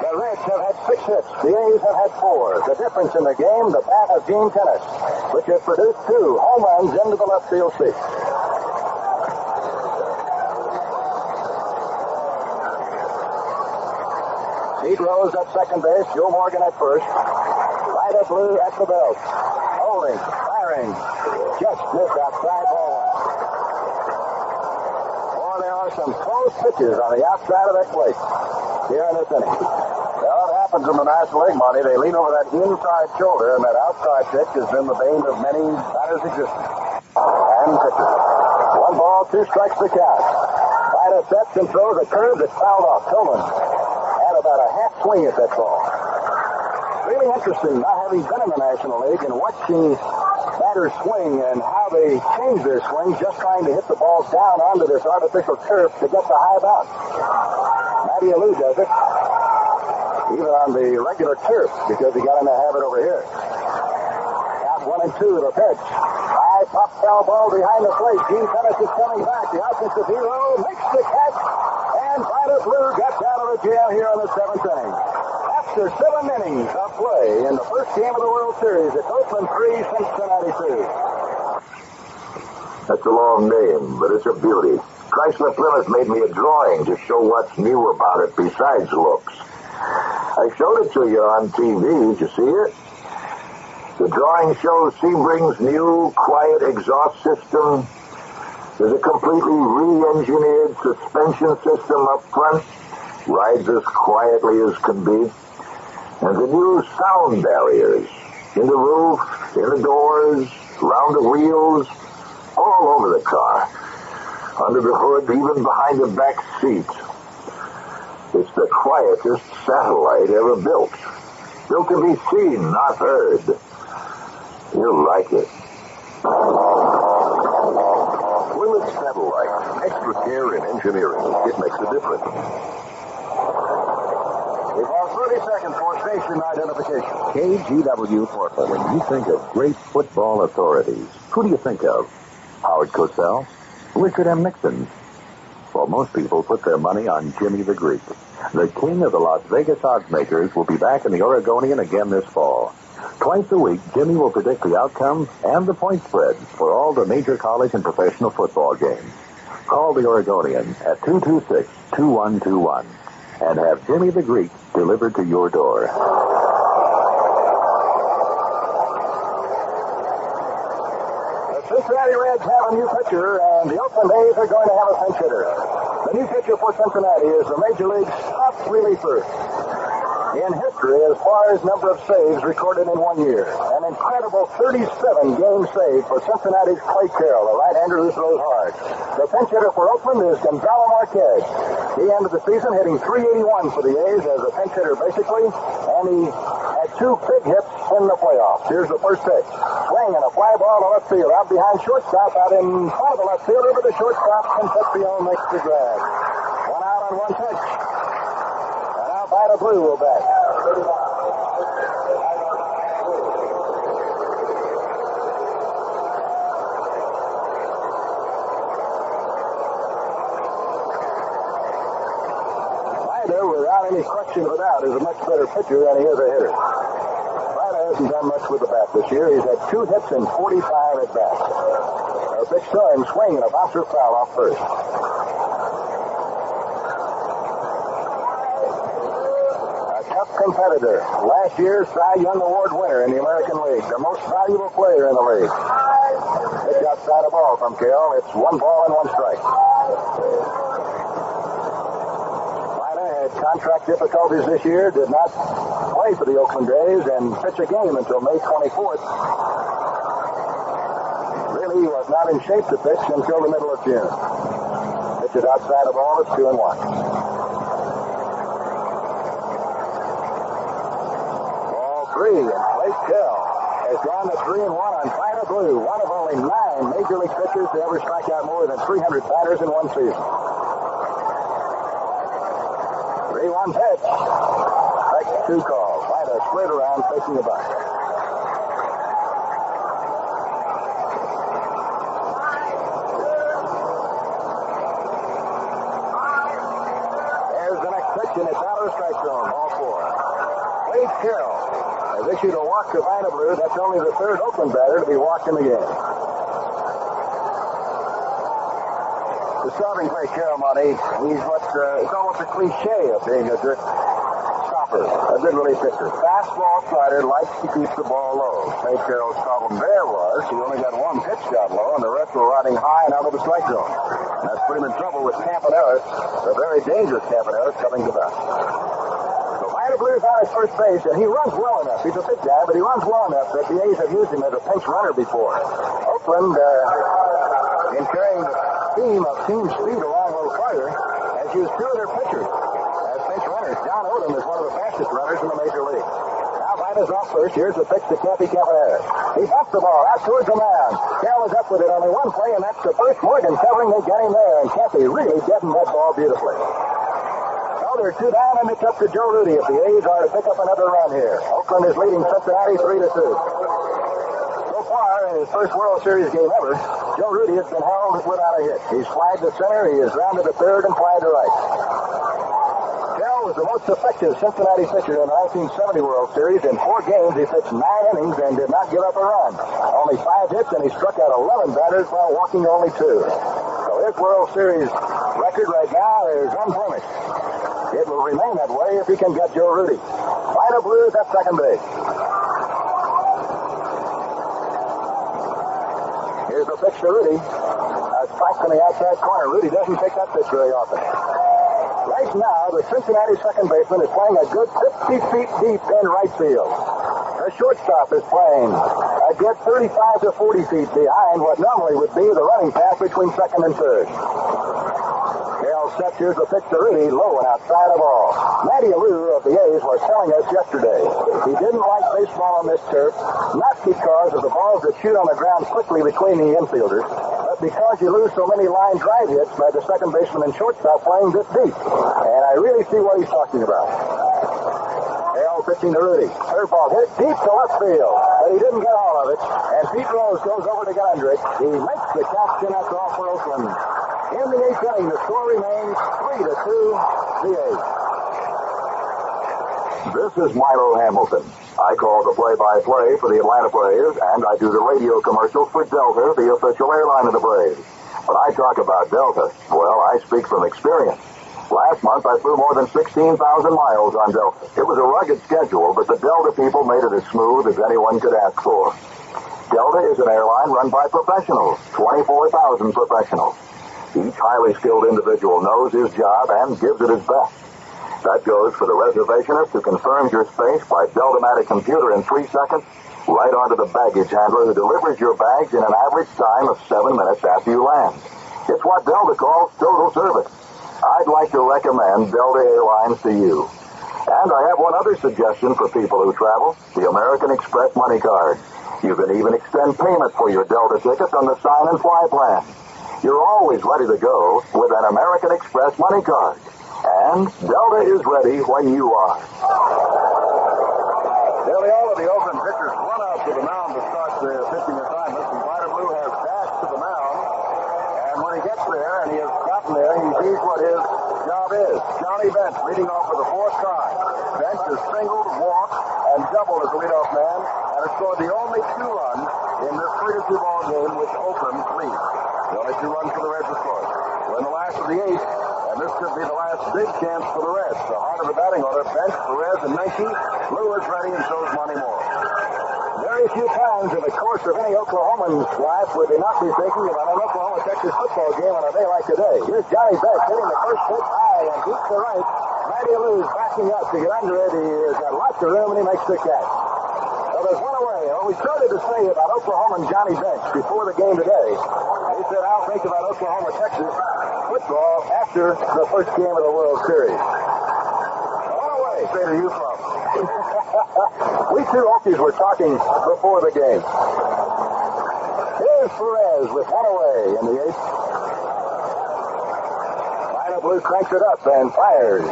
The Reds have had six hits. The A's have had four. The difference in the game, the bat of Gene Tenace, which has produced two home runs into the left field seat. Pete Rose at second base, Joe Morgan at first. Vida Blue at the belt. Holding, firing. Just missed outside ball one. Boy, there are some close pitches on the outside of that plate here in this inning. Well, it happens in the National League, Monte. They lean over that inside shoulder, and that outside pitch has been the bane of many batters' existence. And pitches. One ball, two strikes to count. Vida sets and throws a curve that's fouled off. Tillman had about a half swing at that ball. Really interesting, not having been in the National League and watching batters swing and how they change their swing, just trying to hit the balls down onto this artificial turf to get the high bounce. Matty Alou does it, even on the regular turf, because he got in the habit over here. Count one and two, the pitch. High pop foul ball behind the plate. Gene Tenace is coming back. The offensive hero makes the catch, and Vida Blue gets out of the jail here in the seventh inning. After seven innings of play in the first game of the World Series, it's Oakland 3, Cincinnati 2. That's a long name, but it's a beauty. Chrysler Plymouth made me a drawing to show what's new about it besides looks. I showed it to you on TV. Did you see it? The drawing shows Sebring's new quiet exhaust system. There's a completely re-engineered suspension system up front. Rides as quietly as can be. And the new sound barriers in the roof, in the doors, around the wheels, all over the car. Under the hood, even behind the back seat. It's the quietest satellite ever built. Built to be seen, not heard. You'll like it. Plymouth Satellite. Extra care in engineering. It makes a difference. We've 30 seconds for station identification. KGW Portland. When you think of great football authorities, who do you think of? Howard Cosell? Richard M. Nixon? Well, most people put their money on Jimmy the Greek. The king of the Las Vegas odds makers will be back in the Oregonian again this fall. Twice a week, Jimmy will predict the outcome and the point spread for all the major college and professional football games. Call the Oregonian at 226-2121 and have Jimmy the Greek delivered to your door. The Cincinnati Reds have a new pitcher, and the Oakland A's are going to have a pinch hitter. The new pitcher for Cincinnati is the Major League's top reliever in history as far as number of saves recorded in one year. An incredible 37 game save for Cincinnati's Clay Carroll, a right-hander who throws hard. The pinch hitter for Oakland is Gonzalo Marquez. He ended the season hitting 381 for the A's as a pinch hitter basically, and he had two big hits in the playoffs. Here's the first pitch. Swing and a fly ball to left field. Out behind shortstop, out in front of the left fielder, but the shortstop and Concepcion makes the grab. One out on one pitch. By blue will bat. Vida, without any question of a doubt, is a much better pitcher than he is a hitter. Vida hasn't done much with the bat this year. He's had two hits and 45 at bats. A big swing and a bouncer foul off first. A tough competitor. Last year's Cy Young Award winner in the American League. The most valuable player in the league. Pitch outside a ball from Carroll. It's one ball and one strike. Miner had contract difficulties this year, did not play for the Oakland A's and pitch a game until May 24th. Really was not in shape to pitch until the middle of June. Pitches outside of ball, it's two and one. Ball three, and Blake Kell has gone to three and one on Vida Blue, one of only nine major league pitchers to ever strike out more than 300 batters in one season. 3-1 pitch. Strike two call. Vida slid around facing the bunt. There's the next pitch, and it's out of the strike zone. Ball four. Wade Carroll walk to. That's only the third Oakland batter to be walked in the game. The starting Clay Carroll, Monte, he's what, uh, it's almost a cliche of being a good stopper, a good relief pitcher. Fastball slider likes to keep the ball low. Clay Carroll's problem there was he only got one pitch got low, and the rest were riding high and out of the strike zone. That's put him in trouble with Campaneris, the very dangerous Campaneris coming to bat. Blue's on his first base, and he runs well enough. He's a big guy, but he runs well enough that the A's have used him as a pinch runner before. Oakland, uh, in carrying the theme of team speed along a little farther, has used two of their pitchers as pinch runners. John Odom is one of the fastest runners in the major league. Now Vida's off first. Here's the pitch to Cappy Campaneris. He busts the ball out towards the man. Carroll is up with it only one play, and that's the first Morgan covering. Get him there, and Cappy really deadened that ball beautifully. Two down, and it's up to Joe Rudi if the A's are to pick up another run here. Oakland is leading Cincinnati three to two. So far in his first World Series game ever, Joe Rudi has been held without a hit. He's flagged to center, he is rounded to third, and flagged to right. Carroll was the most effective Cincinnati pitcher in the 1970 World Series. In four games, he pitched nine innings and did not give up a run. Only five hits, and he struck out 11 batters while walking only two. So his World Series record right now is unblemished. It will remain that way if he can get Joe Rudi. Vida Blue at second base. Here's the pitch to Rudi. A strike from the outside corner. Rudi doesn't take that pitch very often. Right now, the Cincinnati second baseman is playing a good 50 feet deep in right field. The shortstop is playing a good 35 to 40 feet behind what normally would be the running path between second and third. Carroll sets here's the pitch to Rudi, low and outside of all. Matty Alou of the A's was telling us yesterday he didn't like baseball on this turf, not because of the balls that shoot on the ground quickly between the infielders, but because you lose so many line drive hits by the second baseman and shortstop playing this deep. And I really see what he's talking about. Pitching to Rudi. Third ball hit deep to left field, but he didn't get all of it. And Pete Rose goes over to Gondrick. He makes the catch and that's all for Oakland. In the eighth inning, the score remains three to two. The A's. This is Milo Hamilton. I call the play-by-play for the Atlanta Braves, and I do the radio commercials for Delta, the official airline of the Braves. When I talk about Delta, well, I speak from experience. Last month, I flew more than 16,000 miles on Delta. It was a rugged schedule, but the Delta people made it as smooth as anyone could ask for. Delta is an airline run by professionals, 24,000 professionals. Each highly skilled individual knows his job and gives it his best. That goes for the reservationist who confirms your space by Deltamatic computer in three seconds, right onto the baggage handler who delivers your bags in an average time of seven minutes after you land. It's what Delta calls total service. I'd like to recommend Delta Airlines to you. And I have one other suggestion for people who travel, the American Express Money Card. You can even extend payment for your Delta tickets on the sign and fly plan. You're always ready to go with an American Express Money Card. And Delta is ready when you are. Nearly all of the Oakland pitchers run out to the mound to start their pitching assignments, and Vida Blue has dashed to the mound. And when he gets there, and he has gotten there, he sees what his job is. Johnny Bench leading off for the fourth time. Bench has singled, walked, and doubled as a leadoff man, and has scored the only two runs in this 3-2 ball game which Oakland leads. Only two runs for the Reds, of course. We're in the last of the eighth, and this could be the last big chance for the Reds. The heart of the batting order, Bench, Perez, and Menke. Blue is ready, and so is Monte Moore. Very few times in the course of any Oklahoman's life would they not be thinking about an Oklahoma-Texas football game on a day like today. Here's Johnny Bench hitting the first pitch high and deep to right. Matty Alou's backing up to get under it. He has got lots of room and he makes the catch. There's one Well, we started to say about Oklahoma and Johnny Bench before the game today. He said, I'll think about Oklahoma, Texas football after the first game of the World Series. All One away, say to you, from. we two Okies were talking before the game. Here's Perez with one away in the eighth. Vida Blue cranks it up and fires.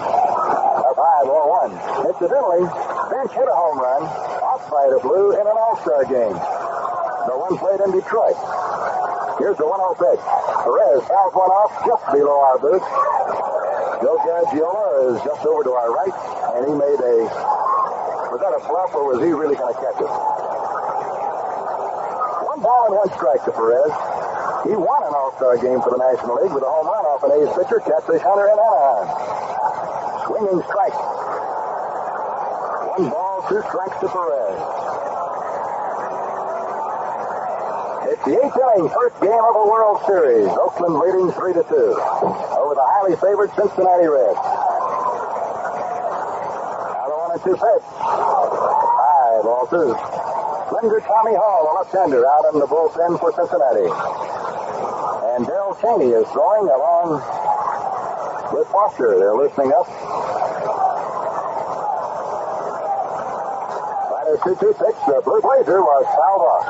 Up high, ball one. Incidentally, Bench hit a home run off Vida Blue in an All-Star game. The one played in Detroit. Here's the 1-0 pitch. Perez fouls one off just below our booth. Joe Garagiola is just over to our right, and he made a was that a bluff or was he really going to catch it? One ball and one strike to Perez. He won an All-Star game for the National League with a home run off an A's pitcher, Catfish Hunter in Anaheim. Swinging strike. One ball, two strikes to Perez. It's the eighth inning, first game of a World Series. Oakland leading three to two over the highly favored Cincinnati Reds. Now the one and two pitch. High, ball two. Slender Tommy Hall, a left-hander, out in the bullpen for Cincinnati. And Darrel Chaney is throwing along with Foster. They're loosening up. Batter 2-2. The Blue Blazer was fouled off.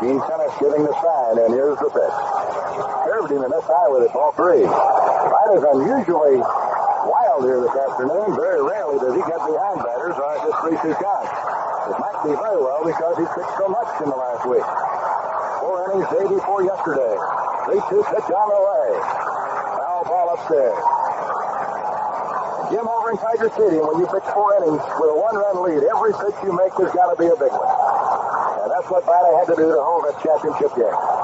Gene Tenace giving the sign, and here's the pitch. Curved him in this eye with it, ball three. Batters unusually here this afternoon. Very rarely does he get behind batters or this 3 2 count. It might be very well because he pitched so much in the last week. Four innings day before yesterday. 3 2 pitch on the way. Foul ball upstairs. Jim over in Tiger Stadium, when you pitch four innings with a one run lead, every pitch you make has got to be a big one. And that's what Batter had to do to hold that championship game.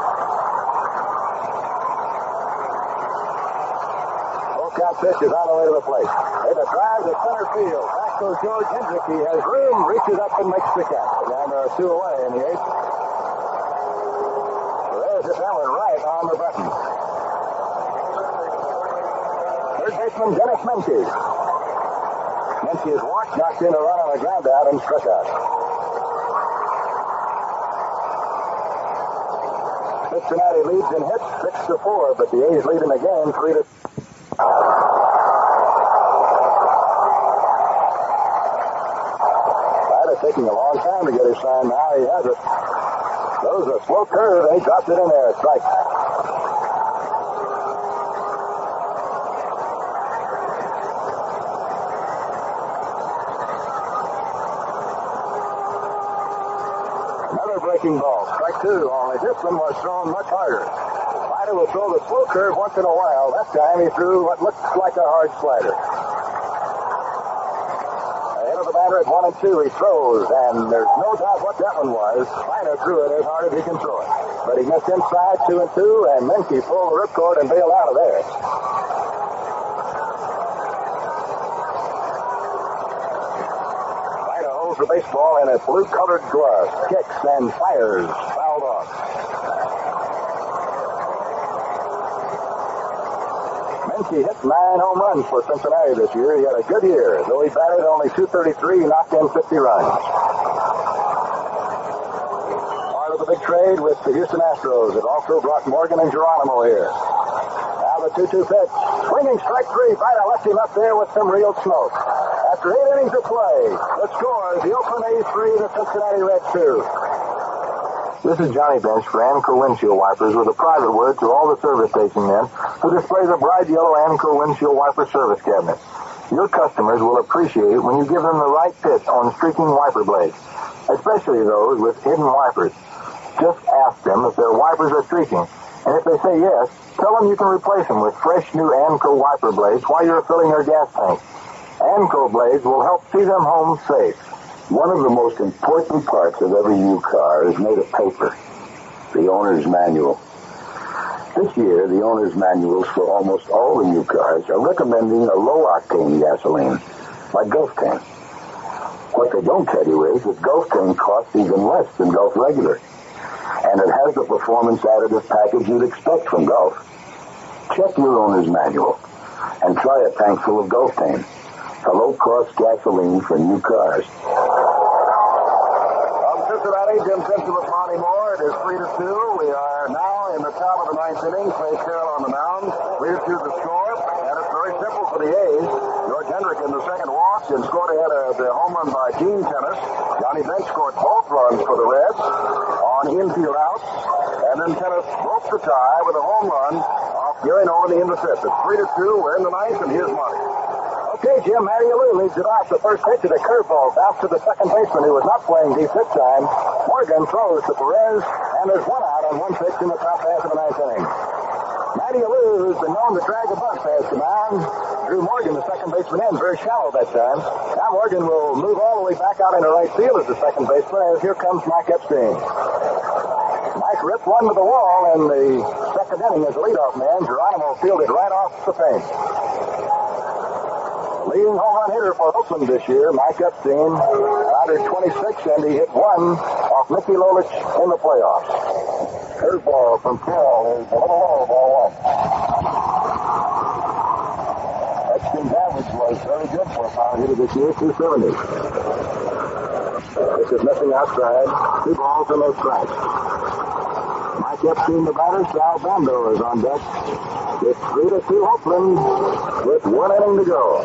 Count pitch is on the way to the plate. They the drive to center field. Back goes George Hendrick. He has room, reaches up and makes the catch. And there are two away in the eighth. Perez hit that one right on the button. Third baseman Denis Menke. Menke is walked, knocked in a run on a ground out, and struck out. Cincinnati leads in hits six to four, but the A's lead in game three to. Batter taking a long time to get his sign. Now he has it. Those a slow curve, and he drops it in there. Strike. Another breaking ball. Strike two. Only this one was thrown much harder. Slider will throw the slow curve once in a while. That time he threw what looks like a hard slider. Batter at one and two. He throws, and there's no doubt what that one was. Kleiner threw it as hard as he can throw it. But he missed inside two and two, and Menke pulled the ripcord and bailed out of there. Kleiner holds the baseball in a blue-colored glove, kicks and fires, fouled off. Menke hit nine home runs for Cincinnati this year. He had a good year. Though he batted only 233, he knocked in 50 runs. Part of the big trade with the Houston Astros. It also brought Morgan and Geronimo here. Now the 2-2 pitch. Swinging strike three. Vida left him up there with some real smoke. After eight innings of play, the score is the Oakland A's three, the Cincinnati Reds two. This is Johnny Bench for Anco Windshield Wipers with a private word to all the service station men who display the bright yellow Anco Windshield Wiper service cabinet. Your customers will appreciate it when you give them the right pitch on streaking wiper blades, especially those with hidden wipers. Just ask them if their wipers are streaking, and if they say yes, tell them you can replace them with fresh new Anco wiper blades while you're filling their gas tank. Anco blades will help see them home safe. One of the most important parts of every new car is made of paper, the owner's manual. This year, the owner's manuals for almost all the new cars are recommending a low-octane gasoline, like Gulftane. What they don't tell you is that Gulftane costs even less than Gulf Regular, and it has the performance additive package you'd expect from Gulf. Check your owner's manual and try a tank full of Gulftane, the low-cost gasoline for new cars. Cincinnati, Jim Simpson with Monte Moore. It is 3 to 2. We are now in the top of the ninth inning. Clay Carroll on the mound. 3 to the score. And it's very simple for the A's. George Hendrick in the second walked and scored ahead of the home run by Gene Tenace. Johnny Bench scored both runs for the Reds on infield outs. And then Tenace broke the tie with a home run off Gary Nolan in the fifth. It's 3 to 2. We're in the ninth, and here's Monte. Okay, Jim, Matty Alou leads it off. The first pitch of the curveball back to the second baseman who was not playing deep this time. Morgan throws to Perez, and there's one out on one pitch in the top half of the ninth inning. Matty Alou, who's been known to drag a bunt past the mound, drew Morgan, the second baseman, in very shallow that time. Now Morgan will move all the way back out into right field as the second baseman, as here comes Mike Epstein. Mike ripped one to the wall in the second inning as a leadoff man. Geronimo fielded right off the fence. Leading home run hitter for Oakland this year, Mike Epstein, batted 26, and he hit one off Mickey Lolich in the playoffs. Curveball from Carroll is a little low, ball one. Epstein's average was very good for a power hitter this year, 270. This is missing outside. Two balls and no strikes. Mike Epstein, the batter. Sal Bando is on deck. It's 3 to 2 Oakland with one inning to go.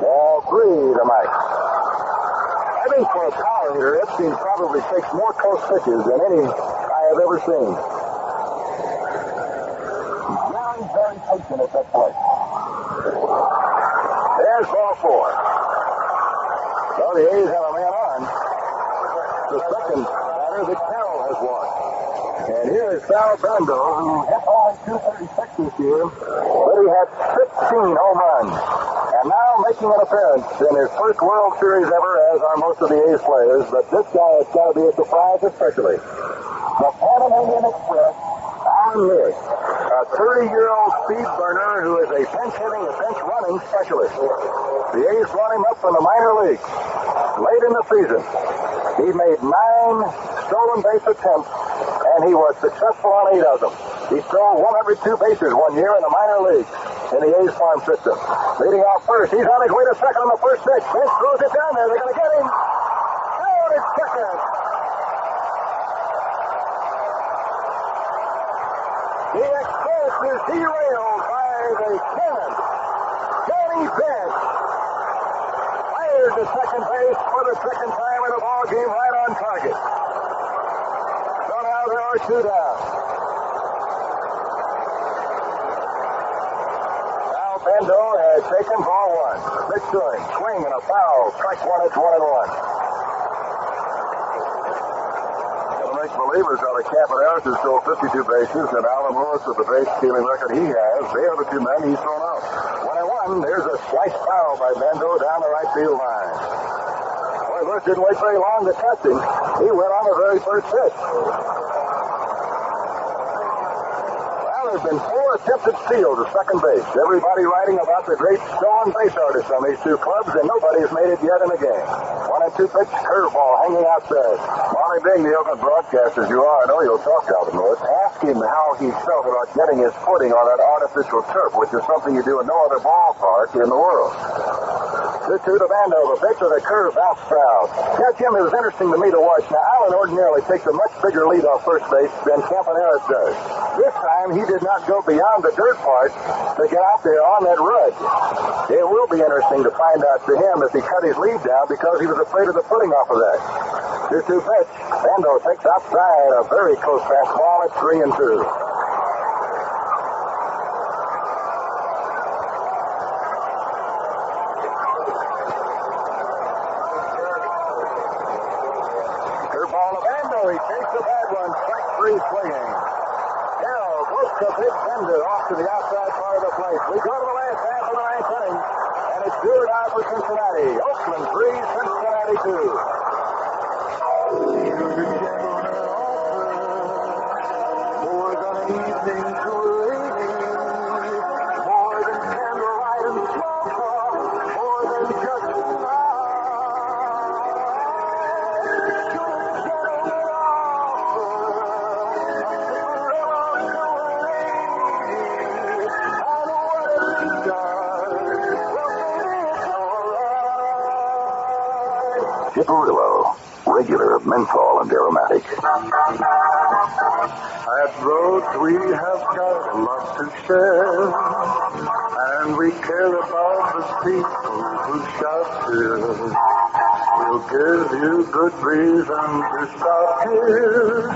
Ball three to Mike. I think for a power hitter, Epstein probably takes more close pitches than any I have ever seen. Very, very patient at that plate. There's ball four. So the A's have a man on. The second batter that Carroll has won. And here is Sal Bando, who hit only 236 this year, but he had 15 home runs. And now making an appearance in his first World Series ever, as are most of the A's players, but this guy has got to be a surprise especially. The Panamanian Express, Allan Lewis, a 30-year-old speed burner who is a bench hitting, a bench running specialist. The A's brought him up from the minor leagues late in the season. He made nine stolen base attempts, and he was successful on eight of them. He stole 102 bases one year in the minor leagues in the A's farm system. Leading off first, he's on his way to second on the first pitch. Bench throws it down there. They're going to get him. Out at second. The Express is derailed by the cannon. Johnny Bench fired to second base for the second time ball game right on target. So now there are two down. Now Bando has taken ball one. To him. Swing and a foul. Strike one. It's one and one. It'll believers out of Campaneris, who stole 52 bases, and Allan Lewis with the base stealing record he has. They are the two men he's thrown out. One and one. There's a slice foul by Bando down the right field line. Bush didn't wait very long to touch him. He went on the very first pitch. Well, there's been four attempted steals at second base. Everybody writing about the great stolen base artists on these two clubs, and nobody's made it yet in the game. One and two pitch curveball hanging outside. Molly Bing, the open broadcast as you are, I know you'll talk to Alvin Lewis. Ask him how he felt about getting his footing on that artificial turf, which is something you do in no other ballpark in the world. 2 2 to Bando. The pitch with a curve bounce foul. Yeah, Jim, it was interesting to me to watch. Now, Allan ordinarily takes a much bigger lead off first base than Campaneris does. This time, he did not go beyond the dirt part to get out there on that rudge. It will be interesting to find out to him if he cut his lead down because he was afraid of the footing off of that. 2 2 pitch. Bando takes outside a very close fastball at 3 and 2. Curveball to Bando. He takes the bad one. Strike three swinging. Carroll looks a big bender off to the outside At roads we have got a lot to share, and we care about the people who shout here. We'll give you good reason to stop here.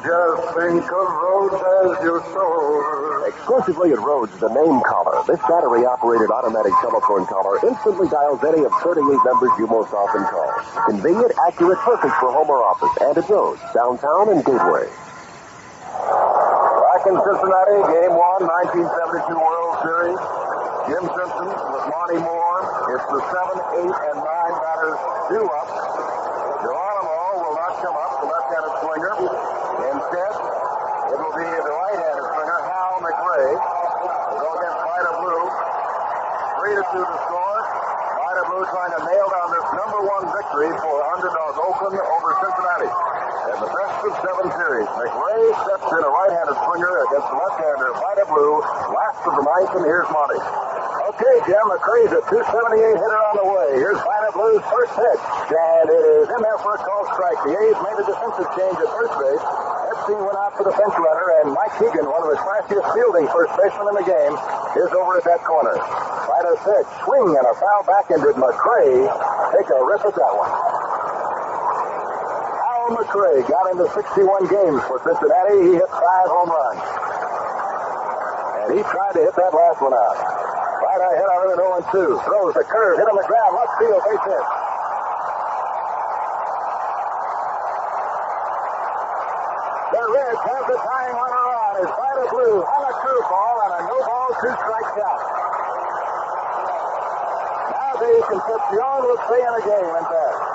Just think of roads as your soul. Exclusively at Rhodes, the name collar. This battery-operated automatic telephone collar instantly dials any of 38 numbers you most often call. Convenient, accurate, perfect for home or office. And at Rhodes, downtown and Gateway. Cincinnati, game one, 1972 World Series. Jim Simpson with Monte Moore. It's the seven, eight, and nine batters due up. Geronimo will not come up, the left-handed swinger. Instead, it will be the right-handed swinger, Hal McRae. Will go against Vida Blue. Three to two to score. Vida Blue trying to nail down this number one victory for underdog Oakland over Cincinnati. And the best of seven series. McRae steps in a right-handed swinger against the left-hander Vida Blue. Last of the ninth, and here's Monte. Okay, Jim, McRae's a 278 hitter on the way. Here's Vida Blue's first pitch. And it is in there for a call strike. The A's made a defensive change at first base. Epstein went out for the bench runner, and Mike Hegan, one of the classiest fielding first basemen in the game, is over at that corner. Vida's pitch, swing and a foul back, and did take a rip at that one? Al McRae got into 61 games for Cincinnati. He hit five home runs. And he tried to hit that last one out. Vida hit on it at 0 2. Throws the curve, hit on the ground, left field, base hit. The Reds have the tying runner on as Vida Blue hung a curveball and a no ball, two strikes out. Now Dave Concepcion will stay in the game and back.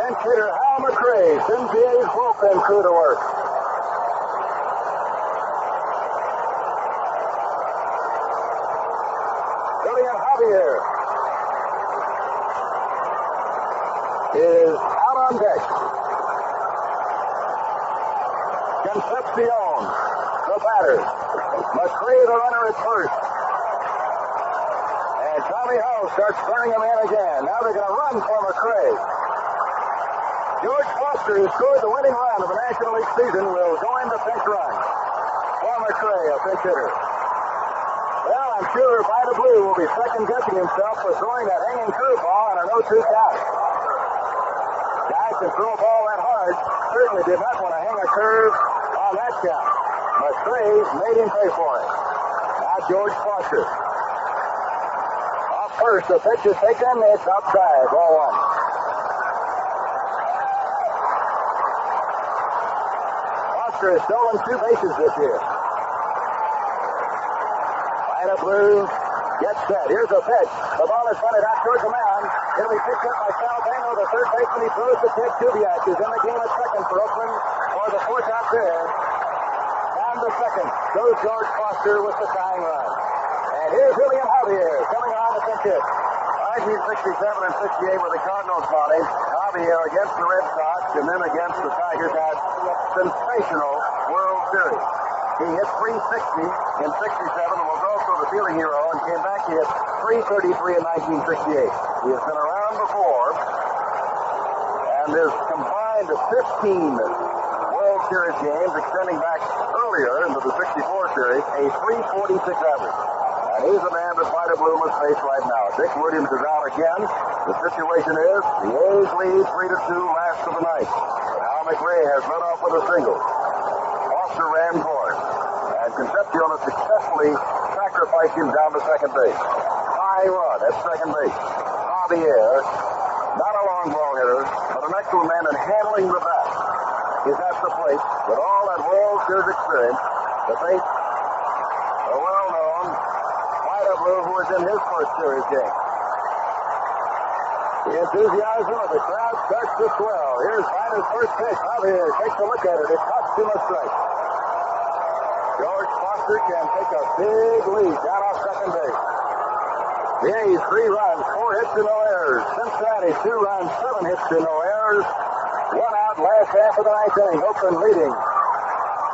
Bench hitter Hal McRae sends the A's bullpen crew to work. Julian Javier is out on deck. Concepcion, the batter. McRae, the runner at first. And Tommy Howe starts turning him in again. Now they're going to run for McRae. George Foster, who scored the winning run of the National League season, will go into pinch run. For McRae, a pinch hitter. Well, I'm sure by the Blue will be second guessing himself for throwing that hanging curveball on a no 2 count. Guys can throw a ball that hard. Certainly did not want to hang a curve on that count. McRae made him pay for it. Now George Foster. Off first, the pitch is taken. It's outside. Ball one. Foster has stolen two bases this year. Vida Blue gets set. Here's a pitch. The ball is bunted out towards the mound. It'll be picked up by Sal Bando, the third baseman. He throws to Ted Kubiak, who's in the game at second for Oakland, or the fourth out there. And the second goes George Foster with the tying run. And here's William Javier coming on the pinch hit. 1967 and 68 with the Cardinals body. Javier against the Red Sox and then against the Tigers had sensational World Series. He hit 360 in 67 and was also the fielding hero and came back to hit 333 in 1968. He has been around before and is combined 15 World Series games extending back earlier into the 64 series, a 346 average. He's the man that Vida Blue must face right now. Dick Williams is out again. The situation is the A's lead 3 to 2 last of the night. Al McRae has run off with a single. Foster ran for. And Concepcion has successfully sacrificed him down to second base. High run at second base. Javier, not a long ball hitter, but an excellent man in handling the bat. Is at the plate with all that World Series experience to face well-known Vida Blue who was in his first series game. The enthusiasm of the crowd starts to swell. Here's Vida's first pitch. Javier takes a look at it. It cuts to a strike. George Foster can take a big lead down off second base. The A's three runs, four hits and no errors. Cincinnati two runs, seven hits and no errors. One out last half of the ninth inning. Oakland leading.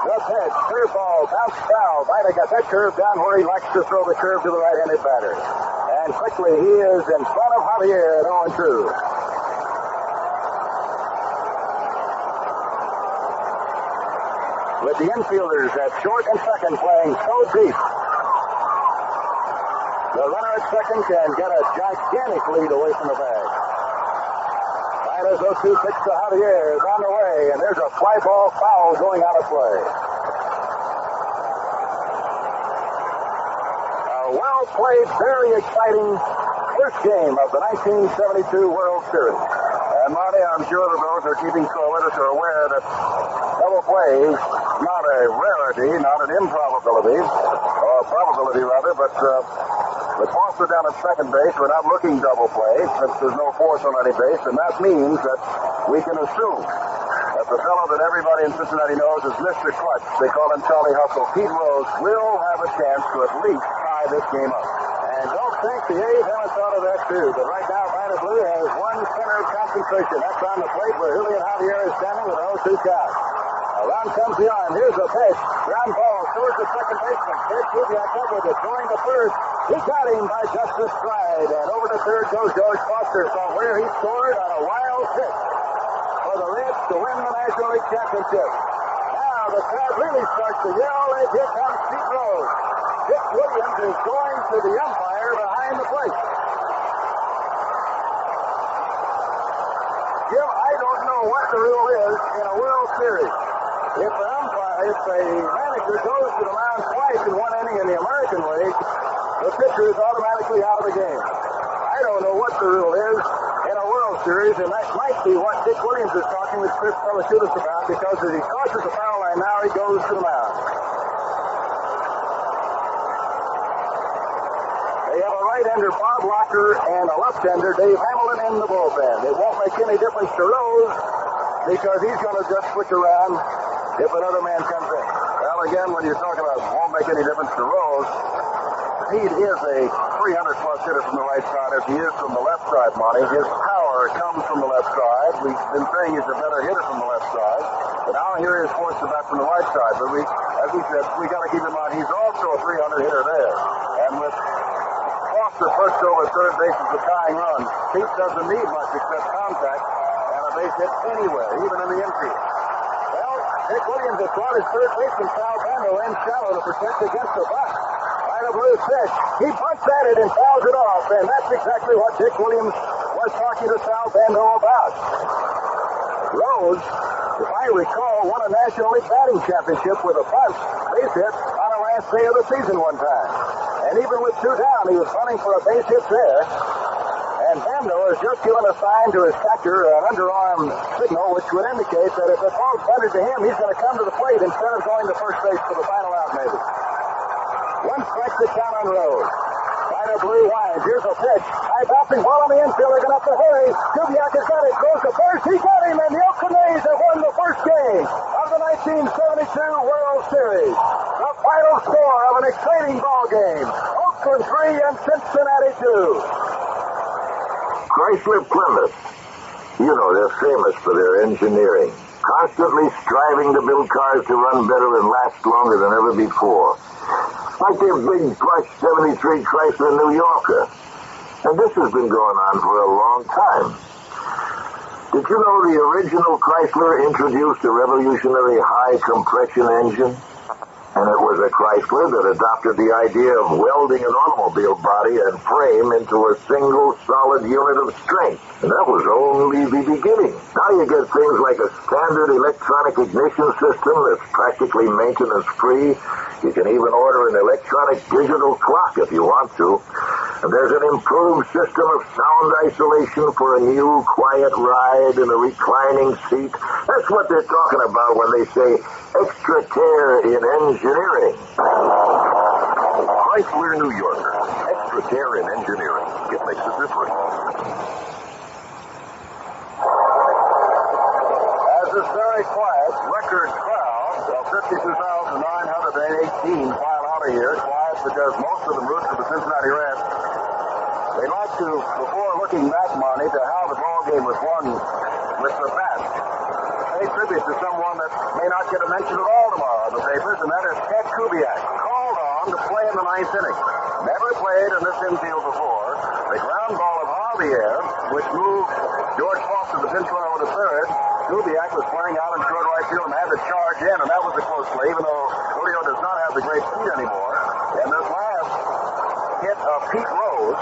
The pitch, curveball, bounce foul. Vida got that curve down where he likes to throw the curve to the right-handed batter. And quickly he is in front of Javier at 0 2. With the infielders at short and second playing so deep. The runner at second can get a gigantic lead away from the bag. Vida's 0-2 pitch to Javier is on the way, and there's a fly ball foul going out of play. A well-played, very exciting first game of the 1972 World Series. And Marty, I'm sure that those who are keeping score with us are aware that double play is not a rarity, not an improbability, or probability rather, but uh, with Foster down at second base, we're not looking double play since there's no force on any base, and that means that we can assume that the fellow that everybody in Cincinnati knows is Mr. Clutch, they call him Charlie Hustle, Pete Rose, will have a chance to at least tie this game up. And don't think the A's haven't thought of that too. But right now, Vida Blue has one center of concentration. That's on the plate where Julian Javier is standing with an 0-2 count. Around comes the arm. Here's the pitch. Ground ball towards the second baseman. Ted Kubiak up with it. Throwing to first. He got him by just a stride. And over to third goes George Foster from where he scored on a wild pitch for the Reds to win the National League Championship. Now the crowd really starts to yell, and here comes Pete Rose. Dick Williams is going to the umpire behind the plate. Jim, I don't know what the rule is in a World Series. If an umpire, if a manager goes to the mound twice in one inning in the American League, the pitcher is automatically out of the game. I don't know what the rule is in a World Series, and that might be what Dick Williams is talking with Chris Pelekoudas about, because as he crosses the foul line now, he goes to the mound. They have a right-hander, Bob Locker, and a left-hander, Dave Hamilton, in the bullpen. It won't make any difference to Rose because he's going to just switch around if another man comes in. Well, again, when you're talking about won't make any difference to Rose, Pete is a 300 plus hitter from the right side as he is from the left side, Monte. His power comes from the left side. We've been saying he's a better hitter from the left side. But now here he is forced to bat from the right side. But we, as we said, we got to keep in mind he's also a 300 hitter there. And with Foster first over third base is the tying run, Pete doesn't need much except contact and a base hit anywhere, even in the infield. Dick Williams has brought his third baseman Sal Bando in shallow to protect against the buck. Right blue pitch. He punts at it and fouls it off, and that's exactly what Dick Williams was talking to Sal Bando about. Rose, if I recall, won a National League batting championship with a bunt base hit on the last day of the season one time. And even with two down, he was running for a base hit there. And Bando has just given a sign to his catcher, an underarm signal, which would indicate that if the ball's bunted to him, he's going to come to the plate instead of going to first base for the final out, maybe. One strike to count on Rose. Ryder Blue wide. Here's a pitch. High bouncing ball on the infield. They're going to have to hurry. Kubiak has got it. Goes to first. He got him, and the Oakland A's have won the first game of the 1972 World Series. The final score of an exciting ball game. Oakland 3 and Cincinnati 2. Chrysler Plymouth. You know, they're famous for their engineering. Constantly striving to build cars to run better and last longer than ever before. Like their big plush 73 Chrysler New Yorker. And this has been going on for a long time. Did you know the original Chrysler introduced a revolutionary high compression engine? And it was a Chrysler that adopted the idea of welding an automobile body and frame into a single solid unit of strength. And that was only the beginning. Now you get things like a standard electronic ignition system that's practically maintenance free. You can even order an electronic digital clock if you want to. And there's an improved system of sound isolation for a new quiet ride in a reclining seat. That's what they're talking about when they say extra care in engineering. Chrysler New Yorker. Extra care in engineering. It makes a difference. As this very quiet record crowd of 52,918 file out of here, quiet because most of them root for the Cincinnati Reds. They like to, before looking back, Monte, to how the ball game was won with the pay tribute to someone that may not get a mention at all tomorrow in the papers, and that is Ted Kubiak, called on to play in the ninth inning. Never played in this infield before. The ground ball of Javier, which moved George Foster to pinch runner a third. Kubiak was playing out in short right field and had to charge in, and that was a close play, even though Julio does not have the great speed anymore. And this last hit of Pete Rose,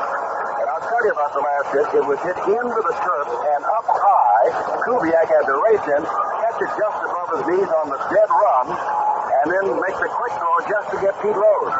you about the last hit. It was hit into the turf and up high. Kubiak had to race in, catch it just above his knees on the dead run, and then make the quick throw just to get Pete Rose.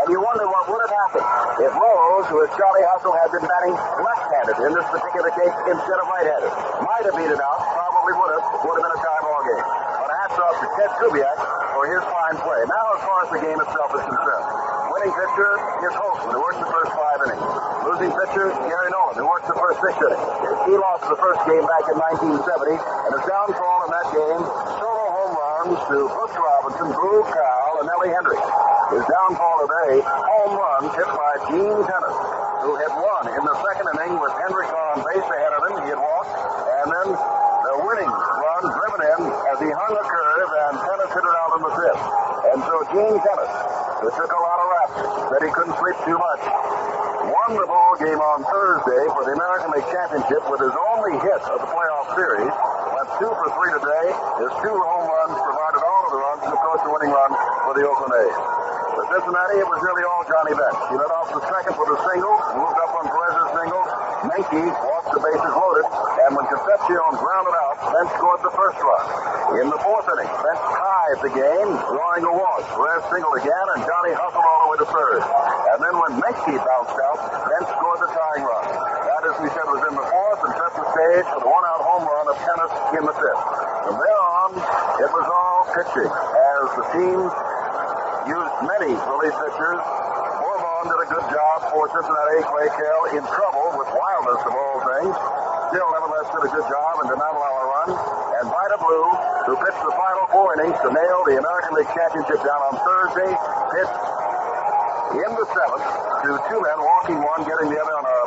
And you wonder what would have happened if Rose, who is Charlie Hustle, had been batting left-handed in this particular case instead of right-handed. Might have beat it out, probably would have. Would have been a tie ball game. But hats off to Ted Kubiak for his fine play. Now, as far as the game itself is concerned, winning pitcher is Holtzman, who worked the first five innings. Losing pitcher, Gary Nolan, who worked the first six innings. He lost the first game back in 1970, and his downfall in that game, solo home runs to Brooks Robinson, Boog Powell, and Ellie Hendricks. His downfall today, home runs hit by Gene Tenace, who had won in the second inning with Hendricks on base ahead of him. He had walked, and then the winning run driven in as he hung a curve, and Tenace hit it out in the fifth. And so Gene Tenace, who took a said he couldn't sleep too much, won the ball game on Thursday for the American League Championship with his only hit of the playoff series. Went two for three today. His two home runs provided all of the runs and, of course, the winning run for the Oakland A's. For Cincinnati, it was nearly all Johnny Bench. He led off the second with a single, moved up on Perez's. Menke walked the bases loaded, and when Concepcion grounded out, Bench scored the first run. In the fourth inning, Bench tied the game, drawing a walk. Perez singled again, and Johnny hustled all the way to third. And then when Menke bounced out, Bench scored the tying run. That, as we said, was in the fourth and set the stage for the one-out home run of Tenace in the fifth. From there on, it was all pitching as the team used many relief pitchers. Borbon did a good job for Cincinnati. Clay Kell in trouble with wildness of all things. Still, nevertheless, did a good job and did not allow a run. And Vida Blue, who pitched the final four innings to nail the American League Championship down on Thursday, pitched in the seventh to two men, walking one, getting the other on a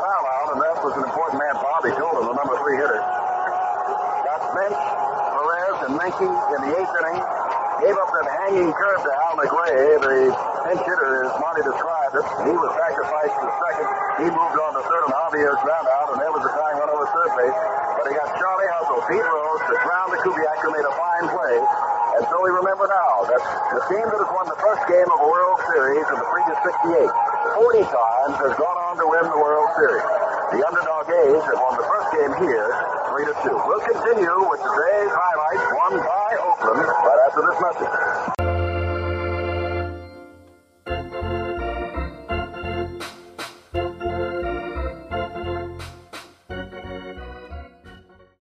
foul out, and that was an important man, Bobby Tolan, the number three hitter. Got Bench, Perez, and Menke in the eighth inning. Gave up that hanging curve to Al McRae, the pinch hitter, as Monte described it. He was sacrificed to second. He moved on to third on Javier's ground out, and there was a tying run over third base. But he got Charlie Hustle, Pete Rose, to ground to Kubiak, who made a fine play. And so we remember now that the team that has won the first game of a World Series in the previous 68, 40 times has gone on to win the World Series. The underdog A's have won the first game here, 3 to 2. We'll continue with today's highlights, won by Oakland, right after this message.